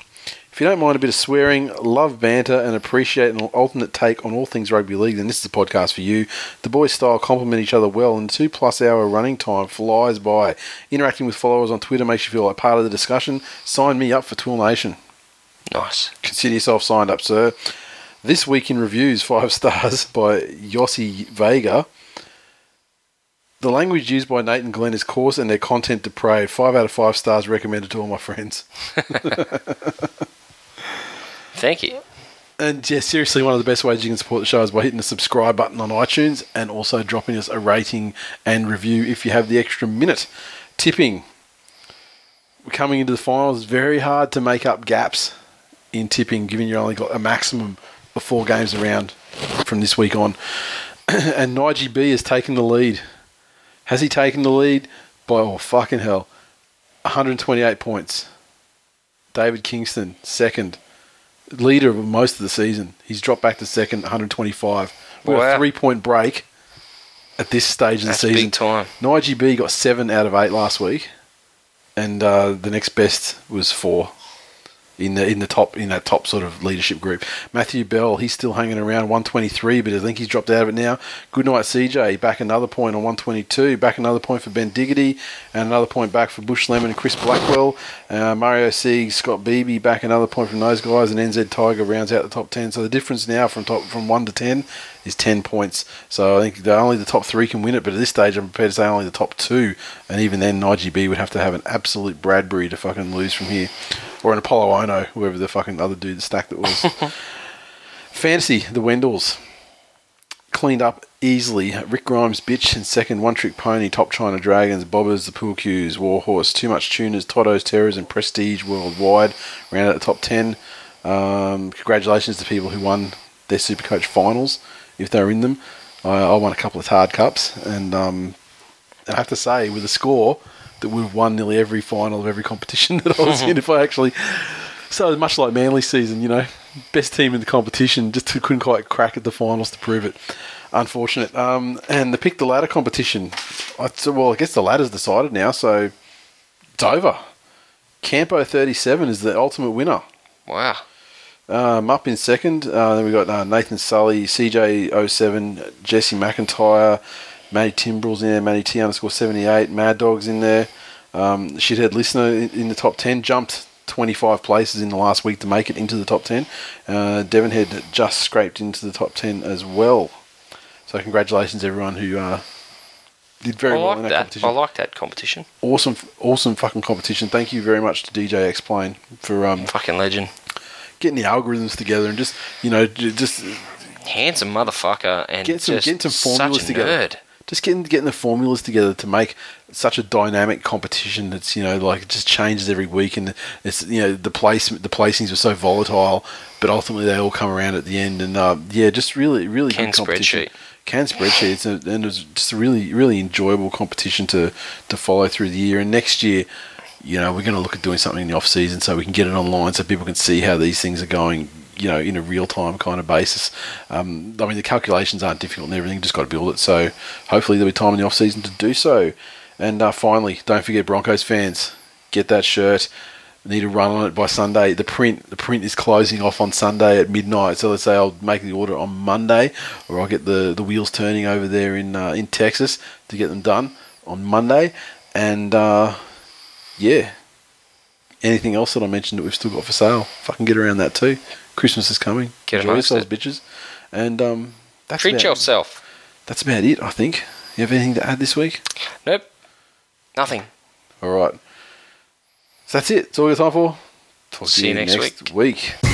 If you don't mind a bit of swearing, love banter, and appreciate an alternate take on all things rugby league, then this is the podcast for you. The boys' style complement each other well, and two plus hour running time flies by. Interacting with followers on Twitter makes you feel like part of the discussion. Sign me up for Twill Nation. Nice. Consider yourself signed up, sir. This week in reviews, five stars by Yossi Vega. The language used by Nathan Glenn is coarse and their content depraved. Five out of five stars recommended to all my friends. Thank you. And yeah, seriously, one of the best ways you can support the show is by hitting the subscribe button on iTunes and also dropping us a rating and review if you have the extra minute. Tipping. We're coming into the finals. Very hard to make up gaps in tipping, given you only got a maximum of four games around from this week on. and Nige B has taken the lead. Has he taken the lead? By oh fucking hell. 128 points. David Kingston, second leader of most of the season. He's dropped back to second, 125. We're Wow. a three point break at this stage of That's the season. big time. Nige B got seven out of eight last week, and uh, the next best was four in the in the top in that top sort of leadership group. Matthew Bell, he's still hanging around 123, but I think he's dropped out of it now. Good night, CJ. Back another point on 122. Back another point for Ben Diggity, and another point back for Bush Lemon and Chris Blackwell. Uh, Mario Sieg, Scott Beebe, back another point from those guys, and NZ Tiger rounds out the top 10. So the difference now from top from one to 10 is 10 points. So I think only the top three can win it, but at this stage, I'm prepared to say only the top two, and even then, Nige B would have to have an absolute Bradbury to fucking lose from here, or an Apolo Ohno, whoever the fucking other dude stacked it was. Fantasy, the Wendells cleaned up easily. Rick Grimes, bitch, in second. One Trick Pony, Top China Dragons, Bobbers, the Pool Cues, Warhorse, Too Much Tuners, Toto's Terrors, and Prestige Worldwide. Round out the top 10. Um, congratulations to people who won their Supercoach finals, if they're in them. I, I won a couple of hard cups, and um, I have to say, with a score, that we've won nearly every final of every competition that I was in. If I actually, so much like Manly season, you know, best team in the competition, just couldn't quite crack at the finals to prove it. Unfortunate. Um, and the pick the ladder competition, I, so, well, I guess the ladder's decided now, so it's over. Campo thirty seven is the ultimate winner. Wow. Um, up in second, uh, then we got uh, Nathan Sully, CJ07, Jesse McIntyre, Matty Timbrell's in there, Matty T underscore 78, Mad Dog's in there. Um, Shithead Listener in, the top 10, jumped 25 places in the last week to make it into the top 10. Uh, Devonhead just scraped into the top 10 as well. So congratulations everyone who uh, did very I well like in that, that. competition I like that competition. awesome, awesome fucking competition. Thank you very much to DJ Explain for um, Fucking legend. getting the algorithms together and just you know just Handsome motherfucker and get some just getting some formulas such a together. nerd. Just getting getting the formulas together to make such a dynamic competition that's you know like it just changes every week and it's you know the place the placings were so volatile, but ultimately they all come around at the end and uh, yeah, just really really Can good competition. spreadsheet. Can spreadsheets and, and it was just a really really enjoyable competition to to follow through the year and next year. You know, we're going to look at doing something in the off season so we can get it online so people can see how these things are going you know, in a real time kind of basis. Um, I mean, the calculations aren't difficult and everything, just got to build it. So hopefully there'll be time in the off season to do so. And uh, finally, don't forget Broncos fans, get that shirt. Need to run on it by Sunday. The print, the print is closing off on Sunday at midnight. So let's say I'll make the order on Monday, or I'll get the, the wheels turning over there in uh, in Texas to get them done on Monday. And uh, yeah, anything else that I mentioned that we've still got for sale, fucking get around that too. Christmas is coming. Get Enjoy yourselves, it. bitches. And um, that's Treat about, yourself. That's about it, I think. You have anything to add this week? Nope. Nothing. All right. So that's it. That's all we got time for. Talk See to you next next week. Imagine